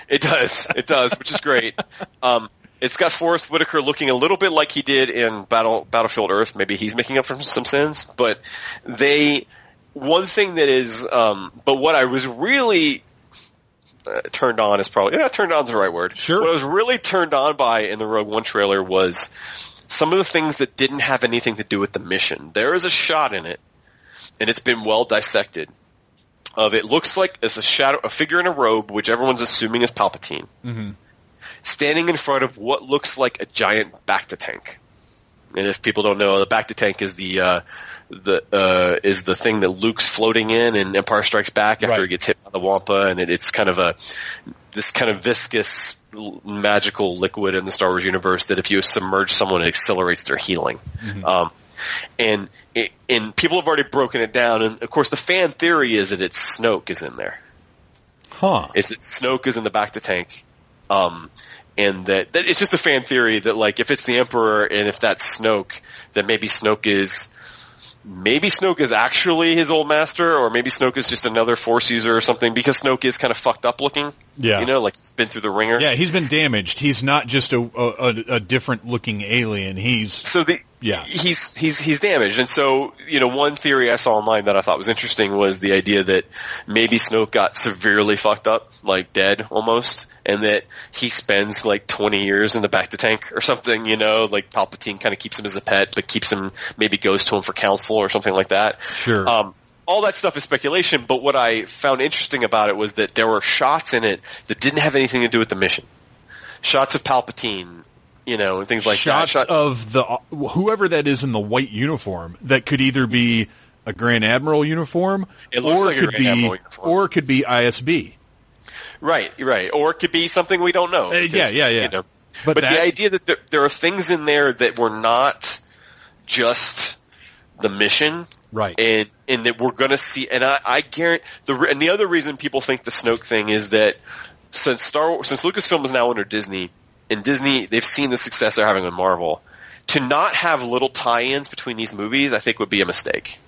It does. It does, which is great. Um, it's got Forest Whitaker looking a little bit like he did in Battle Battlefield Earth. Maybe he's making up for some sins, but they. One thing that is, um, but what I was really uh, turned on is probably yeah, turned on is the right word. Sure. What I was really turned on by in the Rogue One trailer was some of the things that didn't have anything to do with the mission. There is a shot in it, and it's been well dissected of it looks like it's a shadow, a figure in a robe, which everyone's assuming is Palpatine, standing in front of what looks like a giant Bacta tank. And if people don't know, the bacta tank is the uh, the uh, is the thing that Luke's floating in in Empire Strikes Back after Right. he gets hit by the Wampa, and it, it's kind of a this kind of viscous magical liquid in the Star Wars universe that if you submerge someone, it accelerates their healing. Um, and it, and people have already broken it down, and of course the fan theory is that it's Snoke is in there. Huh. Is that Snoke is in the bacta tank, um, and that, that it's just a fan theory that like if it's the Emperor and if that's Snoke, then maybe Snoke is maybe Snoke is actually his old master, or maybe Snoke is just another Force user or something because Snoke is kind of fucked up looking. Yeah. you know, like he's been through the ringer. Yeah, he's been damaged. He's not just a a, a, a different looking alien. He's So the Yeah. he's he's he's damaged, and so you know one theory I saw online that I thought was interesting was the idea that maybe Snoke got severely fucked up, like dead almost, and that he spends like twenty years in the bacta tank or something. You know, like Palpatine kind of keeps him as a pet, but keeps him maybe goes to him for counsel or something like that. Sure. Um, all that stuff is speculation, but what I found interesting about it was that there were shots in it that didn't have anything to do with the mission. Shots of Palpatine, you know, and things like shots that. Shot- of the whoever that is in the white uniform that could either be a Grand Admiral uniform It looks or like could be or it could be ISB. Right, right. Or it could be something we don't know. Uh, yeah, yeah, yeah. But, But but that- the idea that there, there are things in there that were not just the mission, Right. And and that we're going to see. And I, I guarantee the and the other reason people think the Snoke thing is that since Star since Lucasfilm is now under Disney, and Disney they've seen the success they're having with Marvel, to not have little tie-ins between these movies, I think would be a mistake.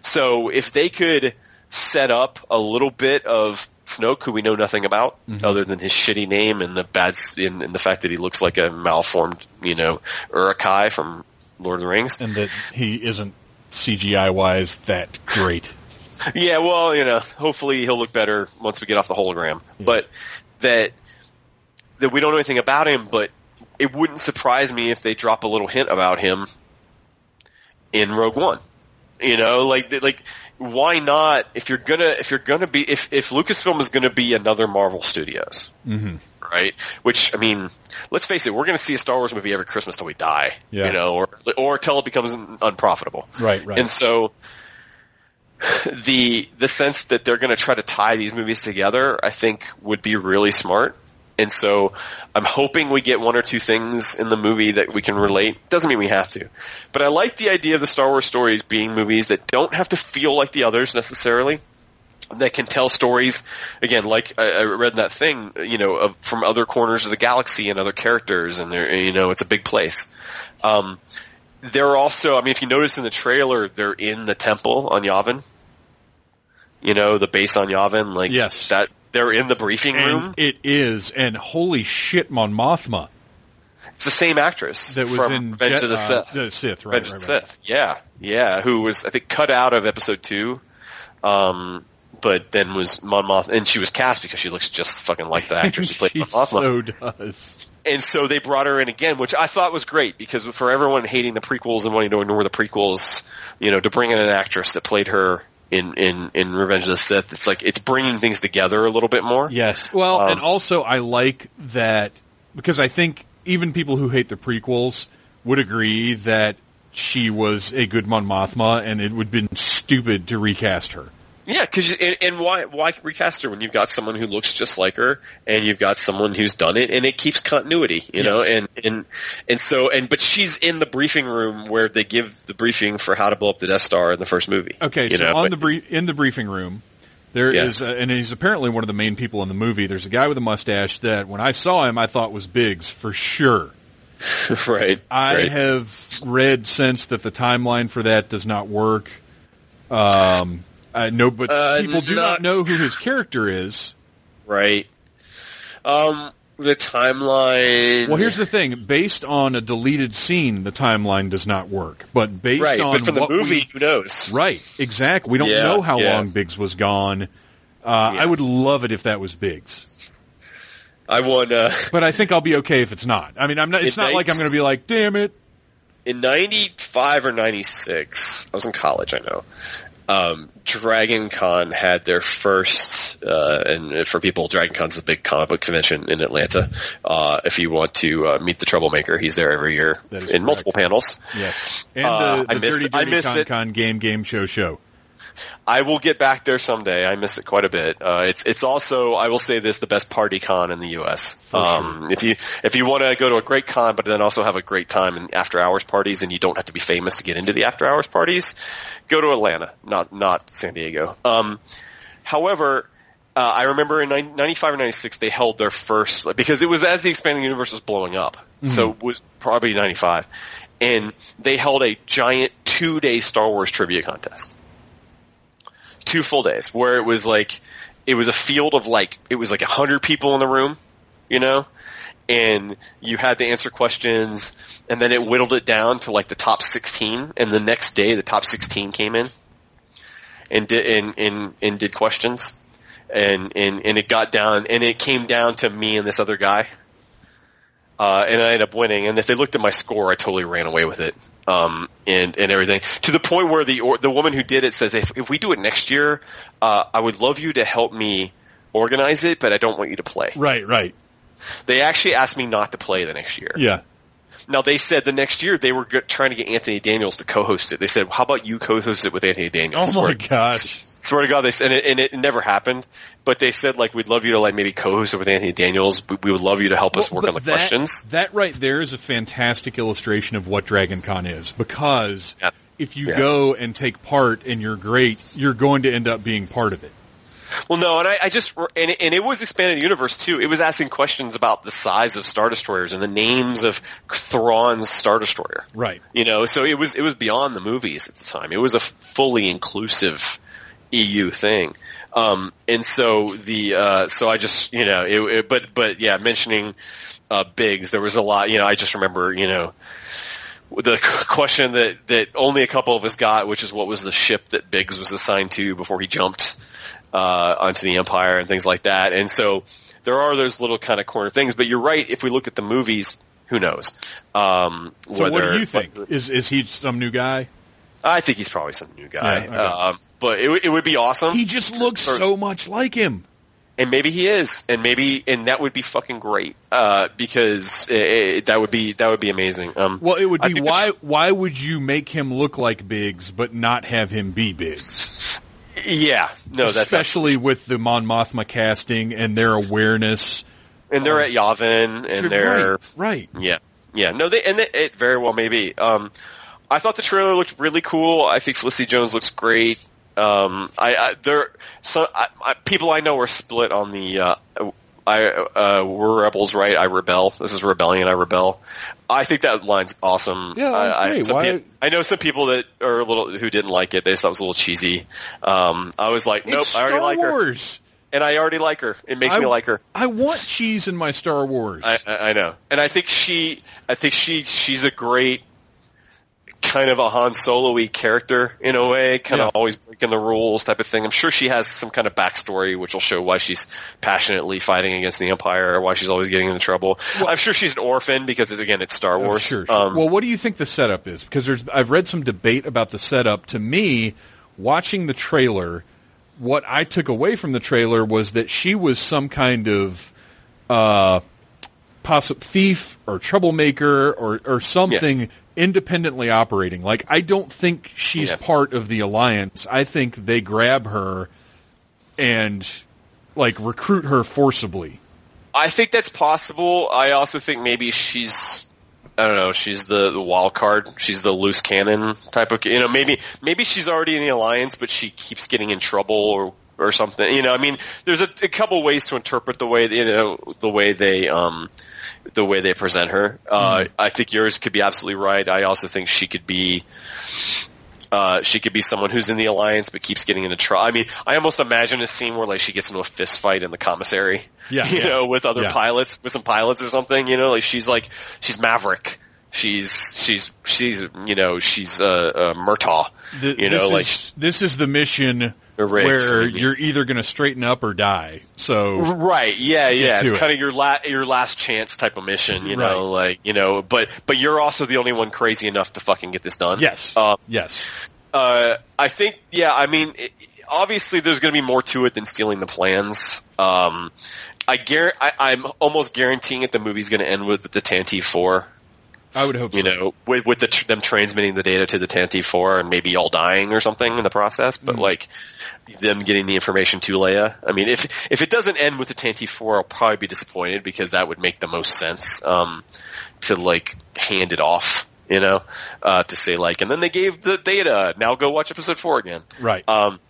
So if they could set up a little bit of Snoke, who we know nothing about, mm-hmm. other than his shitty name and the bad, and, and the fact that he looks like a malformed, you know, Uruk-hai from Lord of the Rings. and that he isn't CGI wise that great. Yeah, well, you know, hopefully he'll look better once we get off the hologram. But that that we don't know anything about him, but it wouldn't surprise me if they drop a little hint about him in Rogue One. You know, like like why not? If you're gonna if you're gonna be if if Lucasfilm is gonna be another Marvel Studios, mm-hmm. right? Which I mean, let's face it, we're gonna see a Star Wars movie every Christmas till we die. Yeah. You know, or or till it becomes unprofitable. Right, right. And so the the sense that they're going to try to tie these movies together, I think, would be really smart. And so I'm hoping we get one or two things in the movie that we can relate. Doesn't mean we have to, but I like the idea of the Star Wars stories being movies that don't have to feel like the others necessarily. That can tell stories again, like I, I read in that thing, you know, of, from other corners of the galaxy and other characters, and they're, you know, it's a big place. Um, they're also, I mean, if you notice in the trailer, they're in the temple on Yavin. You know, the base on Yavin, like Yes. that. They're in the briefing room. It is, and holy shit, Mon Mothma It's the same actress that was from in Revenge of the uh, Sith. the Sith, right? Revenge right, right. Sith. Yeah, yeah. Who was I think cut out of Episode Two, um, but then was Mon Mothma, and she was cast because she looks just fucking like the actress who played she Mon Mothma. so does. and so they brought her in again, which I thought was great because for everyone hating the prequels and wanting to ignore the prequels, you know, to bring in an actress that played her in in in Revenge of the Sith, it's like it's bringing things together a little bit more. Yes. Well, Um, and also I like that because I think even people who hate the prequels would agree that she was a good Mon Mothma, and it would have been stupid to recast her. Yeah, because and, and why why recast her when you've got someone who looks just like her and you've got someone who's done it and it keeps continuity, you know, and and and so and but she's in the briefing room where they give the briefing for how to blow up the Death Star in the first movie. Okay, so know, on but- the brief in the briefing room, there is, Yeah. uh, and he's apparently one of the main people in the movie. There's a guy with a mustache that when I saw him, I thought was Biggs for sure. right, I right. have read since that the timeline for that does not work. Um, I know, but Uh, people do not, not- know who his character is. right. Um, the timeline. Well, here's the thing: based on a deleted scene, the timeline does not work. But based right, on but from the movie, we, who knows? right, exactly. We don't Yeah, know how yeah. long Biggs was gone. Uh, I would love it if that was Biggs. I want uh, But I think I'll be okay if it's not. I mean, I'm not. It's It not like I'm going to be like, damn it. in '95 or '96. I was in college, I know. Um, Dragon Con had their first, uh, and for people, Dragon Con's a big comic book convention in Atlanta. Uh, if you want to uh, meet the troublemaker, he's there every year in multiple panels. Yes, and Uh, the, the I miss- Dirty I Dirty miss Con. Con Game Game Show Show. I will get back there someday. I miss it quite a bit. Uh, it's it's also I will say this the best party con in the U.S. Um, If you if you want to go to a great con, but then also have a great time in after hours parties, and you don't have to be famous to get into the after hours parties, go to Atlanta, not not San Diego. Um, however. Uh, I remember in 9- 95 or 96 they held their first, because it was as the expanding universe was blowing up. So it was probably 95. And they held a giant two day Star Wars trivia contest two full days where it was like it was a field of like it was like a hundred people in the room, you know, and you had to answer questions, and then it whittled it down to like the top sixteen, and the next day the top sixteen came in and did and and, and did questions, and and and it got down and it came down to me and this other guy. Uh, and I ended up winning. And if they looked at my score, I totally ran away with it, um, and and everything to the point where the or, the woman who did it says, if if we do it next year, uh, I would love you to help me organize it, but I don't want you to play. Right, right. They actually asked me not to play the next year. Yeah. Now they said the next year they were g- trying to get Anthony Daniels to co-host it. They said, "How about you co-host it with Anthony Daniels?" Oh my gosh. Swear to God, they s- and it, and it never happened. But they said like, "We'd love you to like maybe co-host it with Anthony Daniels. We, we would love you to help us Well, work on the that, questions." That right there is a fantastic illustration of what Dragon Con is because Yeah. if you Yeah. go and take part and you're great, you're going to end up being part of it. Well, no, and I, I just and it, and it was expanded universe too. It was asking questions about the size of star destroyers and the names of Thrawn's star destroyer. Right. You know, so it was it was beyond the movies at the time. It was a fully inclusive EU thing. Um, and so the uh, so I just you know it, it but but yeah mentioning uh, Biggs there was a lot you know I just remember you know the question that that only a couple of us got, which is what was the ship that Biggs was assigned to before he jumped uh, onto the Empire and things like that. And so there are those little kind of corner things. But you're right. If we look at the movies, who knows? Um, So what do you think? Is is he some new guy? I think he's probably some new guy. Yeah, okay. um, but it, would- it would be awesome. He just looks so much like him. and maybe he is, and maybe, and that would be fucking great, uh, because it, it, that would be that would be amazing. Um, Well, it would be why why would you make him look like Biggs but not have him be Biggs? yeah, no, that's Especially with the Mon Mothma casting and their awareness. and they're at Yavin, and they're right, right. yeah, yeah, no, they and they, it very well may be. Um, I thought the trailer looked really cool. I think Felicity Jones looks great. Um, I, I there so I, I, people I know are split on the. Uh, I uh, we're rebels, right? I rebel. This is rebellion. I rebel. I think that line's awesome. Yeah, I, I, great. Why- peo- I know some people that are a little who didn't like it. They thought it was a little cheesy. Um, I was like, nope, it's I already Star like her, and I already like her. It makes I, me like her. I want cheese in my Star Wars. I, I I know, and I think she, I think she, she's a great kind of a Han Solo-y character in a way, kind Yeah. of always breaking the rules type of thing. I'm sure she has some kind of backstory which will show why she's passionately fighting against the Empire or why she's always getting into trouble. I'm sure she's an orphan because it, again, it's Star Wars. sure, sure. Um, well, what do you think the setup is? Because there's, I've read some debate about the setup. To me, watching the trailer, what I took away from the trailer was that she was some kind of uh, possi thief or troublemaker or, or something independently operating. Like, I don't think she's Yeah. part of the alliance. I think they grab her and like recruit her forcibly. I think that's possible. I also think maybe she's I don't know, she's the, the wild card. She's the loose cannon type of you know, maybe maybe she's already in the alliance but she keeps getting in trouble or or something. You know, I mean, there's a, a couple ways to interpret the way you know the way they um the way they present her. Uh I think yours could be absolutely right. I also think she could be uh, she could be someone who's in the alliance but keeps getting into trouble. I mean, I almost imagine a scene where like she gets into a fist fight in the commissary. Yeah, you yeah. know, with other Yeah. pilots, with some pilots or something. You know, like she's like she's Maverick. She's she's she's you know she's uh, uh Murtaugh. Th- you know, this like is, this is the mission The where you're either going to straighten up or die. So Right. Yeah. Yeah. It's it. kind of your la- your last chance type of mission. You know, like you know, but but you're also the only one crazy enough to fucking get this done. yes, Uh, yes, Uh, I think, yeah, I mean, it, obviously there's going to be more to it than stealing the plans. Um, I guar- I, I'm almost guaranteeing it the movie's going to end with the Tantive 4, I would hope you so. know, with, with the, tr- them transmitting the data to the Tantive 4 and maybe all dying or something in the process, but Mm-hmm. like, them getting the information to Leia. I mean, if, if it doesn't end with the Tantive 4, I'll probably be disappointed because that would make the most sense, um, to like hand it off. You know, uh, to say like, and then they gave the data. Now go watch episode four again. Right. Um,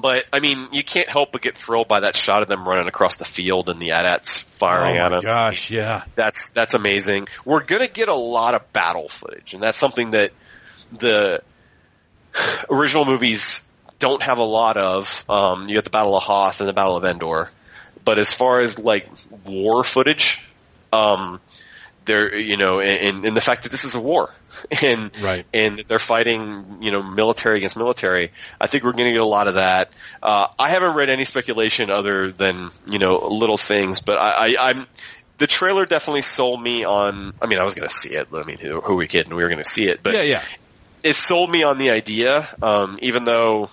but I mean, you can't help but get thrilled by that shot of them running across the field and the AT-ATs oh firing at my them. gosh, yeah. That's that's amazing. We're gonna get a lot of battle footage, and that's something that the original movies don't have a lot of. Um, you have the Battle of Hoth and the Battle of Endor, but as far as like war footage, um, there, you know, and, and the fact that this is a war, and Right. and they're fighting, you know, military against military. I think we're going to get a lot of that. Uh, I haven't read any speculation other than you know little things, but I, I, I'm the trailer definitely sold me on. I mean, I was going to see it. I mean, who, who are we kidding? We were going to see it, but yeah, yeah. it sold me on the idea. Um, even though,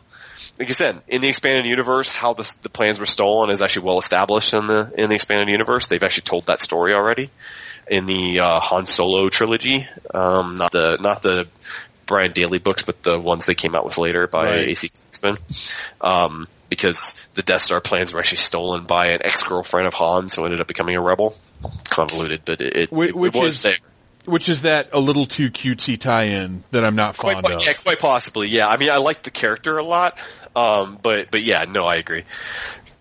like I said, in the expanded universe, how the, the plans were stolen is actually well established in the in the expanded universe. They've actually told that story already in the uh, Han Solo trilogy. Um, not the not the Brian Daley books, but the ones they came out with later by Right. AC Kingsman. Um, because the Death Star plans were actually stolen by an ex girlfriend of Han, so ended up becoming a rebel. Convoluted, but it, it, Whi- it which was is there. which is that a little too cutesy tie-in that I'm not Quite, fond po- of. yeah, quite possibly. Yeah, I mean, I like the character a lot, um, but but yeah, no, I agree.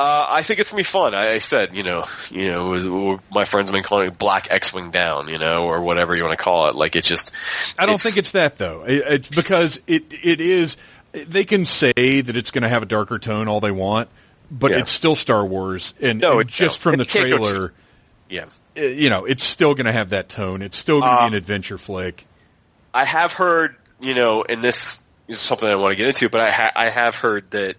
Uh, I think it's gonna be fun. I, I said, you know, you know, it- my friends have been calling it Black X-wing down, you know, or whatever you want to call it. Like it's just. I don't think it's that though. It, it's because it it is. They can say that it's going to have a darker tone all they want, but Yeah. it's still Star Wars, and, No, and just no. from the It can't go trailer, Yeah. uh, you know, it's still going to have that tone. It's still going to Uh, be an adventure flick. I have heard, you know, and this is something I want to get into, but I ha- I have heard that,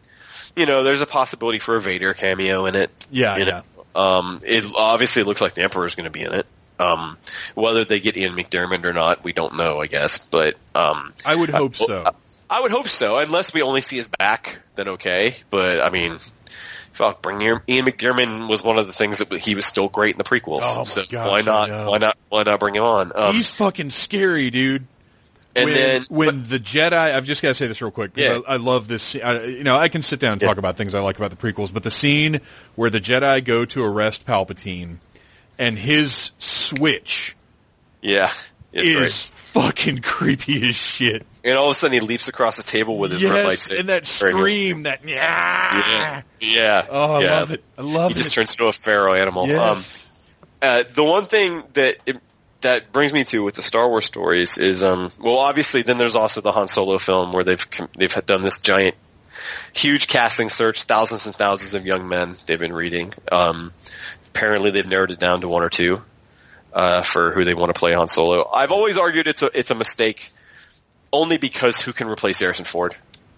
you know, there's a possibility for a Vader cameo in it. Yeah, yeah. know. Um, it obviously looks like the Emperor is going to be in it. Um, whether they get Ian McDiarmid or not, we don't know, I guess. But um, I would hope I- so. I would hope so, unless we only see his back, then okay. But I mean, fuck, bring Ian Ian McDiarmid was one of the things that he was still great in the prequels. Oh my so gosh, why I not? Why not? Why not bring him on? Um, He's fucking scary, dude. And when, then when the Jedi, I've just got to say this real quick because Yeah. I, I love this. scene. I, you know, I can sit down and Yeah. talk about things I like about the prequels, but the scene where the Jedi go to arrest Palpatine and his switch yeah, is fucking creepy as shit. And all of a sudden, he leaps across the table with his red Yes, lightsaber. and that scream, that Yeah, yeah. Oh, I yeah. love it. I love it. He just turns into a feral animal. Um, Yes. Uh, the one thing that it, that brings me to with the Star Wars stories is, um, well, obviously, then there's also the Han Solo film where they've they've done this giant, huge casting search, thousands and thousands of young men they've been reading. Um, apparently, they've narrowed it down to one or two uh, for who they want to play Han Solo. I've always argued it's a it's a mistake, only because who can replace Harrison Ford?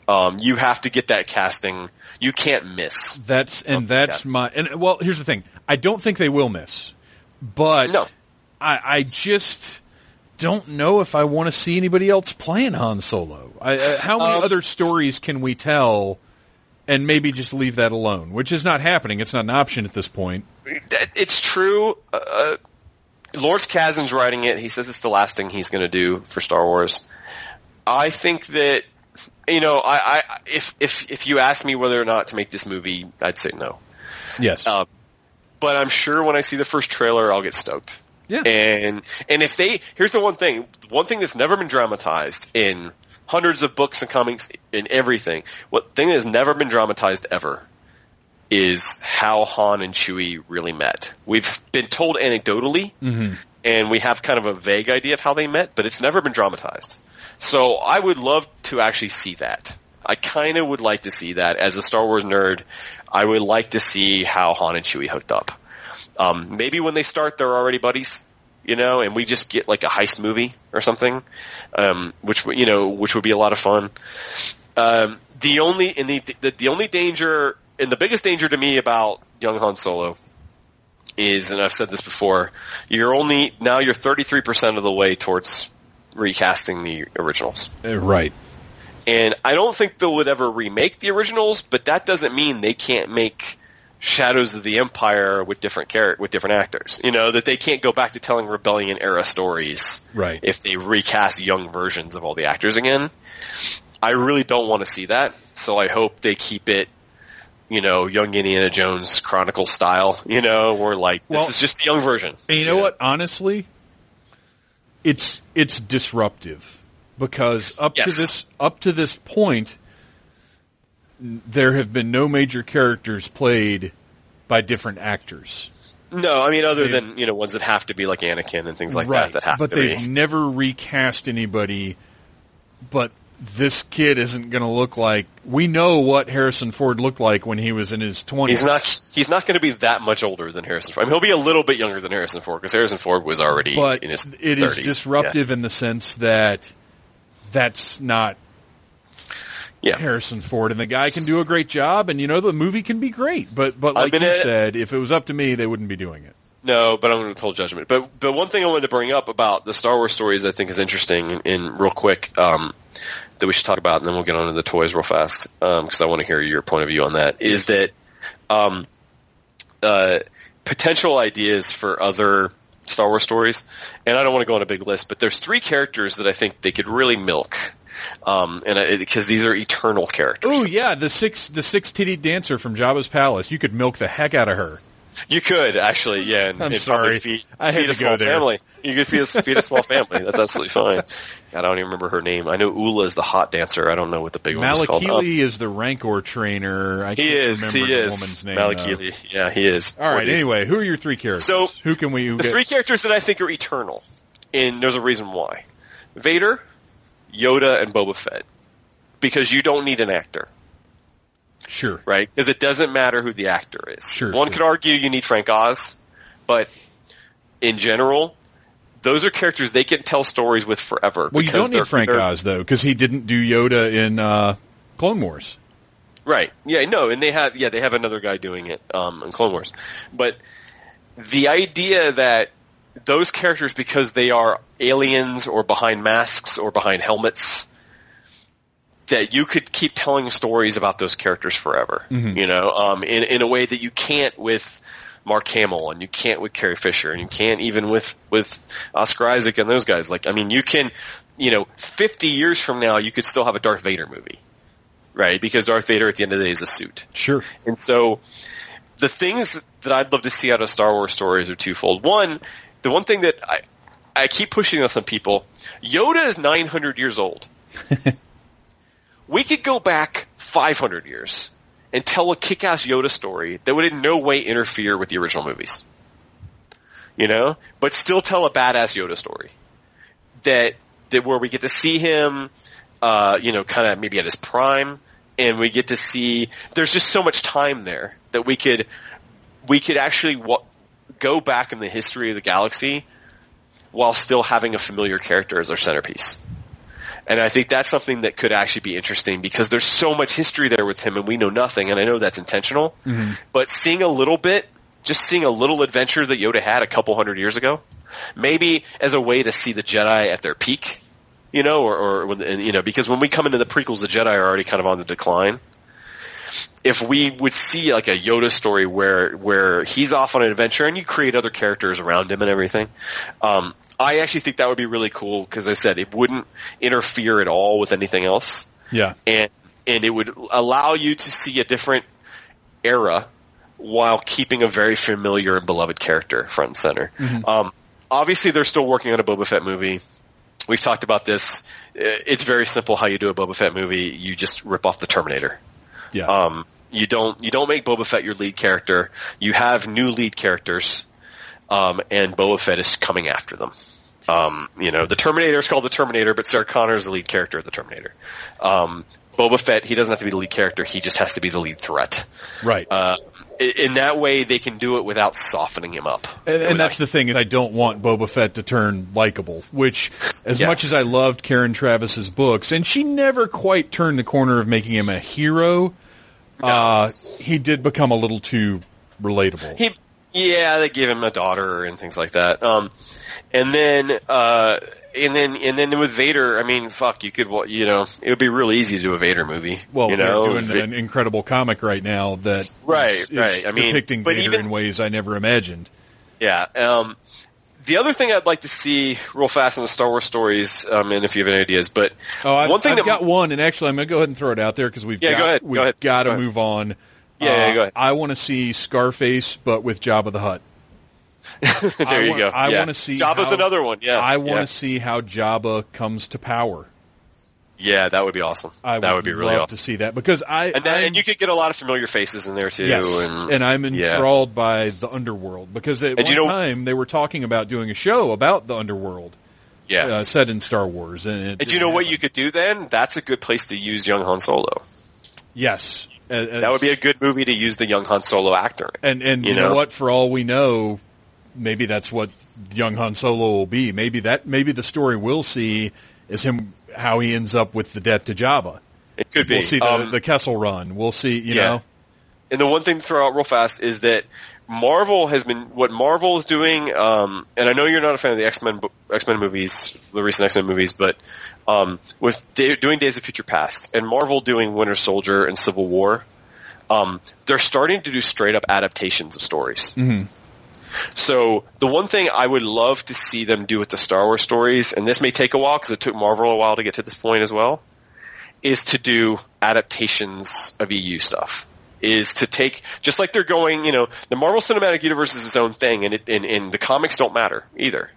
Um, you have to get that casting. You can't miss. That's and Oh, that's my and well. Here's the thing. I don't think they will miss, but No. I, I just don't know if I want to see anybody else playing Han Solo. I, uh, how many Um, other stories can we tell, and maybe just leave that alone? Which is not happening. It's not an option at this point. It's true. Uh, Lawrence Kasdan's writing it. He says it's the last thing he's going to do for Star Wars. I think that you know, I, I if if if you ask me whether or not to make this movie, I'd say no. Yes. Um, but I'm sure when I see the first trailer, I'll get stoked. Yeah. And and if they here's the one thing, one thing that's never been dramatized in hundreds of books and comics and everything. What thing that has never been dramatized ever is how Han and Chewie really met. We've been told anecdotally, mm-hmm. and we have kind of a vague idea of how they met, but it's never been dramatized. So I would love to actually see that. I kind of would like to see that as a Star Wars nerd. I would like to see how Han and Chewie hooked up. Um, maybe when they start, they're already buddies, you know, and we just get like a heist movie or something, um, which would- you know, which would be a lot of fun. Um, the only and the, the the only danger and the biggest danger to me about young Han Solo is, and I've said this before, you're only now you're 33 percent of the way towards recasting the originals. Uh, right. And I don't think they would ever remake the originals, but that doesn't mean they can't make Shadows of the Empire with different char- with different actors. You know that they can't go back to telling Rebellion era stories, Right. If they recast young versions of all the actors again, I really don't want to see that. So I hope they keep it, you know, young Indiana Jones Chronicle style. You know, where like this Well- is just the young version. And you know Yeah. what? Honestly, it's it's disruptive because up to this up to this point, there have been no major characters played by different actors. No, I mean other They- than you know ones that have to be like Anakin and things like right, that that have but to they've be. never recast anybody. But this kid isn't going to look like we know what Harrison Ford looked like when he was in his twenties. He's not. He's not going to be that much older than Harrison Ford. I mean, he'll be a little bit younger than Harrison Ford because Harrison Ford was already but in his. it is 30s. disruptive in the sense that that's not Yeah. Harrison Ford, and the guy can do a great job, and you know the movie can be great. But but like been you at- said, if it was up to me, they wouldn't be doing it. No, but I'm going to withhold judgment. But but one thing I wanted to bring up about the Star Wars stories I think is interesting and, real quick um, that we should talk about, and then we'll get on to the toys real fast because I want to hear your point of view on that. Is that um, uh, potential ideas for other Star Wars stories? And I don't want to go on a big list, but there's three characters that I think they could really milk. Um, and because these are eternal characters. Oh yeah, the six the six titty dancer from Jabba's palace. You could milk the heck out of her. You could actually, yeah. And, I'm and sorry. Feed, I had feed a to go small there. family. You could feed a, feed a small family. That's absolutely fine. I don't even remember her name. I know Oola is the hot dancer. I don't know what the big one is called. Um, Malakili is the Rancor trainer. I he can't is. remember He the is. woman's name. though. Malakili. Yeah, he is. All right. Dude. Anyway, who are your three characters? So, who can we? Who the get, three characters that I think are eternal, and there's a reason why: Vader, Yoda, and Boba Fett. Because you don't need an actor. Sure. right? Because it doesn't matter who the actor is. Sure, One sure. could argue you need Frank Oz, but in general, those are characters they can tell stories with forever. Well, you don't need Frank Oz though, because he didn't do Yoda in uh, Clone Wars. Right. Yeah, no, and they have yeah, they have another guy doing it um in Clone Wars. But the idea that those characters because they are aliens or behind masks or behind helmets that you could keep telling stories about those characters forever. You know, um in in a way that you can't with Mark Hamill and you can't with Carrie Fisher and you can't even with with Oscar Isaac and those guys. Like I mean, you can you know, 50 years from now you could still have a Darth Vader movie right? Because Darth Vader at the end of the day is a suit. Sure. And so the things that I'd love to see out of Star Wars stories are twofold. One, the one thing that I, I keep pushing this on people, Yoda is 900 years old. we could go back 500 years and tell a kick-ass Yoda story that would in no way interfere with the original movies. You know? But still tell a badass Yoda story. That, that where we get to see him, uh, you know, kind of maybe at his prime, and we get to see. There's just so much time there that we could we could actually wa- go back in the history of the galaxy while still having a familiar character as our centerpiece. And I think that's something that could actually be interesting because there's so much history there with him and we know nothing and I know that's intentional. Mm-hmm. But seeing a little bit, just seeing a little adventure that Yoda had a couple hundred years ago, maybe as a way to see the Jedi at their peak, you know, or, or when, and, you know, because when we come into the prequels, the Jedi are already kind of on the decline. If we would see like a Yoda story where where he's off on an adventure and you create other characters around him and everything, um, I actually think that would be really cool because I said it wouldn't interfere at all with anything else, Yeah. and and it would allow you to see a different era while keeping a very familiar and beloved character front and center. Um, obviously, they're still working on a Boba Fett movie. We've talked about this. It's very simple how you do a Boba Fett movie. You just rip off the Terminator. Yeah. Um, you don't you don't make Boba Fett your lead character. You have new lead characters, um, and Boba Fett is coming after them. Um, you know, the Terminator is called the Terminator, but Sarah Connor is the lead character of the Terminator. Um, Boba Fett, he doesn't have to be the lead character; he just has to be the lead threat. right. Uh, in that way, they can do it without softening him up. And, and that's the thing is I don't want Boba Fett to turn likable, which as Yeah. much as I loved Karen Traviss's books, and she never quite turned the corner of making him a hero, uh, he did become a little too relatable. He, yeah, they gave him a daughter and things like that. Um, and then, uh, and then, and then with Vader, I mean, fuck, you could, you know, it would be real easy to do a Vader movie. well, you they're know, doing Vi- an incredible comic right now that Right, is- is right. I mean, depicting but Vader even- in ways I never imagined. yeah. Um, the other thing I'd like to see real fast in the Star Wars stories, um, and if you have any ideas, but Oh, I've, one thing I've that got one, and actually, I'm going to go ahead and throw it out there because we've Yeah, got, go ahead, we've ahead, got to go move on. Yeah, yeah, go ahead. I want to see Scarface, but with Jabba the Hutt. there I you wa- go. I yeah. want to see. Jabba's how- another one. Yeah, I want to yeah. see how Jabba comes to power. Yeah, that would be awesome. I that would be really love awesome. to see that because I And, I'm- and you could get a lot of familiar faces in there too. yes, and, and, I'm yeah. enthralled by the underworld because at And one you know- time they were talking about doing a show about the underworld Yeah. uh, set in Star Wars, and, and you know what you could do then? That's a good place to use young Han Solo. Yes, as- That would be a good movie to use the young Han Solo actor. in. And and you, You know? know? what? For all we know, maybe that's what young Han Solo will be. Maybe that maybe the story we'll see is him how he ends up with the death to Jabba. It could be. We'll see the, Um, the Kessel Run. We'll see. You Yeah. know. and the one thing to throw out real fast is that Marvel has been what Marvel is doing. Um, and I know you're not a fan of the X Men X Men movies, the recent X Men movies, but um, with da- doing Days of Future Past and Marvel doing Winter Soldier and Civil War, um, they're starting to do straight up adaptations of stories. So the one thing I would love to see them do with the Star Wars stories, and this may take a while because it took Marvel a while to get to this point as well, is to do adaptations of EU stuff. Is to take just like they're going, you know, the Marvel Cinematic Universe is its own thing, and it and, and the comics don't matter either,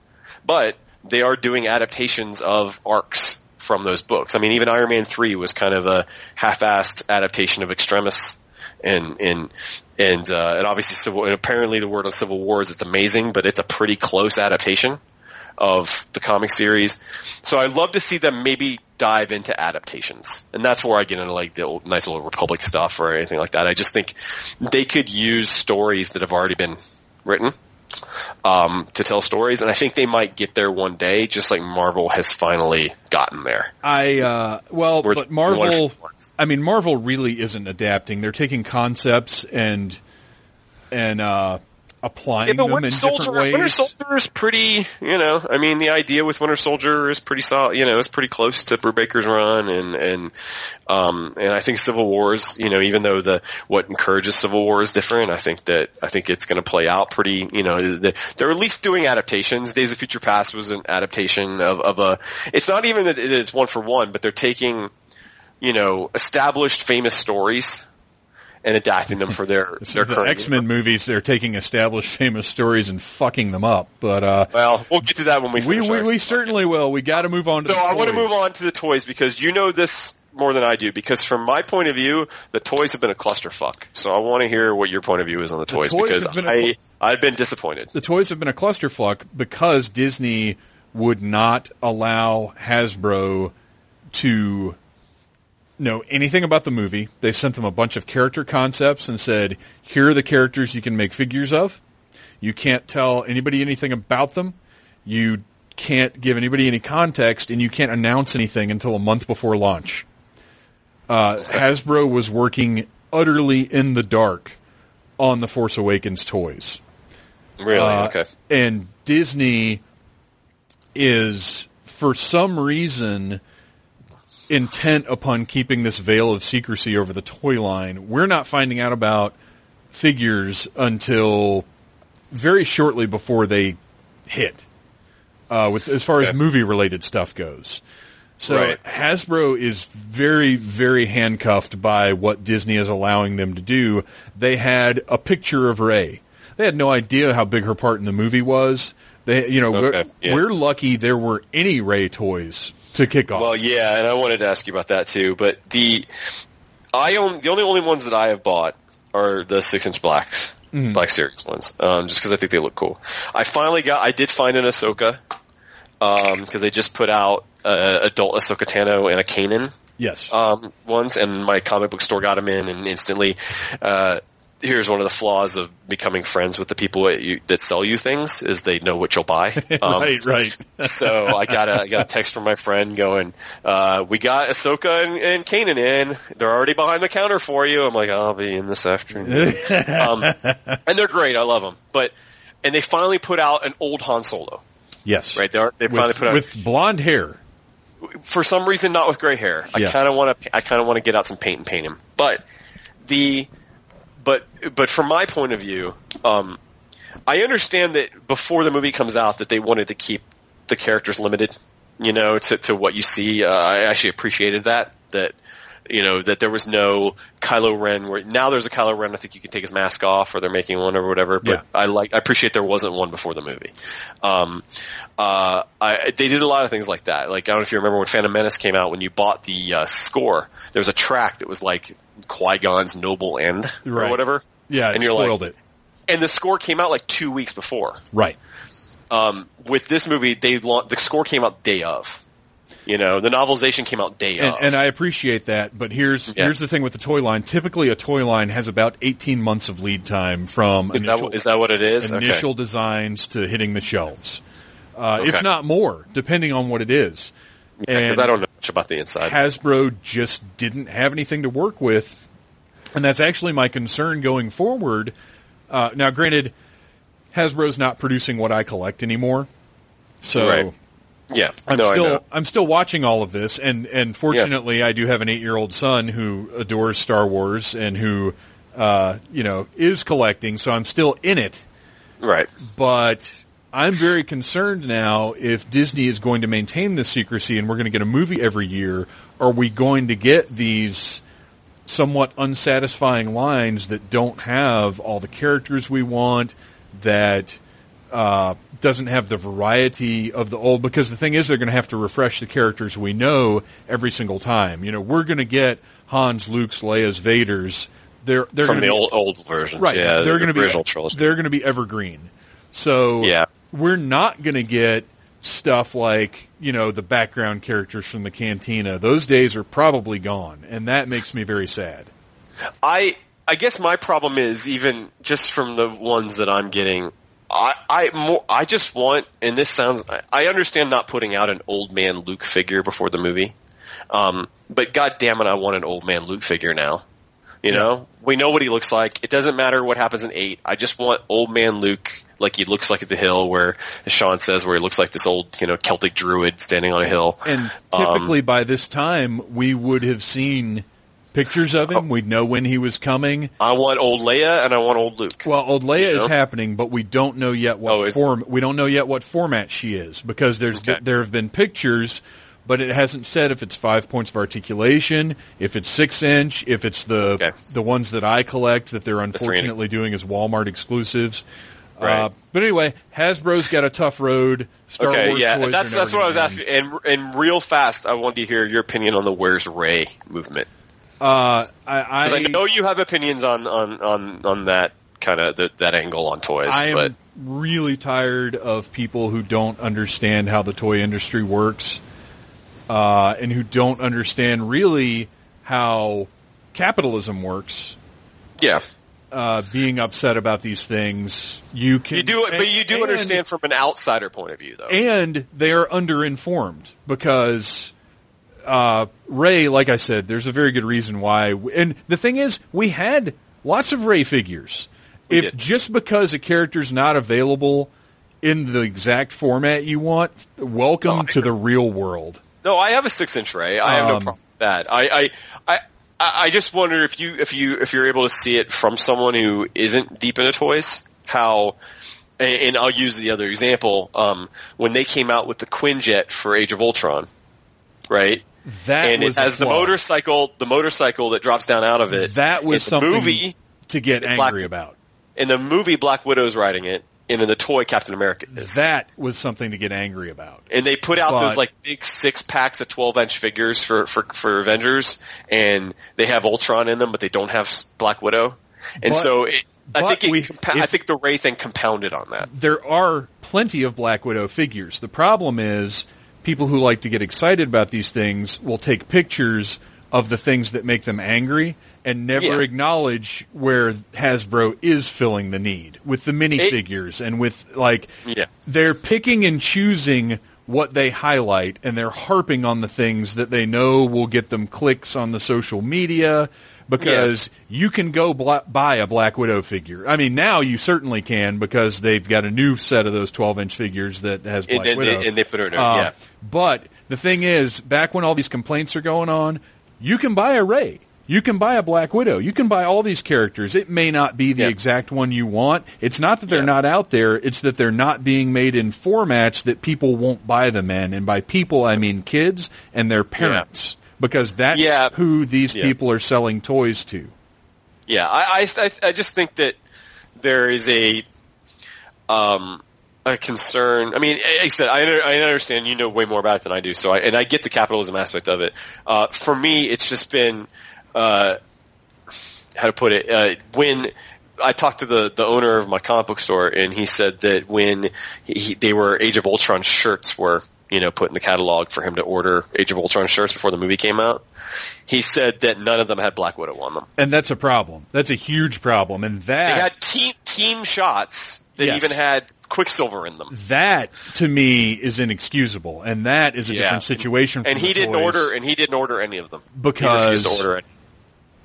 but they are doing adaptations of arcs from those books. I mean, even Iron Man three was kind of a half-assed adaptation of Extremis, and and and uh, and obviously civil. And apparently, the word on Civil War is it's amazing, but it's a pretty close adaptation of the comic series. So I'd love to see them maybe dive into adaptations. And that's where I get into like the old, nice little Republic stuff or anything like that. I just think they could use stories that have already been written um, to tell stories, and I think they might get there one day, just like Marvel has finally gotten there. I uh, well, We're- but Marvel. I mean, Marvel really isn't adapting. They're taking concepts and and uh, applying Yeah, but them Winter in Soldier, different ways. Winter Soldier is pretty, you know, I mean, the idea with Winter Soldier is pretty solid, you know, it's pretty close to Brubaker's run and, and, um, and I think Civil Wars, you know, even though the, what encourages Civil War is different, I think that, I think it's going to play out pretty, you know, the, they're at least doing adaptations. Days of Future Past was an adaptation of, of a, it's not even that it's one for one, but they're taking, you know, established famous stories and adapting them for their, their the current X Men movies, they're taking established famous stories and fucking them up. But uh, Well, we'll get to that when we we we, we certainly will. We got to move on to. So the I want to move on to the toys because you know this more than I do. Because from my point of view, the toys have been a clusterfuck. So I want to hear what your point of view is on the toys, toys because been a- I've been disappointed. the toys have been a clusterfuck because Disney would not allow Hasbro to know anything about the movie. They sent them a bunch of character concepts and said, here are the characters you can make figures of. You can't tell anybody anything about them. You can't give anybody any context and you can't announce anything until a month before launch. Uh, Hasbro was working utterly in the dark on the Force Awakens toys. Really? Uh, okay. And Disney is, for some reason, intent upon keeping this veil of secrecy over the toy line. We're not finding out about figures until very shortly before they hit, uh, with as far as movie related stuff goes. So Right. Hasbro is very, very handcuffed by what Disney is allowing them to do. They had a picture of Rey. They had no idea how big her part in the movie was. They, you know, we're, yeah. we're lucky there were any Rey toys to kick off. Well, yeah, and I wanted to ask you about that too. But the I own the only only ones that I have bought are the six inch blacks, Mm-hmm. Black Series ones, um, just because I think they look cool. I finally got. I did find an Ahsoka because they just put out uh, adult Ahsoka Tano and a Kanan yes. um, ones, and my comic book store got them in, and instantly. Uh, Here's one of the flaws of becoming friends with the people that, you, that sell you things is they know what you'll buy. Um, right, right. so I got a I got a text from my friend going, uh, "We got Ahsoka and, and Kanan in. They're already behind the counter for you." I'm like, "I'll be in this afternoon." um, and they're great. I love them. But and they finally put out an old Han Solo. yes. Right? They are, they finally With, put out with blonde hair. for some reason not with gray hair. I kind of want to I kind of want to get out some paint and paint him. But the but but from my point of view, um, I understand that before the movie comes out that they wanted to keep the characters limited, you know, to to what you see. Uh, I actually appreciated that that you know that there was no Kylo Ren. Where now there's a Kylo Ren. I think you can take his mask off, or they're making one or whatever. But Yeah. I like I appreciate there wasn't one before the movie. Um, uh, I, they did a lot of things like that. Like I don't know if you remember when Phantom Menace came out. When you bought the uh, score, there was a track that was like Qui Gon's noble end Right. or whatever. Yeah, and you're spoiled like, it. and the score came out like two weeks before. Right. Um, with this movie, they the score came out day of. You know, the novelization came out day And, of. and I appreciate that, but here's Yeah. here's the thing with the toy line. Typically, a toy line has about 18 months of lead time from is initial, that is that what it is? Okay. initial designs to hitting the shelves, uh, Okay. if not more, depending on what it is. Because and I don't know much about the inside. Hasbro just didn't have anything to work with, and that's actually my concern going forward. Uh, now, granted, Hasbro's not producing what I collect anymore, so Right. yeah, I'm no, still. I'm still watching all of this, and and fortunately, I do have an eight year old son who adores Star Wars and who, uh, you know, is collecting. So I'm still in it, right. but I'm very concerned now if Disney is going to maintain this secrecy and we're going to get a movie every year. Are we going to get these somewhat unsatisfying lines that don't have all the characters we want? That uh, doesn't have the variety of the old because the thing is they're going to have to refresh the characters we know every single time. You know, we're going to get Hans, Luke's, Leia's, Vader's. They're they're From going to the be, old old version, right. Yeah, they're the going to be they're going to be evergreen. So Yeah. We're not going to get stuff like you know the background characters from the cantina. Those days are probably gone, and that makes me very sad. I I guess my problem is even just from the ones that I'm getting, I I more I just want, and this sounds. I, I understand not putting out an old man Luke figure before the movie, um, but god damn it, I want an old man Luke figure now. You know, we know what he looks like. It doesn't matter what happens in eight. I just want old man Luke like he looks like at the hill, where as Sean says, where he looks like this old you know Celtic druid standing on a hill. And Um, typically by this time, we would have seen pictures of Oh. him. We'd know when he was coming. I want old Leia and I want old Luke. Well, old Leia You is happening, but we don't know yet what Oh, form. We don't know yet what format she is because there's Okay. there have been pictures, but it hasn't said if it's five points of articulation, if it's six inch, if it's the Okay. the ones that I collect that they're three and a- unfortunately doing as Walmart exclusives. Uh, but anyway, Hasbro's got a tough road. Star okay, Wars yeah, that's that's what I was asking. And and real fast, I wanted to hear your opinion on the "Where's Rey" movement. Uh, I, I, I know you have opinions on on on on that kind of that angle on toys. I am but really tired of people who don't understand how the toy industry works, uh, and who don't understand really how capitalism works. yeah, Uh, being upset about these things, you can you do it, but you do and- understand from an outsider point of view, though. and they are underinformed because uh, Rey, like I said, there's a very good reason why. And the thing is, we had lots of Rey figures. We if did. just because a character's not available in the exact format you want, welcome No, I to the real world. no, I have a six inch Rey. I have no Um, problem with that. I I. I I just wonder if you if you if you're able to see it from someone who isn't deep into toys, how and I'll use the other example. Um, when they came out with the Quinjet for Age of Ultron, right? That and was it has the motorcycle, the motorcycle that drops down out of it. That was something movie. to get Black- angry about. In the movie, Black Widow's riding it, and then the toy, Captain America is. That was something to get angry about. and they put out But- those like big six packs of twelve inch figures for, for for Avengers, and they have Ultron in them, but they don't have Black Widow, and But- so it, I think it we- compa- I think the Rey thing compounded on that. there are plenty of Black Widow figures. The problem is people who like to get excited about these things will take pictures of the things that make them angry and never Yeah. acknowledge where Hasbro is filling the need with the minifigures and with like Yeah. they're picking and choosing what they highlight and they're harping on the things that they know will get them clicks on the social media because you can go bla- buy a Black Widow figure. I mean, now you certainly can because they've got a new set of those 12 inch figures that has Black Widow. and they put her in. Uh, yeah, But the thing is, back when all these complaints are going on, you can buy a Rey. You can buy a Black Widow. You can buy all these characters. It may not be the Yeah. exact one you want. It's not that they're Yeah. not out there. It's that they're not being made in formats that people won't buy them in. And by people, I mean kids and their parents. Because that's Yeah. who these people are selling toys to. yeah. I, I I I just think that there is a um a concern. I mean, like I said, I, I understand you know way more about it than I do. So I and I get the capitalism aspect of it. Uh, for me, it's just been uh, how to put it uh, when. I talked to the, the owner of my comic book store, and he said that when he, they were Age of Ultron shirts were you know put in the catalog for him to order Age of Ultron shirts before the movie came out, he said that none of them had Black Widow on them. And that's a problem. That's a huge problem. And that They had team team shots that Yes. even had Quicksilver in them. that to me is inexcusable. And that is a Yeah. different situation. And he didn't toys. order and he didn't order any of them. he Because- refused to order it.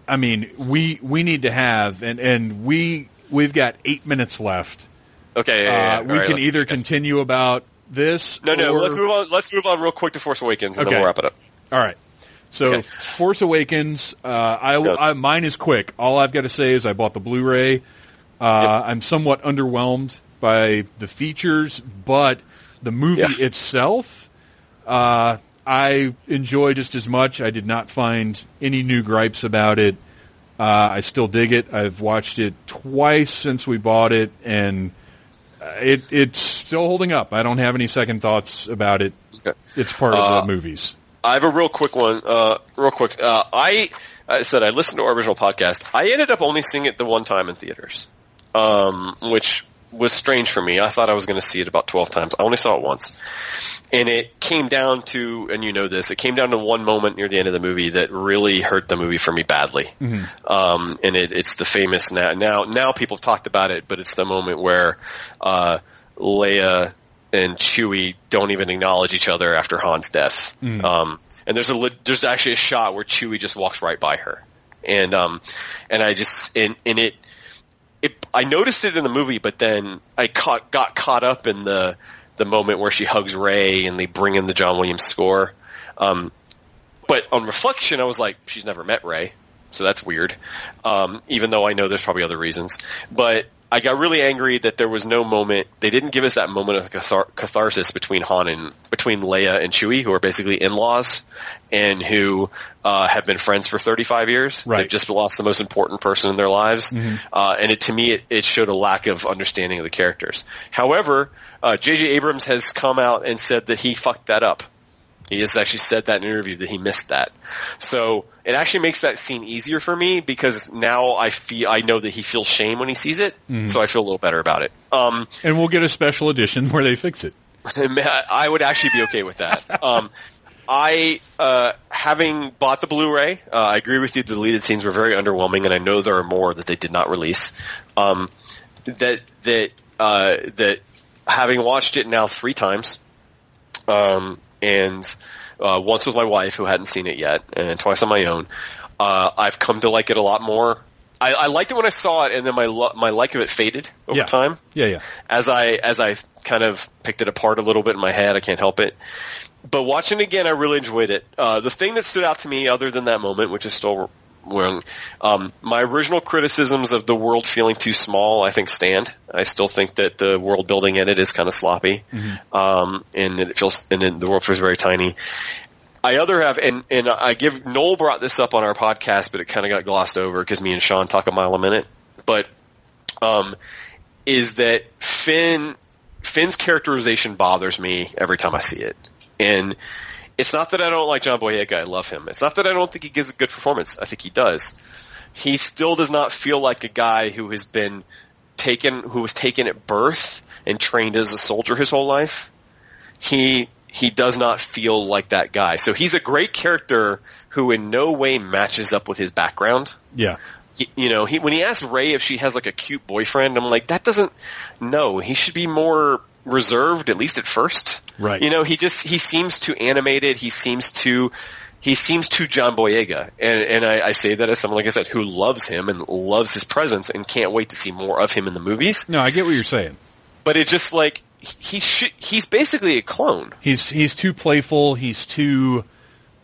I mean, we we need to have and and we we've got eight minutes left. Okay, yeah, yeah, yeah. Uh, we right, can either continue about this. No, no. or- Let's move on. Let's move on real quick to Force Awakens, and Okay. then we'll wrap it up. All right. So, Okay. Force Awakens. Uh, I, I mine is quick. All I've got to say is I bought the Blu-ray. Uh, I'm somewhat underwhelmed by the features, but the movie itself, uh, I enjoy just as much. I did not find any new gripes about it. Uh, I still dig it. I've watched it twice since we bought it, and uh, it it's still holding up. I don't have any second thoughts about it. Okay. It's part of Uh, the movies. I have a real quick one. Uh, real quick. Uh, I, I said I listened to our original podcast. I ended up only seeing it the one time in theaters, um, which was strange for me. I thought I was going to see it about 12 times. I only saw it once. And it came down to, and you know this, it came down to one moment near the end of the movie that really hurt the movie for me badly. Um, and it, it's the famous now, now, now people have talked about it, but it's the moment where, uh, Leia and Chewie don't even acknowledge each other after Han's death. Um, and there's a, there's actually a shot where Chewie just walks right by her. And, um, and I just, and, and it, it, I noticed it in the movie, but then I caught, got caught up in the the moment where she hugs Rey and they bring in the John Williams score. Um, but on reflection, I was like, she's never met Rey, so that's weird. Um, even though I know there's probably other reasons, but I got really angry that there was no moment. They didn't give us that moment of catharsis between Han and between Leia and Chewie, who are basically in-laws and who uh, have been friends for 35 years. Right. They've just lost the most important person in their lives, uh, and it to me it, it showed a lack of understanding of the characters. However, uh, J.J. Abrams has come out and said that he fucked that up. He has actually said that in an interview that he missed that. So it actually makes that scene easier for me because now I feel I know that he feels shame when he sees it, so I feel a little better about it. Um, And we'll get a special edition where they fix it. I would actually be okay with that. Um, I, uh, having bought the Blu-ray, uh, I agree with you. The deleted scenes were very underwhelming, and I know there are more that they did not release. Um, that that uh, that having watched it now three times, um, and uh, once with my wife who hadn't seen it yet, and twice on my own, uh, I've come to like it a lot more. I, I liked it when I saw it, and then my lo- my like of it faded over Yeah. time Yeah, yeah. as I as I kind of picked it apart a little bit in my head. I can't help it. But watching it again, I really enjoyed it. Uh, the thing that stood out to me, other than that moment, which is still um, my original criticisms of the world feeling too small, I think stand. I still think that the world building in it is kind of sloppy, um, and it feels and the world feels very tiny. I other have, and, and I give, Noel brought this up on our podcast, but it kind of got glossed over because me and Sean talk a mile a minute. But, um, is that Finn, Finn's characterization bothers me every time I see it. And it's not that I don't like John Boyega, I love him. It's not that I don't think he gives a good performance. I think he does. He still does not feel like a guy who has been taken, who was taken at birth and trained as a soldier his whole life he he does not feel like that guy. So he's a great character who in no way matches up with his background. Yeah. He, you know, he when he asks Rey if she has like a cute boyfriend, I'm like, that doesn't. No, he should be more reserved at least at first. Right. You know, he just he seems too animated. He seems too. He seems too John Boyega, and and I, I say that as someone like I said who loves him and loves his presence and can't wait to see more of him in the movies. No, I get what you're saying. But it just like he should. He's basically a clone, He's he's too playful. He's too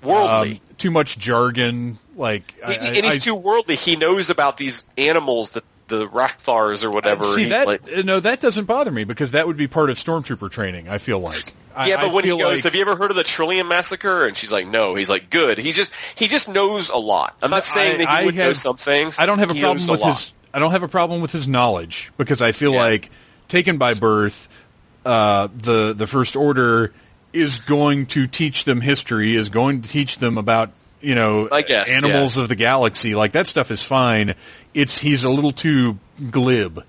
worldly. um, too much jargon. Like, I, and he's I- too worldly. He knows about these animals that the rathtars or whatever. See that? like- no, that doesn't bother me because that would be part of stormtrooper training. I feel like. I- yeah, but I when he goes, like- "Have you ever heard of the Trillium Massacre?" and she's like, "No," he's like, "Good." He just he just knows a lot. I'm not saying I- that he would know some things. I don't have a He problem with lot. his. I don't have a problem with his knowledge because I feel Yeah. like taken by birth, uh, the the first order is going to teach them history, is going to teach them about you know guess, animals of the galaxy. Like that stuff is fine. It's he's a little too glib.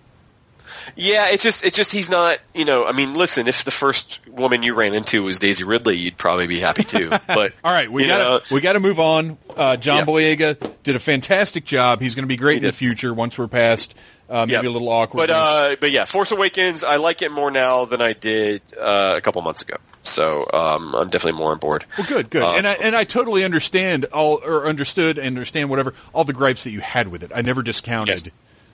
Yeah, it's just it's just he's not. You know, I mean, listen, if the first woman you ran into was Daisy Ridley, you'd probably be happy too. But All right, we you got know, to we got to move on. Uh, John Yeah. Boyega did a fantastic job. He's going to be great in the future once we're past uh, maybe yeah. a little awkward. But uh, but yeah, Force Awakens, I like it more now than I did uh, a couple months ago. So um, I'm definitely more on board. Well, good, good, Uh, and I and I totally understand all or understood and understand whatever all the gripes that you had with it. I never discounted.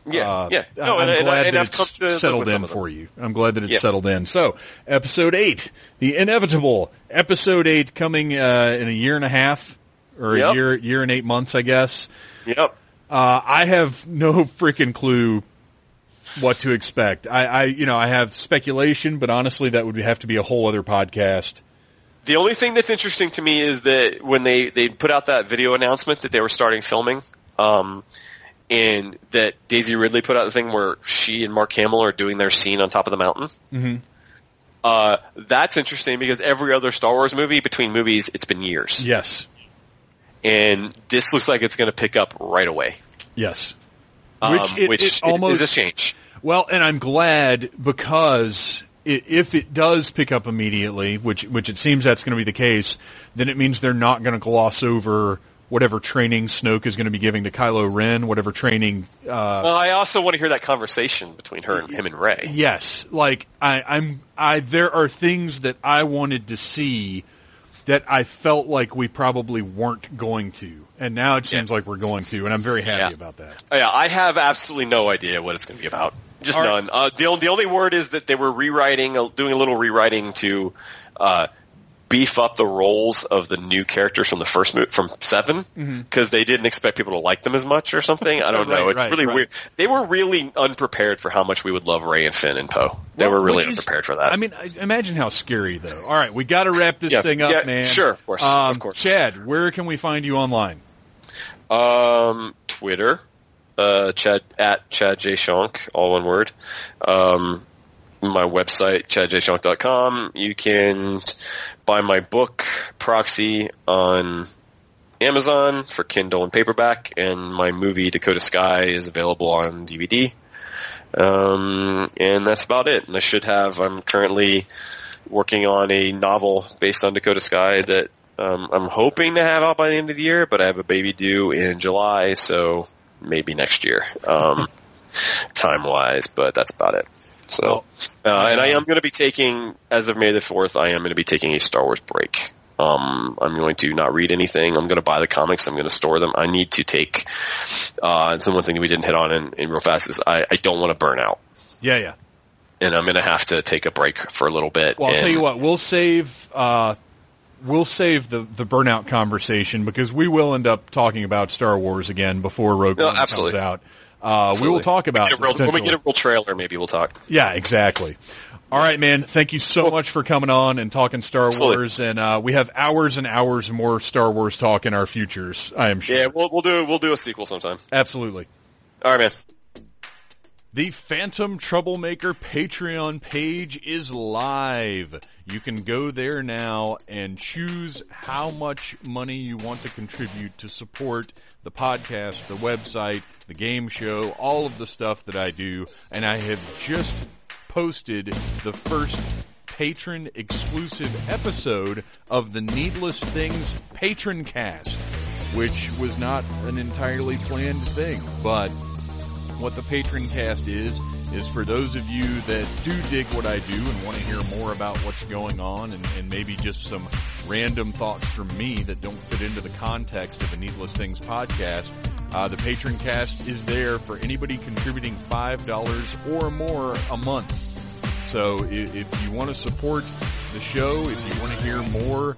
Yeah, Uh, yeah. No, I'm and, and, glad and that I've it's settled in them. for you. I'm glad that it's Yeah. settled in. So, episode eight, the inevitable episode eight, coming uh, in a year and a half or a year year and eight months, I guess. Yep. Uh, I have no freaking clue what to expect. I, I, you know, I have speculation, but honestly, that would have to be a whole other podcast. The only thing that's interesting to me is that when they, they put out that video announcement that they were starting filming, um, and that Daisy Ridley put out the thing where she and Mark Hamill are doing their scene on top of the mountain. Mm-hmm. Uh, that's interesting because every other Star Wars movie between movies, it's been years, Yes, and this looks like it's going to pick up right away. yes. Um, Which it- which it almost- is a change. Well, and I'm glad because i- if it does pick up immediately, which which it seems that's going to be the case, then it means they're not going to gloss over whatever training Snoke is going to be giving to Kylo Ren, whatever training. Uh, Well, I also want to hear that conversation between her and him and Rey. yes, like I, I'm, I there are things that I wanted to see that I felt like we probably weren't going to, and now it seems like we're going to, and I'm very happy Yeah. about that. Oh, yeah, I have absolutely no idea what it's going to be about. Just All right. none. Uh, the, only, the only word is that they were rewriting, uh, doing a little rewriting to uh, beef up the roles of the new characters from the first mo- from 7 because they didn't expect people to like them as much or something. I don't know. It's right, really right. weird. They were really unprepared for how much we would love Rey and Finn and Poe. They Well, were really is- unprepared for that. I mean, imagine how scary though. All right, we got to wrap this Yeah, thing up, yeah, man. sure, of course, Um, of course. Chad, where can we find you online? Um, Twitter, uh, Chad at Chad J Shonk, all one word. Um, my website, chadjshonk.com. You can buy my book, Proxy, on Amazon for Kindle and paperback, and my movie, Dakota Sky, is available on DVD. Um, and that's about it. And I should have, I'm currently working on a novel based on Dakota Sky that um, I'm hoping to have out by the end of the year, but I have a baby due in July, so maybe next year, um, time wise. But that's about it. So, uh, and I am going to be taking, as of May the fourth, I am going to be taking a Star Wars break. Um, I'm going to not read anything. I'm going to buy the comics. I'm going to store them. I need to take. Uh, and so one thing that we didn't hit on in, in real fast is I, I don't want to burn out, Yeah, yeah. and I'm going to have to take a break for a little bit. Well, I'll and- tell you what, we'll save uh, we'll save the the burnout conversation because we will end up talking about Star Wars again before Rogue No, One absolutely. comes out. Uh, we will talk about real- when we get a real trailer, maybe we'll talk. Yeah, exactly. All right, man. Thank you so much for coming on and talking Star Absolutely. Wars. And uh, we have hours and hours more Star Wars talk in our futures. I am sure. Yeah, we'll we'll do we'll do a sequel sometime. Absolutely. All right, man. The Phantom Troublemaker Patreon page is live. You can go there now and choose how much money you want to contribute to support the podcast, the website, the game show, all of the stuff that I do. And I have just posted the first patron exclusive episode of the Needless Things patron cast, which was not an entirely planned thing, but what the patron cast is is for those of you that do dig what I do and want to hear more about what's going on and, and maybe just some random thoughts from me that don't fit into the context of the Needless Things podcast. Uh, the patron cast is there for anybody contributing $5 or more a month. So i- if you want to support the show, if you want to hear more,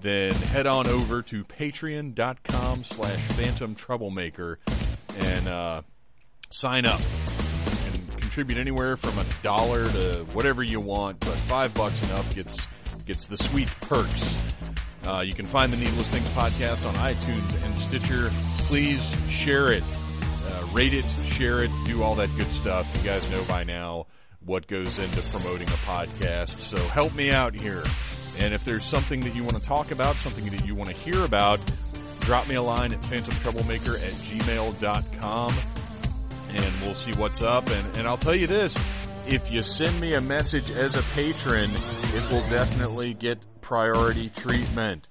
then head on over to patreon.com slash phantom troublemaker and, uh, sign up and contribute anywhere from a dollar to whatever you want, but five bucks and up gets gets the sweet perks. Uh, you can find the Needless Things podcast on iTunes and Stitcher. Please share it, uh, rate it, share it, do all that good stuff. You guys know by now what goes into promoting a podcast. So help me out here. And if there's something that you want to talk about, something that you want to hear about, drop me a line at phantomtroublemaker at gmail.com and we'll see what's up. And, and I'll tell you this, if you send me a message as a patron, it will definitely get priority treatment.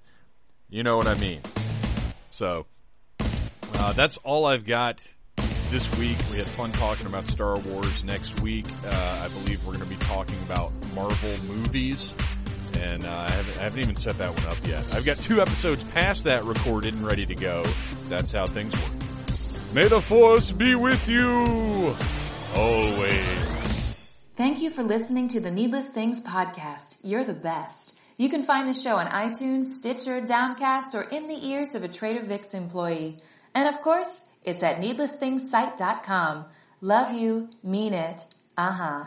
You know what I mean? So, uh, that's all I've got this week. We had fun talking about Star Wars. Next week, uh, I believe we're going to be talking about Marvel movies. And uh, I, haven't, I haven't even set that one up yet. I've got two episodes past that recorded and ready to go. That's how things work. May the Force be with you always. Thank you for listening to the Needless Things podcast. You're the best. You can find the show on iTunes, Stitcher, Downcast, or in the ears of a Trader Vic's employee. And of course, it's at needlessthingssite.com. Love you, mean it, uh huh.